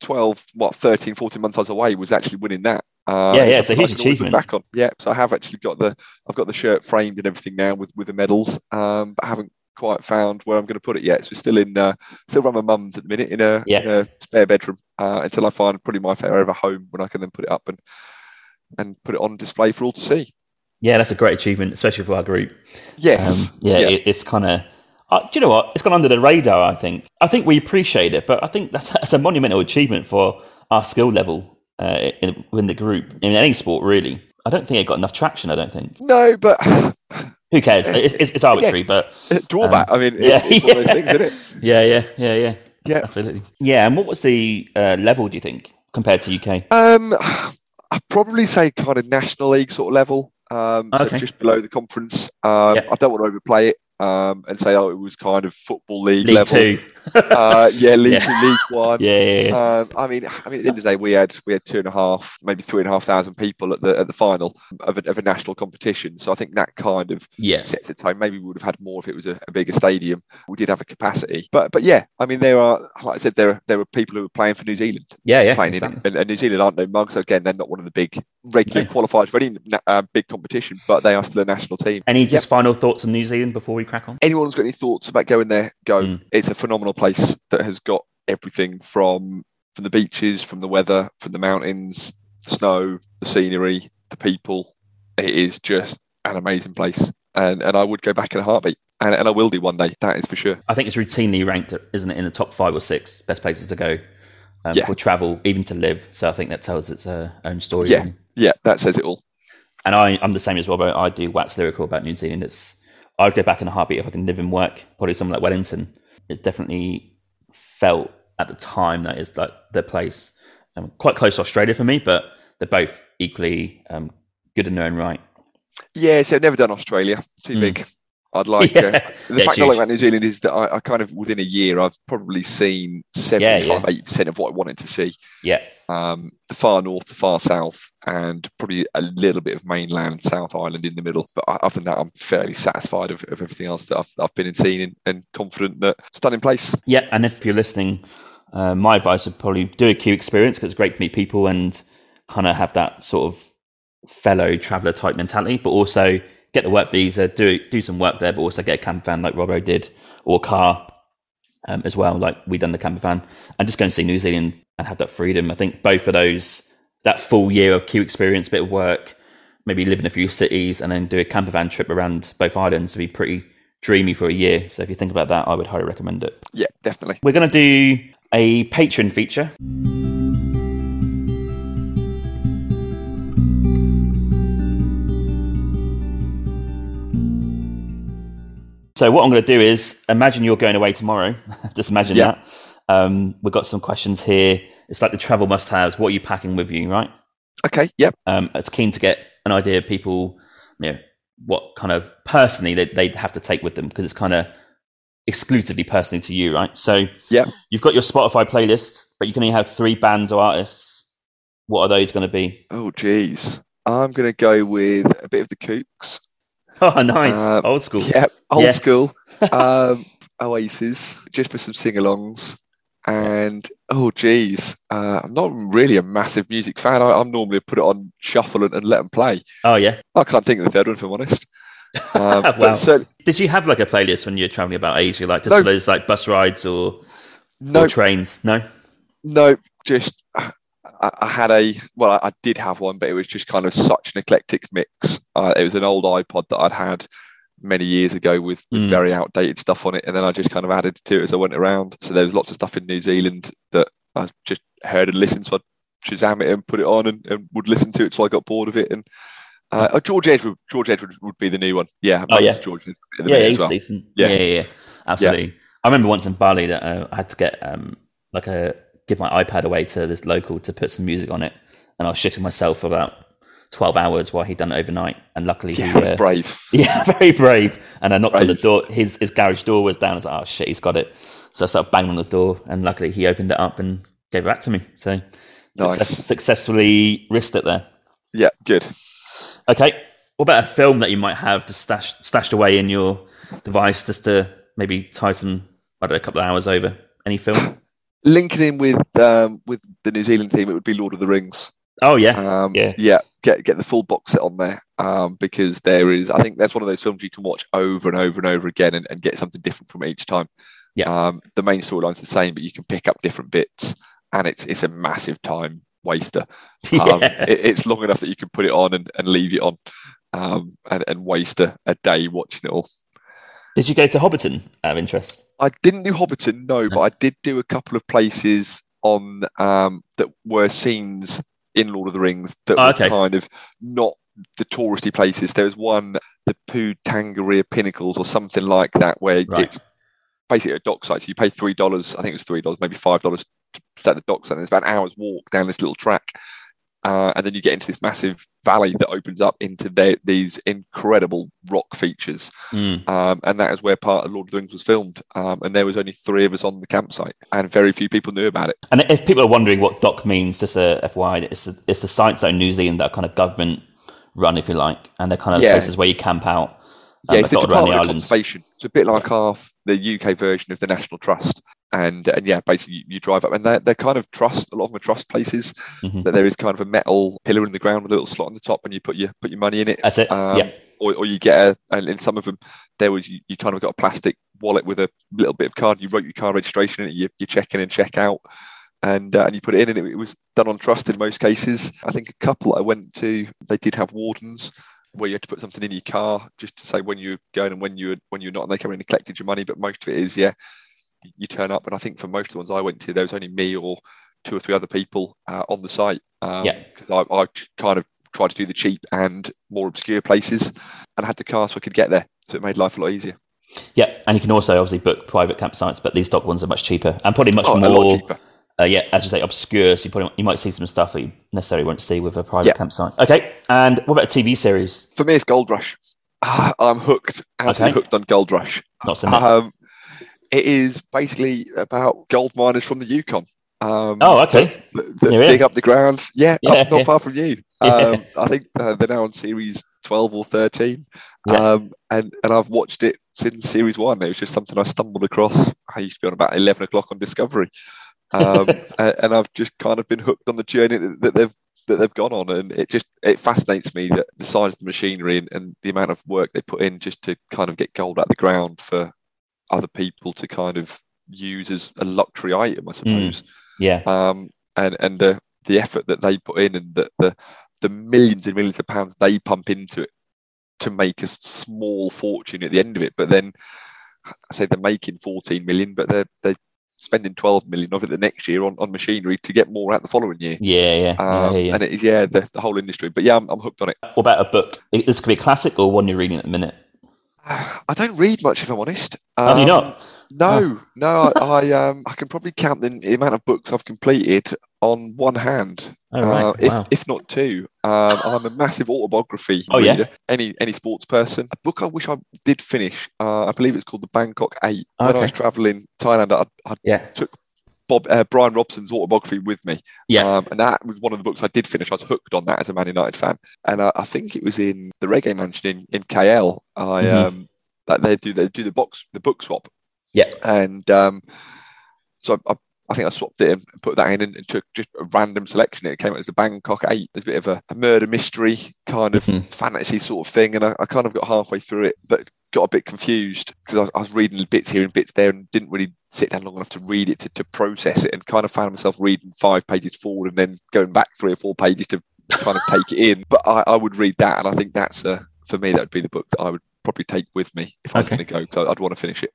12, what, 13, 14 months I was away was actually winning that. Uh, Yeah, yeah, it's a something huge can always look achievement. Back on. Yeah, so I have actually got the, I've got the shirt framed and everything now with, with the medals, um, but I haven't quite found where I'm going to put it yet. So it's still in, uh, still around my mum's at the minute in a, Yeah. in a spare bedroom uh, until I find probably my fair forever home when I can then put it up and, and put it on display for all to see. Yeah, that's a great achievement, especially for our group. Yes. Um, yeah, It, it's kind of. Uh, do you know what? It's gone under the radar. I think. I think we appreciate it, but I think that's, that's a monumental achievement for our skill level uh, in, in the group in any sport. Really, I don't think it got enough traction. I don't think. no, but Who cares? It's, it's, it's arbitrary, but drawback. I mean, Um, yeah, it's, it's one of those yeah. things, isn't it? yeah, yeah, yeah, yeah, Yeah. absolutely. Yeah, and what was the uh, level? Do you think compared to UK? Um, I'd probably say kind of national league sort of level. Um, so just below the conference. Um, Yeah. I don't want to overplay it um, and say, oh, it was kind of football league, League level. Two. Uh, yeah, League Yeah. League One. Yeah, yeah, yeah. Um, I mean, I mean, at the end of the day, we had we had two and a half, maybe three and a half thousand people at the at the final of a, of a national competition. So I think that kind of yeah. sets the tone. Maybe we would have had more if it was a, a bigger stadium. We did have a capacity, but but yeah, I mean, there are like I said, there are, there were people who were playing for New Zealand Yeah, yeah, playing exactly. in. And, New Zealand aren't no mugs. So again, they're not one of the big regular No. qualifiers for any uh, big competition, but they are still a national team. Any just final thoughts on New Zealand before we crack on? Anyone who's got any thoughts about going there, go. Mm. It's a phenomenal place that has got everything from from the beaches, from the weather, from the mountains, the snow, the scenery, the people. It is just an amazing place. and, and I would go back in a heartbeat. And, and I will do one day. That is for sure. I think it's routinely ranked, isn't it, in the top five or six best places to go um, Yeah. for travel, even to live. So I think that tells its uh, own story. Yeah. really. Yeah, that says it all. And I, I'm the same as Robbo. I do wax lyrical about New Zealand. It's I'd go back in a heartbeat if I can live and work. Probably somewhere like Wellington. It definitely felt at the time that is like the place. Um, quite close to Australia for me, but they're both equally um, good in their own right. Yeah, so I've never done Australia. Too Mm. big. I'd like. Yeah. Uh, the fact it's I like huge. about New Zealand is that I, I kind of within a year I've probably seen 75, yeah. 80 percent of what I wanted to see. Yeah, Um, the far north, the far south, and probably a little bit of mainland South Island in the middle. But other than that, I'm fairly satisfied of, of everything else that I've, I've been and seen and, and confident that stunning place. yeah. And if you're listening, uh, my advice would probably do a Kiwi experience because it's great to meet people and kind of have that sort of fellow traveller type mentality, but also get the work visa, do do some work there, but also get a camper van like Robbo did, or a car um, as well, like we done the camper van, and just go and see New Zealand and have that freedom. I think both of those, that full year of Kiwi experience, bit of work, maybe live in a few cities, and then do a camper van trip around both islands would be pretty dreamy for a year. So if you think about that, I would highly recommend it. Yeah, definitely. We're going to do a patron feature. So what I'm going to do is imagine you're going away tomorrow. Just imagine Yeah. that. Um, we've got some questions here. It's like the travel must-haves. What are you packing with you, right? Okay. Yep. Um, it's keen to get an idea of people, you know, what kind of personally they, they'd have to take with them because it's kind of exclusively personally to you, right? So Yeah. you've got your Spotify playlist, but you can only have three bands or artists. What are those going to be? Oh, geez. I'm going to go with a bit of the Kooks. Oh, nice, Um, old school. Yep. Old Yeah. school. Um, Oasis, just for some sing-alongs. And oh, geez, uh, I'm not really a massive music fan. I, I'm normally put it on shuffle and, and let them play. Oh yeah. I can't think of the third one, if I'm honest. Um, Wow. So, Did you have like a playlist when you were traveling about Asia, like just No. those like bus rides or, no, or trains? No. no, just I, I had a well, I, I did have one, but it was just kind of such an eclectic mix. Uh, it was an old iPod that I'd had many years ago with, with Mm. very outdated stuff on it, and then I just kind of added to it as I went around. So there was lots of stuff in New Zealand that I just heard and listened. So I'd Shazam it and put it on, and, and would listen to it till I got bored of it. And uh, oh, George Edward, George Edward would be the new one. Yeah, Oh, yeah. George Edward yeah, he's well. decent. Yeah. Yeah, yeah, yeah, absolutely. I remember once in Bali that uh, I had to get um, like a give my iPad away to this local to put some music on it, and I was shitting myself about twelve hours while he'd done it overnight. And luckily, Yeah, he, was uh, brave. yeah, very brave. And I knocked on the door. His his garage door was down. I was like, oh shit, he's got it. So I started banging on the door, and luckily he opened it up and gave it back to me. So Nice. success- successfully risked it there. Yeah, good. Okay. What about a film that you might have just stashed stashed away in your device just to maybe tie some I don't know, a couple of hours over? Any film? Linking in with um, with the New Zealand team, it would be Lord of the Rings. Oh yeah. Um, Yeah. yeah, get get the full box set on there um, because there is. I think that's one of those films you can watch over and over and over again and, and get something different from each time. Yeah. Um, the main storyline's the same, but you can pick up different bits, and it's it's a massive time waster. Um, yeah. it, it's long enough that you can put it on and, and leave it on, um, and, and waste a, a day watching it all. Did you go to Hobbiton out of interest? I didn't do Hobbiton, no, but I did do a couple of places on um, that were scenes in Lord of the Rings that Oh, were kind of not the touristy places. There was one, the Poo Tangaria Pinnacles or something like that, where Right. it's basically a DOC site. So you pay three dollars, I think it was three dollars, maybe five dollars to stay at the DOC site. And it's about an hour's walk down this little track. Uh, and then you get into this massive valley that opens up into their, these incredible rock features Mm. um, and that is where part of Lord of the Rings was filmed. Um, and there was only three of us on the campsite, and very few people knew about it. And if people are wondering what DOC means, just a FYI, it's the, it's the sites out in New Zealand that kind of government run, if you like, and they're kind of Yeah. places where you camp out. Um, yeah, it's the Department the of. Conservation. It's a bit like half the UK version of the National Trust. And and yeah, basically you, you drive up, and they're, they're kind of trust. A lot of them are trust places. Mhm. That there is kind of a metal pillar in the ground with a little slot on the top, and you put your put your money in it. That's it. Um, yeah. or, or you get a, and in some of them, there was you, you kind of got a plastic wallet with a little bit of card. You wrote your car registration in it, you, you check in and check out, and uh, and you put it in, and it, it was done on trust in most cases. I think a couple I went to, they did have wardens, where you had to put something in your car just to say when you're going and when you're when you're not, and they come in and collected your money. But most of it is yeah, you turn up, and I think for most of the ones I went to, there was only me or two or three other people uh, on the site. Um, Yeah. because I, I kind of tried to do the cheap and more obscure places, and I had the car so I could get there, so it made life a lot easier. Yeah, and you can also obviously book private campsites, but these DOC ones are much cheaper and probably much Oh, more. Uh, yeah, as you say, obscure. So you probably you might see some stuff that you necessarily won't see with a private Yeah. campsite. Okay, and what about a TV series? For me, it's Gold Rush. I'm hooked, absolutely Okay. hooked on Gold Rush. Not seen that. Um, it is basically about gold miners from the Yukon. Um, oh, okay. that, that dig up the grounds. Yeah, up, not far from you. Um, I think uh, they're now on series 12 or 13. Yeah. Um, and, and I've watched it since series one. It was just something I stumbled across. I used to be on about 11 o'clock on Discovery. Um, and, I've just kind of been hooked on the journey that, that they've that they've gone on. And it just it fascinates me that the size of the machinery and, and the amount of work they put in just to kind of get gold out of the ground for other people to kind of use as a luxury item i suppose. Yeah, um, and and the the effort that they put in and the, the the millions and millions of pounds they pump into it to make a small fortune at the end of it. But then I say they're making 14 million, but they're they're spending 12 million of it the next year on, on machinery to get more out the following year. yeah, yeah. Um, yeah, yeah. And it is yeah the, the whole industry. But yeah, I'm, I'm hooked on it. What about a book? This could be a classic or one you're reading at the minute. I don't read much if I'm honest. Have you Um, not? No, no. I, I um I can probably count the, the amount of books I've completed on one hand. Oh, right. Uh, if, wow. if not two. Um, I'm a massive autobiography Oh, yeah? Any any sports person. A book I wish I did finish. Uh, I believe it's called the Bangkok Eight. When I was traveling Thailand, I, I Yeah, Bob uh, Brian Robson's autobiography with me. yeah. Um, and that was one of the books I did finish. I was hooked on that as a Man United fan. And I, I think it was in the Reggae Mansion in, in KL. I Mhm. um that they do they do the box the book swap. Yeah. And um, so I, I, I think I swapped it and put that in and, and took just a random selection. It came out as the Bangkok Eight. It's a bit of a, a murder mystery kind of Mhm. fantasy sort of thing. And I, I kind of got halfway through it, but got a bit confused because I, was- I was reading bits here and bits there and didn't really sit down long enough to read it to, to process it and kind of found myself reading five pages forward and then going back three or four pages to kind of take it in. But I, I would read that and I think that's a, for me, that would be the book that I would probably take with me if I was Okay. going to go because I'd want to finish it.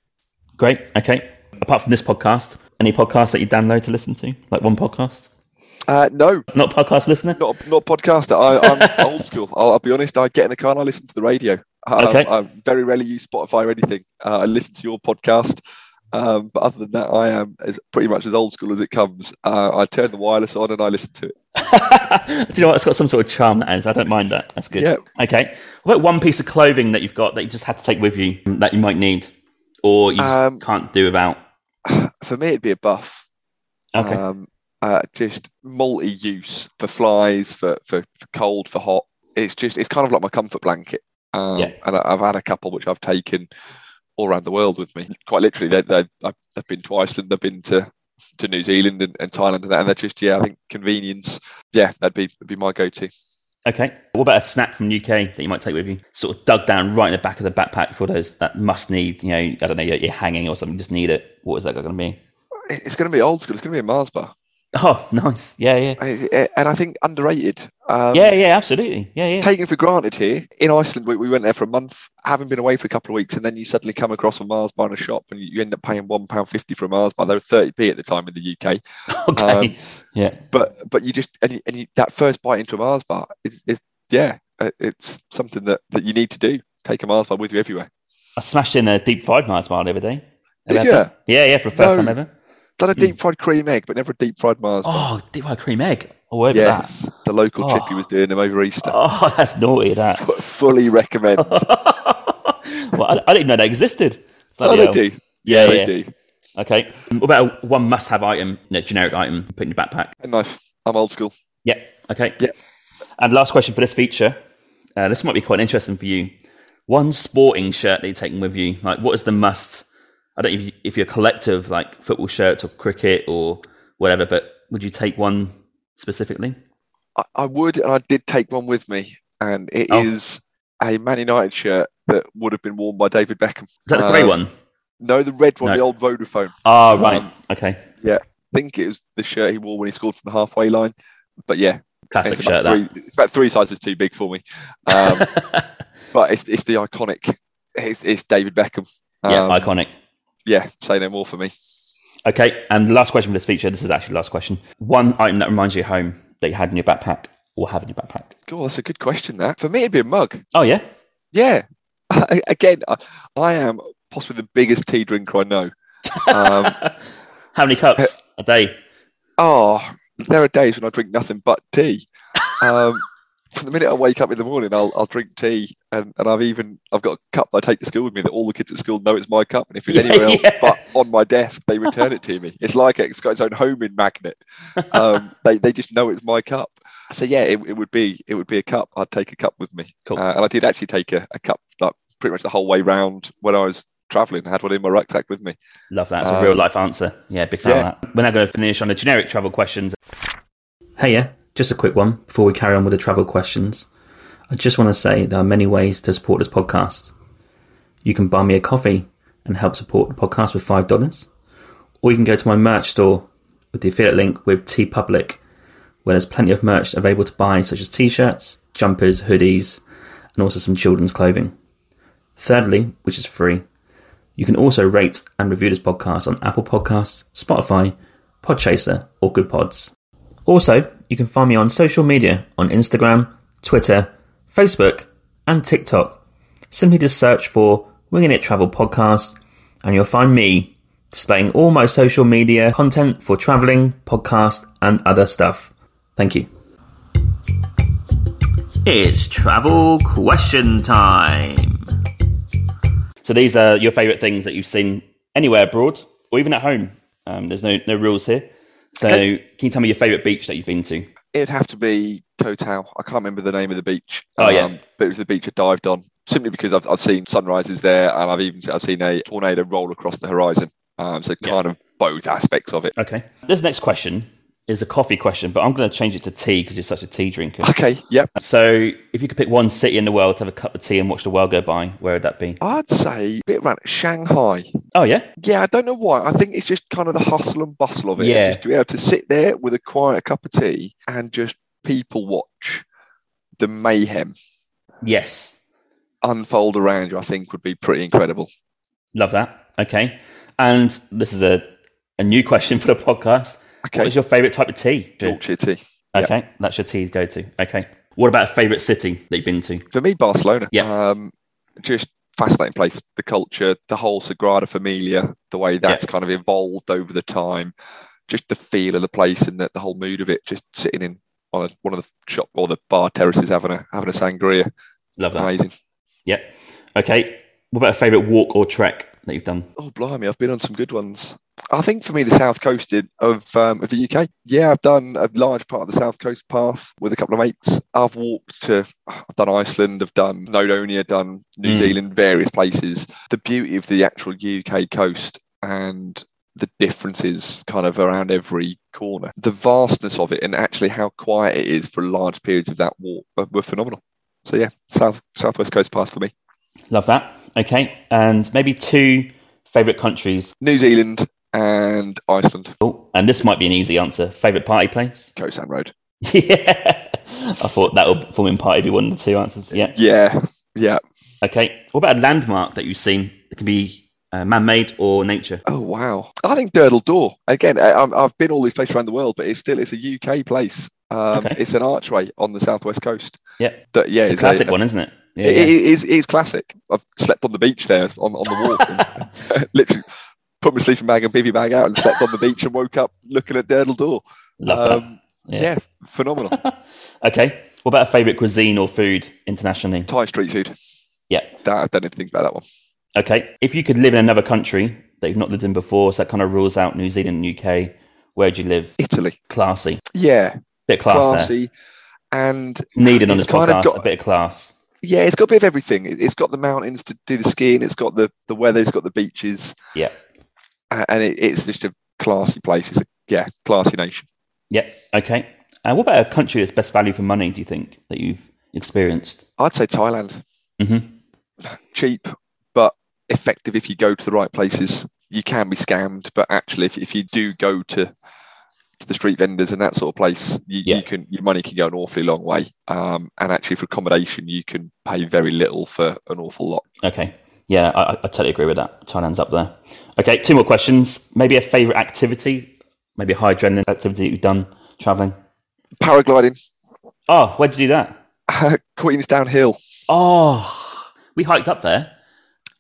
Great. Okay. Apart from this podcast, any podcasts that you download to listen to? Like one podcast? Uh, no, Not podcast listener? not not podcaster. I, I'm old school. I'll, I'll be honest. I get in the car and I listen to the radio. Um, Okay. I very rarely use Spotify or anything. Uh, I listen to your podcast. Um, but other than that, I am as pretty much as old school as it comes. Uh, I turn the wireless on and I listen to it. Do you know what? It's got some sort of charm That is. I don't mind that. That's good. Yeah. Okay. What about one piece of clothing that you've got that you just had to take with you that you might need or you Um, can't do without? For me, it'd be a buff. Okay. Um, uh, just multi-use for flies, for, for for cold, for hot. It's just it's kind of like my comfort blanket. Um, Yeah. And I, I've had a couple which I've taken all around the world with me. Quite literally, they they I've been to Iceland, I've been to to New Zealand and, and Thailand and that, and they're just yeah, I think convenience. Yeah, that'd be would be my go-to. Okay. What about a snack from UK that you might take with you? Sort of dug down right in the back of the backpack for those that must need, you know, I don't know, you're, you're hanging or something, just need it. What is that going to be? It's going to be old school. It's going to be a Mars bar, Oh, nice. Yeah, yeah. I- and I think underrated. Um, Yeah, yeah, absolutely. Yeah, yeah. taken for granted here. In Iceland, we, we went there for a month, having been away for a couple of weeks, and then you suddenly come across a Mars bar in a shop, and you, you end up paying one pound fifty for a Mars bar. They were thirty p at the time in the UK, Okay. um, yeah. but but you just and, you, and you, that first bite into a Mars bar is, is yeah, uh, it's something that that you need to do. Take a Mars bar with you everywhere. I smashed in a deep fried Mars bar the other day. Did you? that? Yeah, yeah, for the first No. time ever. Done a Hmm. deep fried cream egg, but never a deep fried Mars. Oh, deep fried cream egg. Oh, over yes, the local Oh. chippy was doing them over Easter. Oh, that's naughty, that. F- fully recommend. well, I, I didn't know that existed. oh, they hell. do. Yeah, they yeah. do. Okay. What about one must have item, know, generic item, put in your backpack? A knife. I'm old school. Yeah. Okay. Yeah. And last question for this feature. Uh, this might be quite interesting for you. One sporting shirt that you're taking with you. Like, what is the must? I don't know if, you, if you're a collective, like football shirts or cricket or whatever, but would you take one specifically? I, I would, and I did take one with me, and it is Oh. a Man United shirt that would have been worn by David Beckham. Is that the grey Um, one? No, the red one, No. the old Vodafone. Oh, right. um, okay. Yeah, I think it was the shirt he wore when he scored from the halfway line. But yeah, Classic it's shirt. three, it's about three sizes too big for me. Um, but it's it's the iconic. It's, it's David Beckham. yeah, Um, iconic. Yeah, say no more for me. Okay, and the last question for this feature. This is actually the last question. One item that reminds you of home that you had in your backpack or have in your backpack. God, that's a good question. That for me, it'd be a mug. Oh yeah, Yeah. Again, I, I am possibly the biggest tea drinker I know. Um, How many cups a day? oh, there are days when I drink nothing but tea. Um, the minute I wake up in the morning, I'll, I'll drink tea, and, and I've even I've got a cup I take to school with me that all the kids at school know it's my cup, and if it's Yeah, anywhere else yeah. but on my desk, they return it to me. It's like it's got its own homing magnet. Um, they they just know it's my cup. So yeah, it, it would be it would be a cup. I'd take a cup with me, Cool. uh, and I did actually take a, a cup like pretty much the whole way round when I was traveling. I had one in my rucksack with me. Love that. It's a Um, real life answer. Yeah, big fan yeah. of that. We're now going to finish on the generic travel questions. Hey, yeah, just a quick one before we carry on with the travel questions. I just want to say there are many ways to support this podcast. You can buy me a coffee and help support the podcast with $5, or you can go to my merch store with the affiliate link with TeePublic, where there's plenty of merch available to buy, such as t shirts, jumpers, hoodies, and also some children's clothing. Thirdly, which is free, you can also rate and review this podcast on Apple Podcasts, Spotify, Podchaser, or Good Pods. Also, you can find me on social media on Instagram, Twitter, Facebook, and TikTok. Simply just search for Winging It Travel Podcast, and you'll find me displaying all my social media content for traveling, podcast, and other stuff. Thank you. It's travel question time. So these are your favourite things that you've seen anywhere abroad or even at home. Um, there's no no rules here. So can you tell me your favourite beach that you've been to? It'd have to be Koh Tao. I can't remember the name of the beach. Oh, yeah. but it was the beach I dived on simply because I've, I've seen sunrises there, and I've even I've seen a tornado roll across the horizon. Um, so Yeah. kind of both aspects of it. Okay. This next question is a coffee question, but I'm going to change it to tea because you're such a tea drinker. Okay, yep. So if you could pick one city in the world to have a cup of tea and watch the world go by, where would that be? I'd say a bit around Shanghai. Oh yeah, Yeah, I don't know why. I think it's just kind of the hustle and bustle of it. Yeah. Just to be able to sit there with a quiet cup of tea and just people watch the mayhem yes, unfold around you, I think would be pretty incredible. love that. Okay, and this is a a new question for the podcast. Okay, What is your favourite type of tea? Yorkshire tea. yeah. Okay, that's your tea to go to. Okay, what about a favourite city that you've been to? For me, Barcelona. Yeah. Um, just fascinating place. The culture, the whole Sagrada Familia, the way that's kind of evolved over the time, just the feel of the place and the, the whole mood of it. Just sitting in on a, one of the shop or the bar terraces having a having a sangria. Love that. Amazing. Yep. Okay. What about a favourite walk or trek that you've done? Oh, blimey, I've been on some good ones. I think for me, the south coast of um, of the UK. Yeah, I've done a large part of the south coast path with a couple of mates. I've walked to, I've done Iceland, I've done Snowdonia, done New Mm. Zealand, various places. The beauty of the actual UK coast and the differences kind of around every corner, the vastness of it, and actually how quiet it is for large periods of that walk were, were phenomenal. So yeah, south southwest coast pass for me. Love that. Okay, and maybe two favourite countries. New Zealand and Iceland, Oh, and this might be an easy answer. Favourite party place? Koh Road. yeah, I thought that would forming party be one of the two answers. Yeah. Yeah, yeah. Okay. What about a landmark that you've seen? It can be uh, man-made or nature. Oh wow! I think Durdle Door again. I, I've been all these places around the world, but it's still it's a UK place. Um, Okay. It's an archway on the southwest coast. Yeah. That yeah, it's classic a, one, isn't it? Yeah. It, yeah. it is it's classic. I've slept on the beach there on, on the walk. and literally put my sleeping bag and bivy bag out and slept on the beach and woke up looking at Durdle Door. Love Um, Yeah. yeah. phenomenal. Okay. What about a favourite cuisine or food internationally? Thai street food. Yeah. That, I don't even think about that one. Okay. If you could live in another country that you've not lived in before, so that kind of rules out New Zealand and UK, where'd you live? Italy. Classy. Yeah, Bit of class there. classy. And Needed on this podcast, got- a bit of class. yeah, it's got a bit of everything. It- It's got the mountains to do the skiing. It's got the the weather. It's got the beaches. Yeah. A- and it, it's just a classy place. It's a yeah, classy nation. Yeah. Okay. And what about a country that's best value for money, do you think, that you've experienced? I'd say Thailand. hmm Cheap, but effective if you go to the right places. You can be scammed, but actually, if, if you do go to to the street vendors and that sort of place, you, Yeah. you can your money can go an awfully long way. Um, and actually, for accommodation, you can pay very little for an awful lot. Okay. Yeah, I I totally agree with that. Thailand's up there. Okay, two more questions. Maybe a favourite activity, maybe a high adrenaline activity you've done travelling. Paragliding, Oh, where'd you do that? Queenstown downhill. Oh, we hiked up there.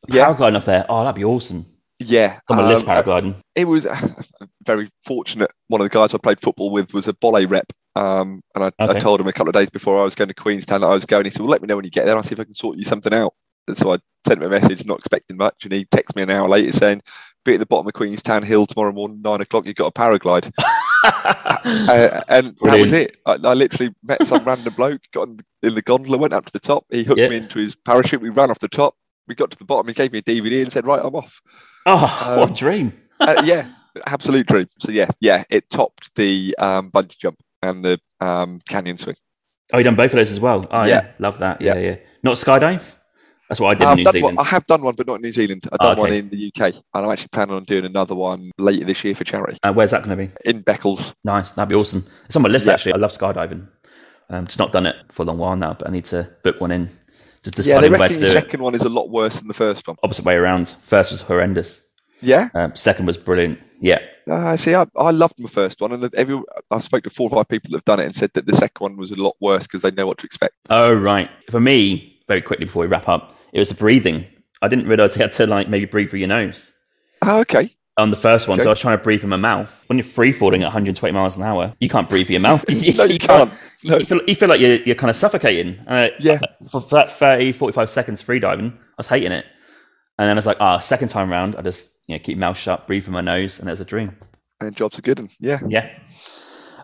Yeah. Paragliding up there. Oh, that'd be awesome. Yeah, On my list, um, paragliding. it was very fortunate. One of the guys I played football with was a Bolle rep. Um, and I, Okay. I told him a couple of days before I was going to Queenstown that I was going. He said, Well, let me know when you get there. I'll see if I can sort you something out. And so I sent him a message, not expecting much. And he texted me an hour later saying, Be at the bottom of Queenstown Hill tomorrow morning, nine o'clock. You've got a paraglide. Uh, and that was it. I, I literally met some random bloke, got in the, in the gondola, went up to the top. He hooked Yeah. me into his parachute. We ran off the top. We got to the bottom. He gave me a DVD and said, Right, I'm off. oh, Um, what a dream. uh, yeah, absolute dream. So yeah, yeah, it topped the um, bungee jump and the um, canyon swing. Oh, you done both of those as well. Oh, yeah. Yeah. Love that. Yeah, Yeah. yeah. Not skydive? That's what I did I've in New done Zealand. one, I have done one, but not in New Zealand. I've Oh, done one in the UK, and I'm actually planning on doing another one later this year for charity Uh, where's that going to be? in Beccles. Nice. That'd be awesome. It's on my list, Yeah. actually. I love skydiving. Um, just not done it for a long while now, but I need to book one in. Just Yeah, they deciding where to reckon the it. second one is a lot worse than the first one. Opposite way around. First was horrendous. Yeah, Um, second was brilliant. Yeah. uh, see, I, I loved the first one, and every I spoke to four or five people that have done it and said that the second one was a lot worse because they know what to expect. Oh, right. For me, very quickly before we wrap up, it was the breathing. I didn't realize you had to like maybe breathe through your nose Oh, okay. on the first one. So I was trying to breathe from my mouth. When you're free falling at 120 miles an hour, you can't breathe through your mouth. no, you can't. No. You feel, you feel like you're, you're kind of suffocating. Uh, Yeah. For that 30, 45 seconds free diving, I was hating it. And then I was like, ah, second time round, I just you know keep mouth shut, breathe from my nose, and it was a dream. And jobs are good, and yeah. Yeah.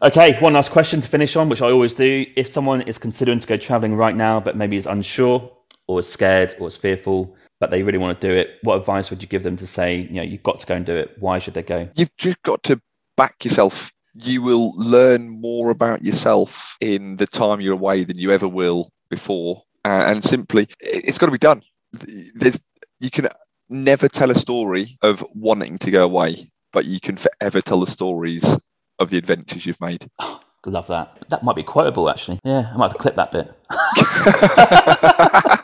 Okay, one last question to finish on, which I always do. If someone is considering to go traveling right now, but maybe is unsure or is scared or is fearful, but they really want to do it, what advice would you give them to say, you know, you've got to go and do it? Why should they go? you've just got to back yourself. You will learn more about yourself in the time you're away than you ever will before. Uh, and simply, it- it's got to be done. There's, you can never tell a story of wanting to go away, but you can forever tell the stories of the adventures you've made. Love that. That might be quotable, actually. Yeah, I might have to clip that bit.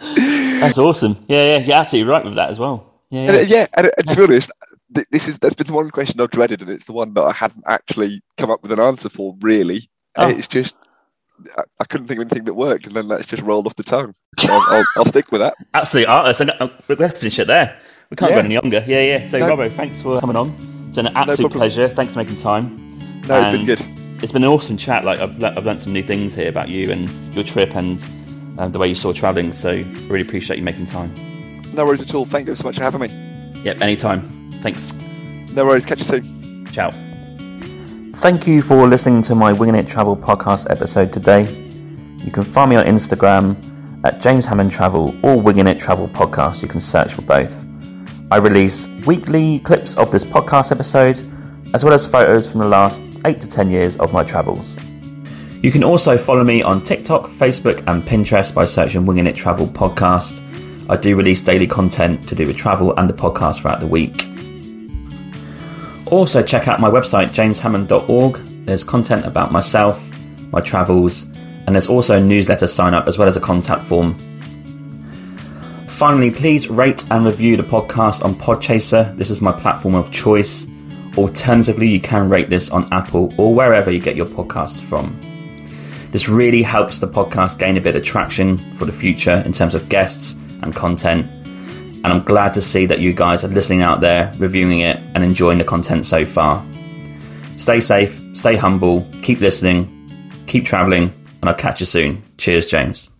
That's awesome. Yeah, yeah, you're absolutely right with that as well. Yeah, And, uh, yeah. yeah, and, and to be honest, this is that's been the one question I've dreaded, and it's the one that I hadn't actually come up with an answer for. Really, Oh. it's just I, I couldn't think of anything that worked, and then that's just rolled off the tongue. So I'll, I'll, I'll stick with that. Absolutely. Uh, so, uh, we have to finish it there. We can't Yeah. go any longer. Yeah, yeah. So, No. Robbo, thanks for coming on. It's been an absolute problem. pleasure. Thanks for making time. No, it's been good. It's been an awesome chat. Like I've, le- I've learned some new things here about you and your trip and uh, the way you saw traveling. So, I really appreciate you making time. No worries at all. Thank you so much for having me. Yep, anytime. Thanks. No worries. Catch you soon. Ciao. Thank you for listening to my Winging It Travel podcast episode today. You can find me on Instagram at James Hammond Travel or Winging It Travel Podcast. You can search for both. I release weekly clips of this podcast episode, as well as photos from the last 8 to 10 years of my travels. You can also follow me on TikTok, Facebook, and Pinterest by searching Winging It Travel Podcast. I do release daily content to do with travel and the podcast throughout the week. Also, check out my website, jameshammond.org. There's content about myself, my travels, and there's also a newsletter sign up as well as a contact form. Finally, please rate and review the podcast on Podchaser. This is my platform of choice. Alternatively, you can rate this on Apple or wherever you get your podcasts from. This really helps the podcast gain a bit of traction for the future in terms of guests and content. And I'm glad to see that you guys are listening out there, reviewing it, and enjoying the content so far. Stay safe, stay humble, keep listening, keep traveling, and I'll catch you soon. Cheers, James.